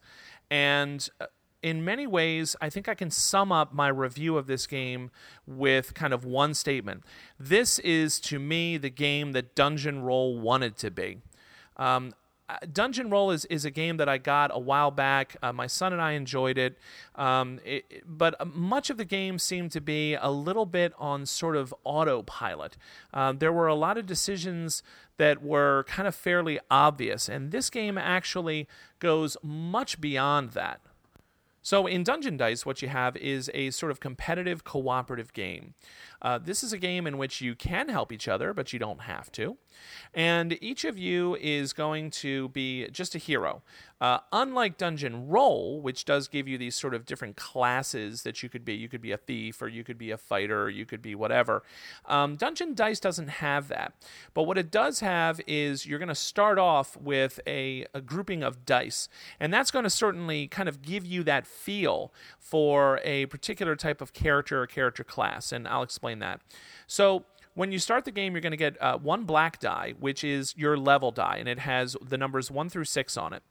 And uh, in many ways, I think I can sum up my review of this game with kind of one statement. This is, to me, the game that Dungeon Roll wanted to be. Um, uh, Dungeon Roll is, is a game that I got a while back. Uh, my son and I enjoyed it, um, it, but uh, much of the game seemed to be a little bit on sort of autopilot. Um, there were a lot of decisions that were kind of fairly obvious, and this game actually goes much beyond that. So, in Dungeon Dice, what you have is a sort of competitive cooperative game. Uh, this is a game in which you can help each other, but you don't have to. And each of you is going to be just a hero. Uh, unlike Dungeon Roll, which does give you these sort of different classes that you could be, you could be a thief, or you could be a fighter, or you could be whatever. Um, Dungeon Dice doesn't have that. But what it does have is you're going to start off with a, a grouping of dice, and that's going to certainly kind of give you that feel for a particular type of character or character class, and I'll explain that. So, when you start the game, you're going to get uh, one black die, which is your level die, and it has the numbers one through six on it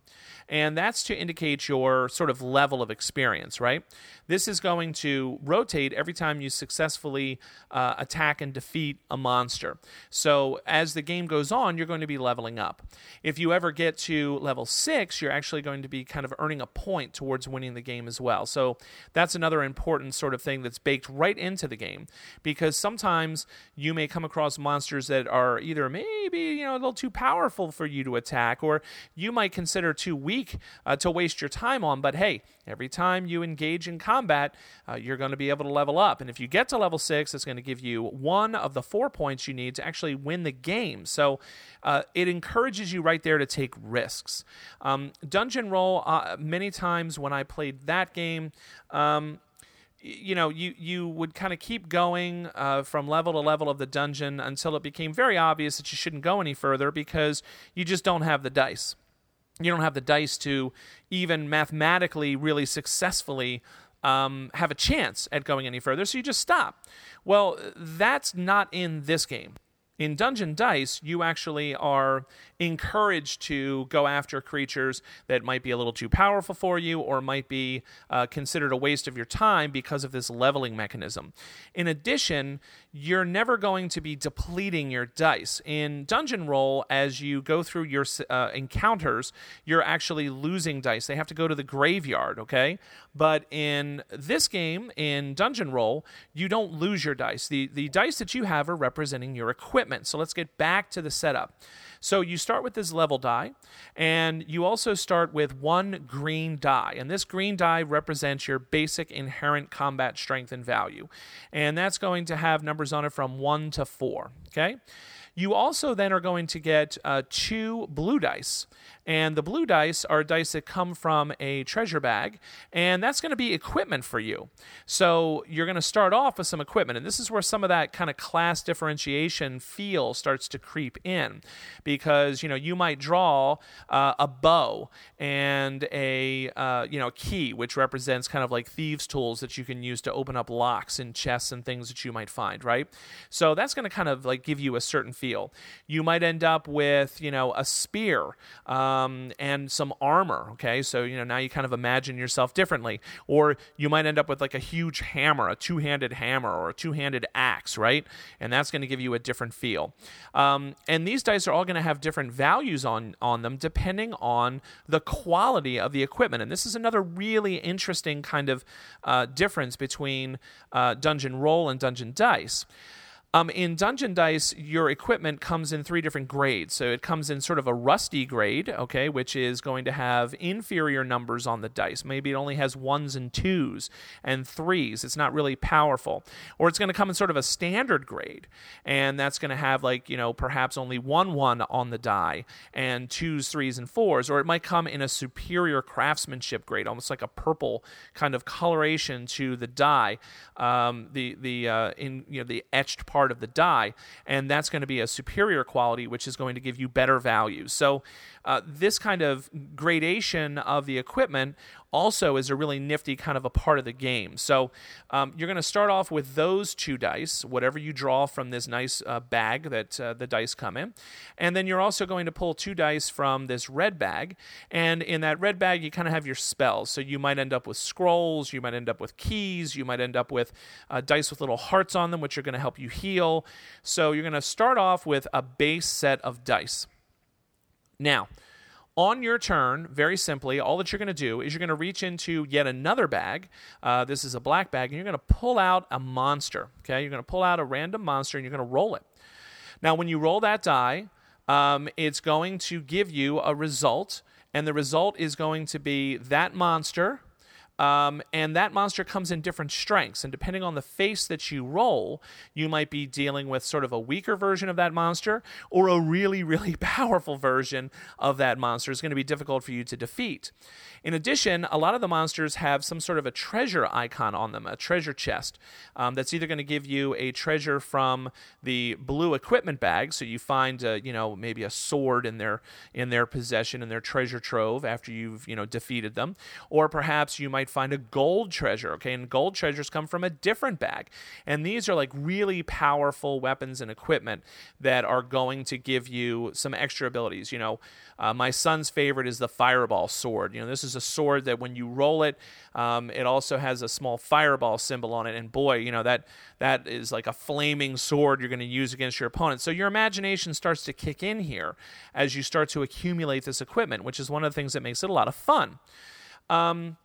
and that's to indicate your sort of level of experience, right? This is going to rotate every time you successfully uh, attack and defeat a monster. So as the game goes on, you're going to be leveling up. If you ever get to level six, you're actually going to be kind of earning a point towards winning the game as well. So that's another important sort of thing that's baked right into the game because sometimes you may come across monsters that are either maybe you know a little too powerful for you to attack or you might consider too weak uh, to waste your time on. But hey, every time you engage in combat, uh, you're going to be able to level up. And if you get to level six, it's going to give you one of the four points you need to actually win the game. So uh, it encourages you right there to take risks. Um, Dungeon Roll, uh, many times when I played that game, um, you know, you you would kind of keep going uh, from level to level of the dungeon until it became very obvious that you shouldn't go any further because you just don't have the dice you don't have the dice to even mathematically really successfully um, have a chance at going any further, so you just stop. Well, that's not in this game. In Dungeon Dice, you actually are encouraged to go after creatures that might be a little too powerful for you or might be uh, considered a waste of your time because of this leveling mechanism. In addition, you're never going to be depleting your dice. In Dungeon Roll, as you go through your uh, encounters, you're actually losing dice. They have to go to the graveyard, okay? But in this game, in Dungeon Roll, you don't lose your dice. The, the dice that you have are representing your equipment. So let's get back to the setup. So you start with this level die, and you also start with one green die. And this green die represents your basic inherent combat strength and value. And that's going to have numbers on it from 1 to 4. Okay? You also then are going to get uh, two blue dice. And the blue dice are dice that come from a treasure bag, and that's going to be equipment for you. So you're going to start off with some equipment, and this is where some of that kind of class differentiation feel starts to creep in, because you know you might draw uh, a bow and a uh, you know key, which represents kind of like thieves' tools that you can use to open up locks and chests and things that you might find, right? So that's going to kind of like give you a certain feel. You might end up with you know a spear. Um, um, and some armor. Okay, so you know now you kind of imagine yourself differently, or you might end up with like a huge hammer, a two-handed hammer, or a two-handed axe, right? And that's going to give you a different feel. Um, and these dice are all going to have different values on on them depending on the quality of the equipment. And this is another really interesting kind of uh, difference between uh, Dungeon Roll and Dungeon Dice. Um, in Dungeon Dice, your equipment comes in three different grades. So it comes in sort of a rusty grade, okay, which is going to have inferior numbers on the dice. Maybe it only has ones and twos and threes. It's not really powerful. Or it's going to come in sort of a standard grade, and that's going to have like, you know, perhaps only one one on the die and twos, threes, and fours. Or it might come in a superior craftsmanship grade, almost like a purple kind of coloration to the die, um, the the uh, in you know the etched part part of the die, and that's going to be a superior quality, which is going to give you better values. So, uh, this kind of gradation of the equipment also is a really nifty kind of a part of the game. So um, you're going to start off with those two dice, whatever you draw from this nice uh, bag that uh, the dice come in. And then you're also going to pull two dice from this red bag. And in that red bag, you kind of have your spells. So you might end up with scrolls, you might end up with keys, you might end up with uh, dice with little hearts on them, which are going to help you heal. So you're going to start off with a base set of dice. Now, on your turn, very simply, all that you're going to do is you're going to reach into yet another bag. Uh, this is a black bag, and you're going to pull out a monster. Okay, you're going to pull out a random monster, and you're going to roll it. Now, when you roll that die, um, it's going to give you a result, and the result is going to be that monster um, and that monster comes in different strengths. And depending on the face that you roll, you might be dealing with sort of a weaker version of that monster or a really, really powerful version of that monster. It's going to be difficult for you to defeat. In addition, a lot of the monsters have some sort of a treasure icon on them, a treasure chest. Um, that's either going to give you a treasure from the blue equipment bag, so you find, uh, you know, maybe a sword in their in their possession in their treasure trove after you've you know defeated them, or perhaps you might might find a gold treasure. Okay, and gold treasures come from a different bag. And these are like really powerful weapons and equipment that are going to give you some extra abilities. You know, uh, my son's favorite is the fireball sword. You know, this is a sword that when you roll it, um, it also has a small fireball symbol on it. And boy, you know that that is like a flaming sword you're going to use against your opponent. So your imagination starts to kick in here as you start to accumulate this equipment, which is one of the things that makes it a lot of fun. Um,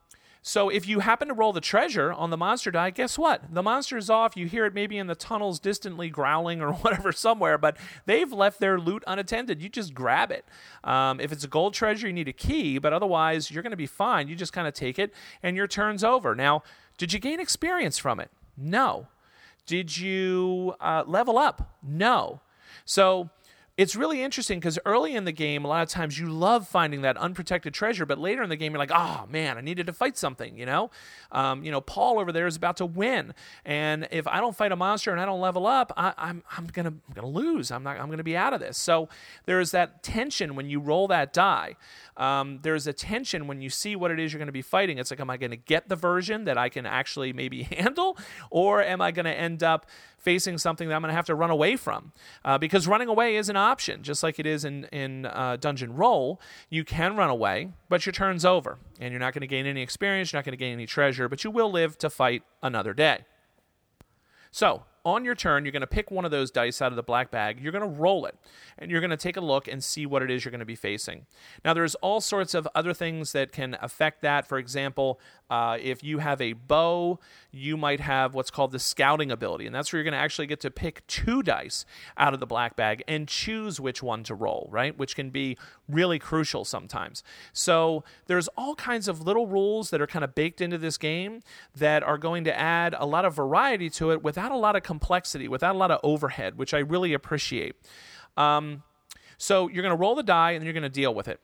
so if you happen to roll the treasure on the monster die, guess what? The monster is off. You hear it maybe in the tunnels distantly growling or whatever somewhere, but they've left their loot unattended. You just grab it. Um, if it's a gold treasure, you need a key, but otherwise, you're going to be fine. You just kind of take it and your turn's over. Now, did you gain experience from it? No. Did you uh, level up? No. So it's really interesting because early in the game, a lot of times you love finding that unprotected treasure, but later in the game, you're like, oh man, I needed to fight something. You know, um, you know, Paul over there is about to win, and if I don't fight a monster and I don't level up, I, am I'm, I'm gonna I'm gonna lose. I'm not I'm gonna be out of this. So there's that tension when you roll that die. Um, there's a tension when you see what it is you're going to be fighting. It's like, am I going to get the version that I can actually maybe handle, or am I going to end up facing something that I'm going to have to run away from? Uh, because running away is an option, just like it is in in uh, Dungeon Roll. You can run away, but your turn's over, and you're not going to gain any experience. You're not going to gain any treasure, but you will live to fight another day. So, on your turn, you're going to pick one of those dice out of the black bag. You're going to roll it, and you're going to take a look and see what it is you're going to be facing. Now, there's all sorts of other things that can affect that. For example, uh, if you have a bow, you might have what's called the scouting ability, and that's where you're going to actually get to pick two dice out of the black bag and choose which one to roll, right? Which can be really crucial sometimes. So there's all kinds of little rules that are kind of baked into this game that are going to add a lot of variety to it without a lot of complexity, without a lot of overhead, which I really appreciate. Um, so you're going to roll the die and you're going to deal with it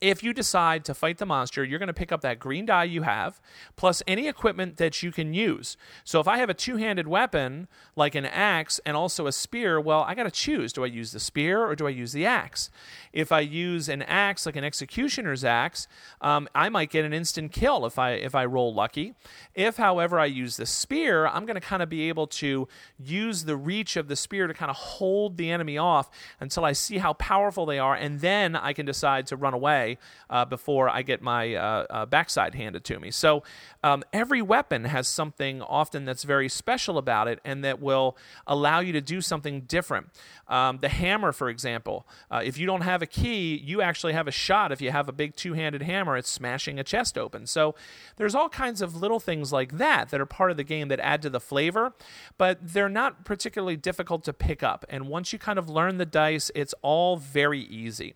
if you decide to fight the monster, you're going to pick up that green die you have, plus any equipment that you can use. So if I have a two handed weapon, like an axe and also a spear, well, I got to choose. Do I use the spear or do I use the axe? If I use an axe, like an executioner's axe, um, I might get an instant kill if I, if I roll lucky. If, however, I use the spear, I'm going to kind of be able to use the reach of the spear to kind of hold the enemy off until I see how powerful they are, and then I can decide to run away uh, before I get my uh, uh, backside handed to me. So um, every weapon has something often that's very special about it and that will allow you to do something different. Um, the hammer, for example, uh, if you don't have a key, you actually have a shot. If you have a big two handed hammer, it's smashing a chest open. So there's all kinds of little things like that that are part of the game that add to the flavor, but they're not particularly difficult to pick up. And once you kind of learn the dice, it's all very easy.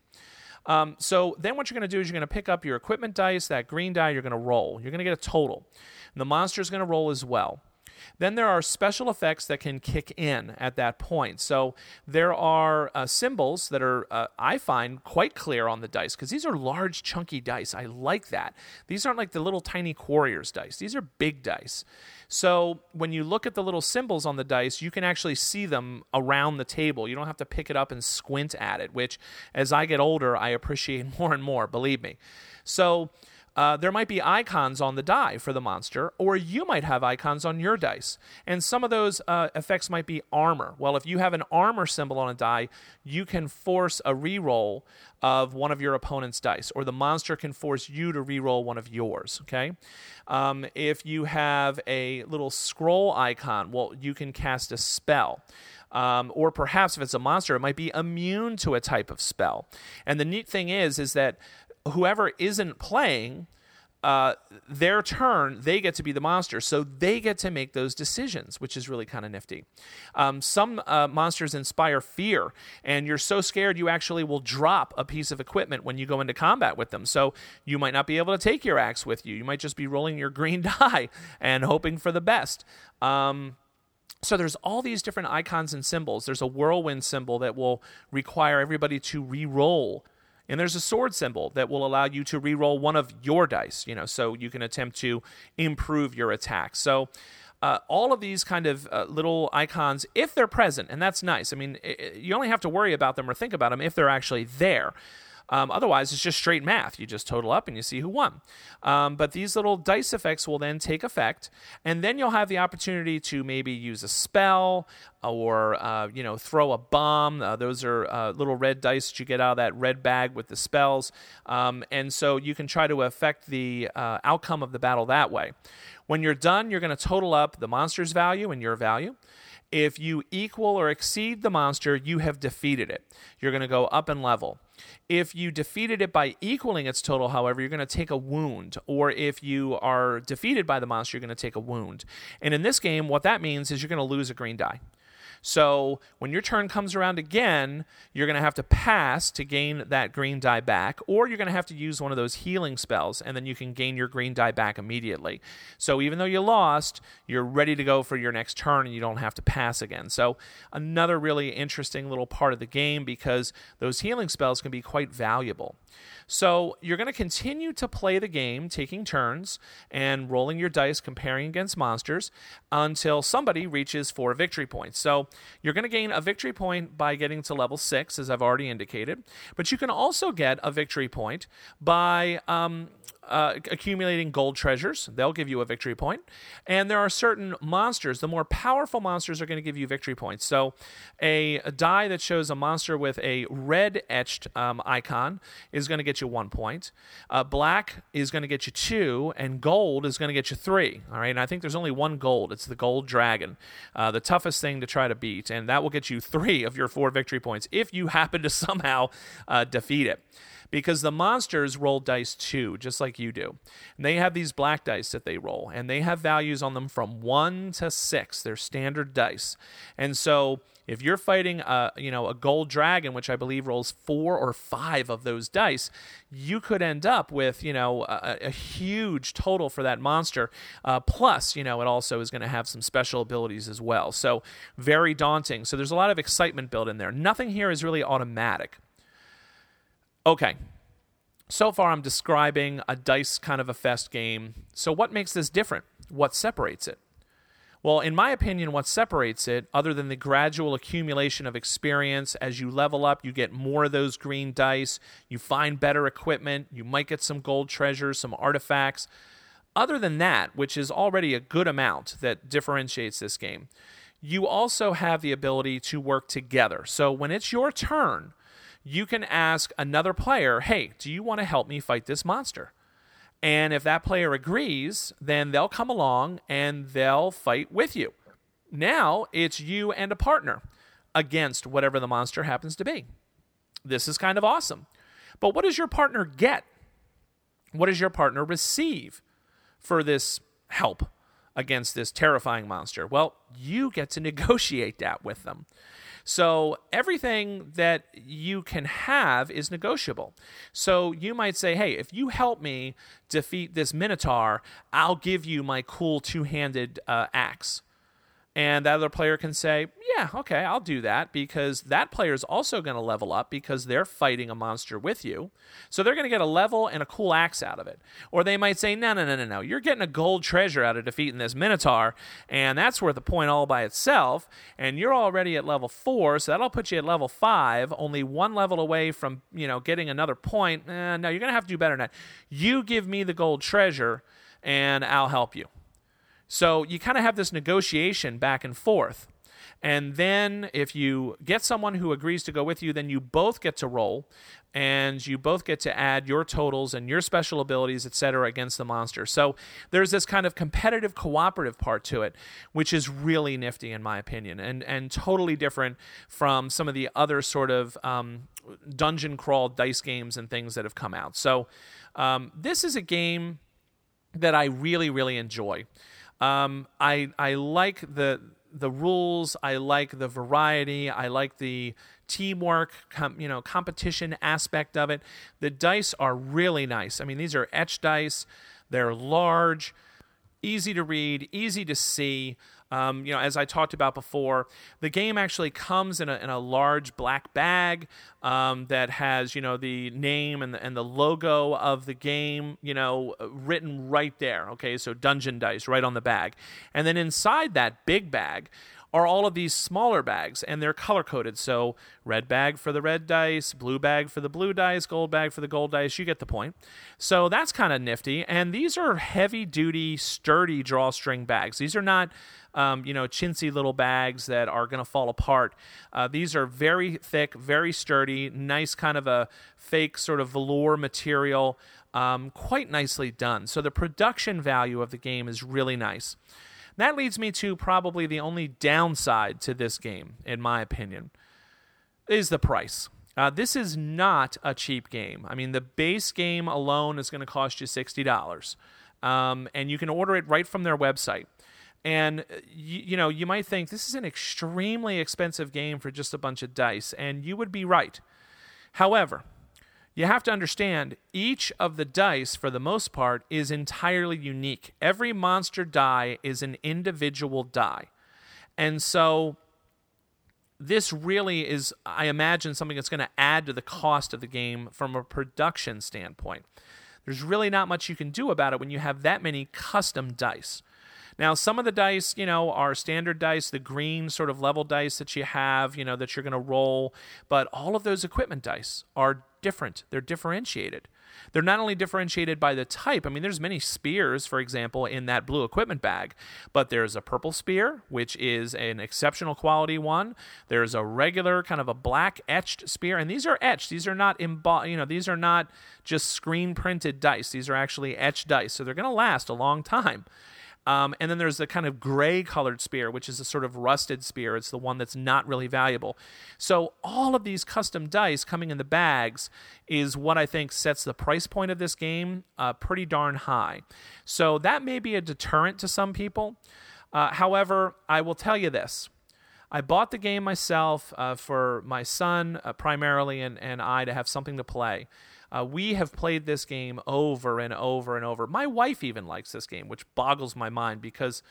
Um, so then what you're going to do is you're going to pick up your equipment dice, that green die, you're going to roll. You're going to get a total. And the monster is going to roll as well. Then there are special effects that can kick in at that point. So there are uh, symbols that are, uh, I find, quite clear on the dice because these are large, chunky dice. I like that. These aren't like the little tiny Quarriors dice, these are big dice. So when you look at the little symbols on the dice, you can actually see them around the table. You don't have to pick it up and squint at it, which as I get older, I appreciate more and more, believe me. So uh, there might be icons on the die for the monster, or you might have icons on your dice. And some of those uh, effects might be armor. Well, if you have an armor symbol on a die, you can force a reroll of one of your opponent's dice, or the monster can force you to reroll one of yours. Okay. Um, if you have a little scroll icon, well, you can cast a spell. Um, or perhaps if it's a monster, it might be immune to a type of spell. And the neat thing is, is that whoever isn't playing uh, their turn, they get to be the monster. So they get to make those decisions, which is really kind of nifty. Um, some uh, monsters inspire fear, and you're so scared you actually will drop a piece of equipment when you go into combat with them. So you might not be able to take your axe with you. You might just be rolling your green die and hoping for the best. Um, so there's all these different icons and symbols. There's a whirlwind symbol that will require everybody to re-roll and there's a sword symbol that will allow you to re-roll one of your dice, you know, so you can attempt to improve your attack. So uh, all of these kind of uh, little icons, if they're present, and that's nice. I mean, it, you only have to worry about them or think about them if they're actually there. Um, otherwise, it's just straight math. You just total up and you see who won. Um, but these little dice effects will then take effect, and then you'll have the opportunity to maybe use a spell or uh, you know throw a bomb. Uh, those are uh, little red dice that you get out of that red bag with the spells, um, and so you can try to affect the uh, outcome of the battle that way. When you're done, you're going to total up the monster's value and your value. If you equal or exceed the monster, you have defeated it. You're going to go up in level. If you defeated it by equaling its total, however, you're going to take a wound. Or if you are defeated by the monster, you're going to take a wound. And in this game, what that means is you're going to lose a green die. So when your turn comes around again, you're going to have to pass to gain that green die back, or you're going to have to use one of those healing spells, and then you can gain your green die back immediately. So even though you lost, you're ready to go for your next turn, and you don't have to pass again. So another really interesting little part of the game because those healing spells can be quite valuable. So you're going to continue to play the game, taking turns and rolling your dice, comparing against monsters until somebody reaches four victory points. So you're going to gain a victory point by getting to level six, as I've already indicated. But you can also get a victory point by um, uh, accumulating gold treasures. They'll give you a victory point. And there are certain monsters. The more powerful monsters are going to give you victory points. So, a, a die that shows a monster with a red etched um, icon is going to get you one point. Uh, black is going to get you two, and gold is going to get you three. All right. And I think there's only one gold. It's the gold dragon, uh, the toughest thing to try to beat, and that will get you three of your four victory points if you happen to somehow uh, defeat it because the monsters roll dice too, just like you do. And they have these black dice that they roll, and they have values on them from one to six. They're standard dice. And so if you're fighting a you know a gold dragon, which I believe rolls four or five of those dice, you could end up with you know a, a huge total for that monster. Uh, plus, you know it also is going to have some special abilities as well. So very daunting. So there's a lot of excitement built in there. Nothing here is really automatic. Okay. So far, I'm describing a dice kind of a fest game. So, what makes this different? What separates it? Well, in my opinion, what separates it, other than the gradual accumulation of experience, as you level up, you get more of those green dice, you find better equipment, you might get some gold treasures, some artifacts. Other than that, which is already a good amount that differentiates this game, you also have the ability to work together. So when it's your turn, you can ask another player, hey, do you want to help me fight this monster? And if that player agrees, then they'll come along and they'll fight with you. Now it's you and a partner against whatever the monster happens to be. This is kind of awesome. But what does your partner get? What does your partner receive for this help against this terrifying monster? Well, you get to negotiate that with them. So everything that you can have is negotiable. So you might say, hey, if you help me defeat this Minotaur, I'll give you my cool two handed uh, axe and that other player can say, "Yeah, okay, I'll do that," because that player is also going to level up because they're fighting a monster with you. So they're going to get a level and a cool axe out of it. Or they might say, "No, no, no, no, no. You're getting a gold treasure out of defeating this minotaur, and that's worth a point all by itself. And you're already at level four, so that'll put you at level five, only one level away from you know getting another point. Eh, no, you're going to have to do better than that. You give me the gold treasure, and I'll help you." So you kind of have this negotiation back and forth. And then if you get someone who agrees to go with you, then you both get to roll and you both get to add your totals and your special abilities, etc., against the monster. So there's this kind of competitive cooperative part to it, which is really nifty in my opinion, and and totally different from some of the other sort of um, dungeon crawl dice games and things that have come out. So um, this is a game that I really really enjoy. Um, I I like the the rules. I like the variety. I like the teamwork, com, you know, competition aspect of it. The dice are really nice. I mean, these are etched dice. They're large, easy to read, easy to see. Um, you know, as I talked about before, the game actually comes in a, in a large black bag um, that has, you know, the name and the, and the logo of the game, you know, written right there. Okay, so Dungeon Dice right on the bag. And then inside that big bag are all of these smaller bags and they're color coded. So red bag for the red dice, blue bag for the blue dice, gold bag for the gold dice. You get the point. So that's kind of nifty. And these are heavy duty, sturdy drawstring bags. These are not. Um, you know, chintzy little bags that are going to fall apart. Uh, these are very thick, very sturdy, nice kind of a fake sort of velour material, um, quite nicely done. So the production value of the game is really nice. That leads me to probably the only downside to this game, in my opinion, is the price. Uh, this is not a cheap game. I mean, the base game alone is going to cost you $60. Um, and you can order it right from their website. And uh, you, you know, you might think this is an extremely expensive game for just a bunch of dice, and you would be right. However, you have to understand each of the dice, for the most part, is entirely unique. Every monster die is an individual die. And so this really is, I imagine, something that's going to add to the cost of the game from a production standpoint. There's really not much you can do about it when you have that many custom dice. Now, some of the dice, you know, are standard dice, the green sort of level dice that you have, you know, that you're going to roll, but all of those equipment dice are different. They're differentiated. They're not only differentiated by the type. I mean, there's many spears, for example, in that blue equipment bag, but there's a purple spear, which is an exceptional quality one. There's a regular kind of a black etched spear, and these are etched. These are not embo- you know, these are not just screen printed dice. These are actually etched dice, so they're going to last a long time. Um, and then there's a kind of gray colored spear, which is a sort of rusted spear. It's the one that's not really valuable. So all of these custom dice coming in the bags is what I think sets the price point of this game uh, pretty darn high. So that may be a deterrent to some people. Uh, however, I will tell you this. I bought the game myself uh, for my son uh, primarily and, and I to have something to play. Uh, we have played this game over and over and over. My wife even likes this game, which boggles my mind because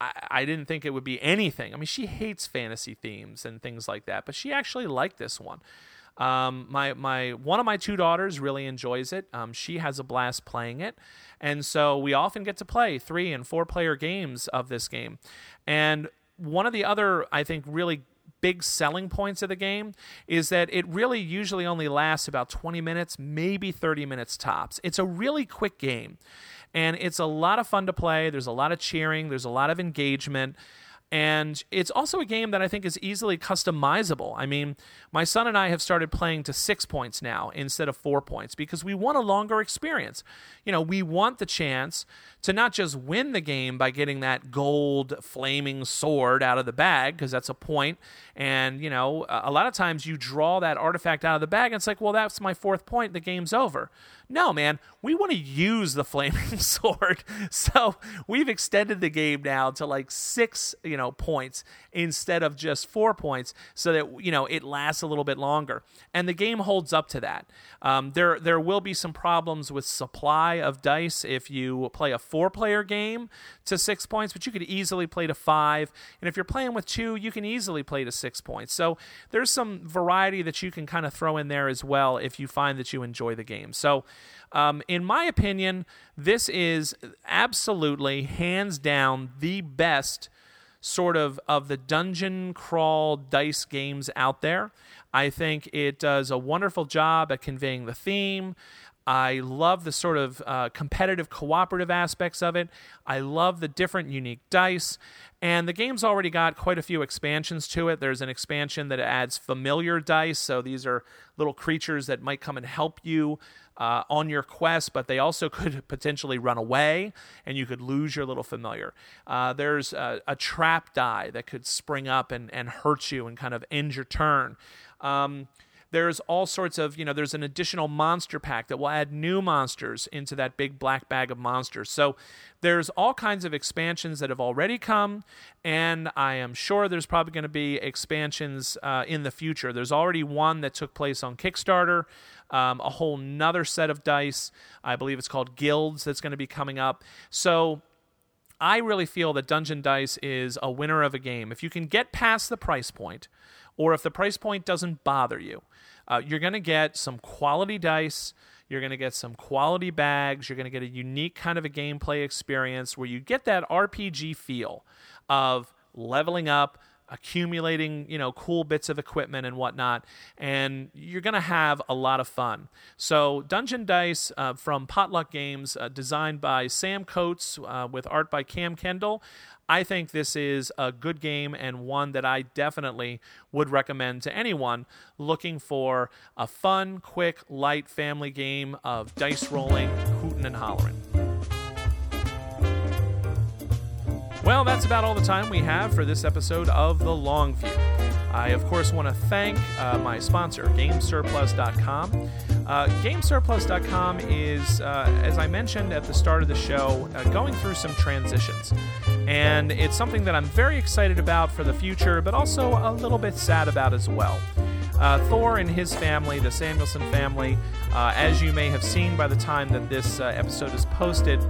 I, I didn't think it would be anything. I mean, she hates fantasy themes and things like that, but she actually liked this one. Um, my my one of my two daughters really enjoys it. Um, she has a blast playing it, and so we often get to play three and four player games of this game. And one of the other, I think, really big selling points of the game is that it really usually only lasts about 20 minutes, maybe 30 minutes tops. It's a really quick game, and it's a lot of fun to play. There's a lot of cheering, there's a lot of engagement. And it's also a game that I think is easily customizable. I mean, my son and I have started playing to six points now instead of four points because we want a longer experience. You know, we want the chance to not just win the game by getting that gold flaming sword out of the bag, because that's a point. And, you know, a lot of times you draw that artifact out of the bag and it's like, well, that's my fourth point. The game's over. No, man, we want to use the flaming sword. So we've extended the game now to like six, you know, points instead of just four points, so that you know it lasts a little bit longer. And the game holds up to that. Um, there, there will be some problems with supply of dice if you play a four-player game to six points, but you could easily play to five. And if you're playing with two, you can easily play to six points. So there's some variety that you can kind of throw in there as well if you find that you enjoy the game. So um, in my opinion, this is absolutely hands down the best sort of of the dungeon crawl dice games out there. I think it does a wonderful job at conveying the theme. I love the sort of uh, competitive cooperative aspects of it. I love the different unique dice. And the game's already got quite a few expansions to it. There's an expansion that adds familiar dice. So these are little creatures that might come and help you uh, on your quest, but they also could potentially run away and you could lose your little familiar. Uh, there's a, a, trap die that could spring up and, and hurt you and kind of end your turn. Um, there's all sorts of, you know, there's an additional monster pack that will add new monsters into that big black bag of monsters. So there's all kinds of expansions that have already come, and I am sure there's probably going to be expansions uh, in the future. There's already one that took place on Kickstarter. Um, a whole nother set of dice. I believe it's called Guilds that's going to be coming up. So I really feel that Dungeon Dice is a winner of a game. If you can get past the price point, or if the price point doesn't bother you, uh, you're going to get some quality dice. You're going to get some quality bags. You're going to get a unique kind of a gameplay experience where you get that RPG feel of leveling up, accumulating, you know, cool bits of equipment and whatnot, and you're to have a lot of fun. So, Dungeon Dice uh, from Potluck Games, uh, designed by Sam Coates uh, with art by Cam Kendall. I think this is a good game and one that I definitely would recommend to anyone looking for a fun, quick, light family game of dice rolling, hooting, and hollering. Well, that's about all the time we have for this episode of The Long View. I, of course, want to thank uh, my sponsor, GameSurplus.com. Uh, GameSurplus.com is, uh, as I mentioned at the start of the show, uh, going through some transitions. And it's something that I'm very excited about for the future, but also a little bit sad about as well. Uh, Thor and his family, the Samuelson family, uh, as you may have seen by the time that this uh, episode is posted,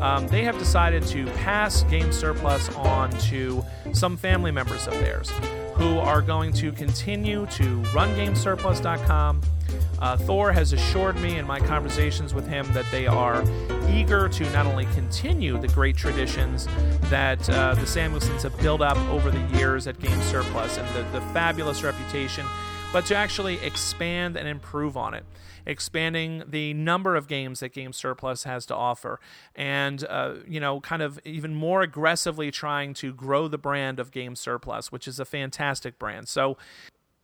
um, they have decided to pass Game Surplus on to some family members of theirs who are going to continue to run GameSurplus.com Uh, Thor has assured me in my conversations with him that they are eager to not only continue the great traditions that uh, the Samuelsons have built up over the years at Game Surplus and the, the fabulous reputation, but to actually expand and improve on it expanding the number of games that Game Surplus has to offer, and uh, you know, kind of even more aggressively trying to grow the brand of Game Surplus, which is a fantastic brand. So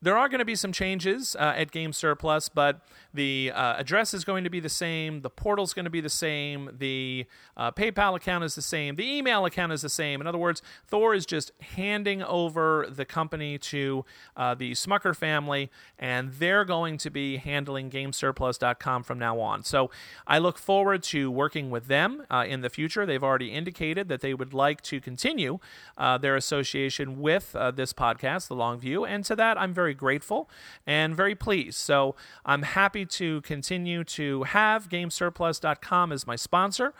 there are going to be some changes uh, at Game Surplus, but the uh, address is going to be the same. The portal is going to be the same. The uh, PayPal account is the same. The email account is the same. In other words, Thor is just handing over the company to uh, the Smucker family, and they're going to be handling GameSurplus.com from now on. So I look forward to working with them uh, in the future. They've already indicated that they would like to continue uh, their association with this podcast, The Long View, and to that I'm very grateful and very pleased. So I'm happy to continue to have GameSurplus.com as my sponsor.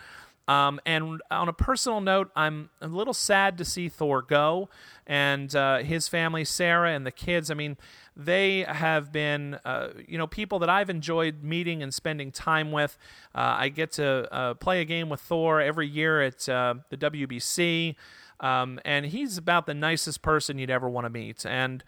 Um, and on a personal note, I'm a little sad to see Thor go and uh, his family, Sarah, and the kids. I mean, they have been, uh, you know, people that I've enjoyed meeting and spending time with. Uh, I get to uh, play a game with Thor every year at uh, the WBC, um, and he's about the nicest person you'd ever want to meet. And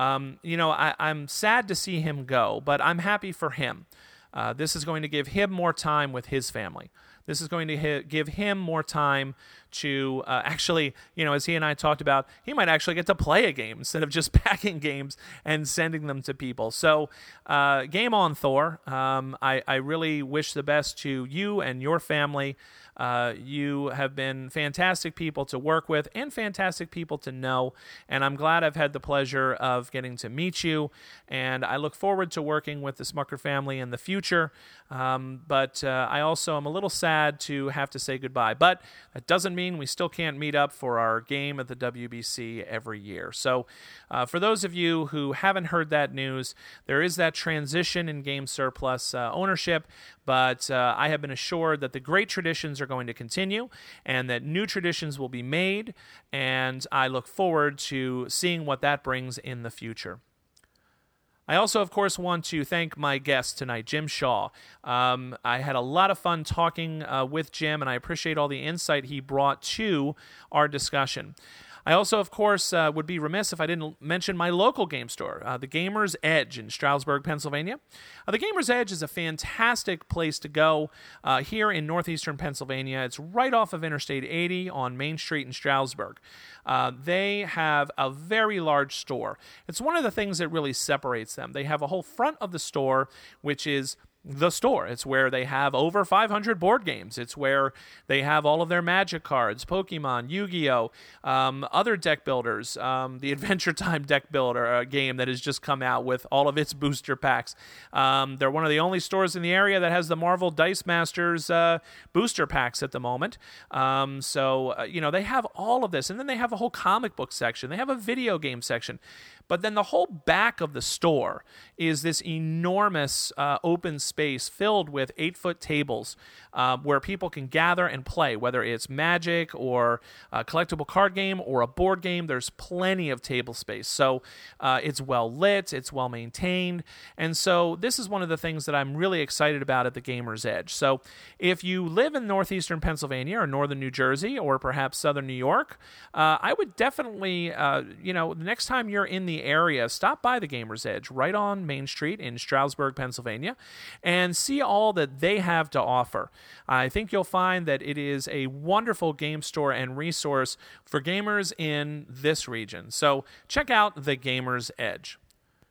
um, you know, I, am sad to see him go, but I'm happy for him. Uh, this is going to give him more time with his family. This is going to give him more time to uh, actually, you know, as he and I talked about, he might actually get to play a game instead of just packing games and sending them to people. So, uh, game on, Thor. Um, I, I really wish the best to you and your family. Uh, you have been fantastic people to work with and fantastic people to know. And I'm glad I've had the pleasure of getting to meet you. And I look forward to working with the Smucker family in the future. Um, but uh, I also am a little sad to have to say goodbye. But that doesn't mean we still can't meet up for our game at the WBC every year. So, uh, for those of you who haven't heard that news, there is that transition in game surplus uh, ownership, but uh, I have been assured that the great traditions are going to continue and that new traditions will be made, and I look forward to seeing what that brings in the future. I also, of course, want to thank my guest tonight, Jim Shaw. Um, I had a lot of fun talking uh, with Jim, and I appreciate all the insight he brought to our discussion. I also, of course, uh, would be remiss if I didn't mention my local game store, uh, the Gamer's Edge in Stroudsburg, Pennsylvania. Uh, the Gamer's Edge is a fantastic place to go uh, here in northeastern Pennsylvania. It's right off of Interstate 80 on Main Street in Stroudsburg. Uh, they have a very large store. It's one of the things that really separates them. They have a whole front of the store, which is the store. It's where they have over 500 board games. It's where they have all of their magic cards, Pokemon, Yu Gi Oh!, um, other deck builders, um, the Adventure Time deck builder uh, game that has just come out with all of its booster packs. Um, they're one of the only stores in the area that has the Marvel Dice Masters uh, booster packs at the moment. Um, so, uh, you know, they have all of this. And then they have a whole comic book section, they have a video game section. But then the whole back of the store is this enormous uh, open space filled with eight foot tables uh, where people can gather and play, whether it's Magic or a collectible card game or a board game. There's plenty of table space. So uh, it's well lit, it's well maintained. And so this is one of the things that I'm really excited about at the Gamer's Edge. So if you live in northeastern Pennsylvania or northern New Jersey or perhaps southern New York, uh, I would definitely, uh, you know, the next time you're in area, stop by the Gamer's Edge right on Main Street in Stroudsburg, Pennsylvania, and see all that they have to offer. I think you'll find that it is a wonderful game store and resource for gamers in this region. So check out the Gamer's Edge.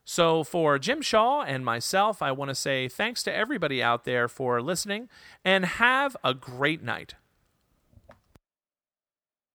So, for Jim Shaw and myself, I want to say thanks to everybody out there for listening and have a great night.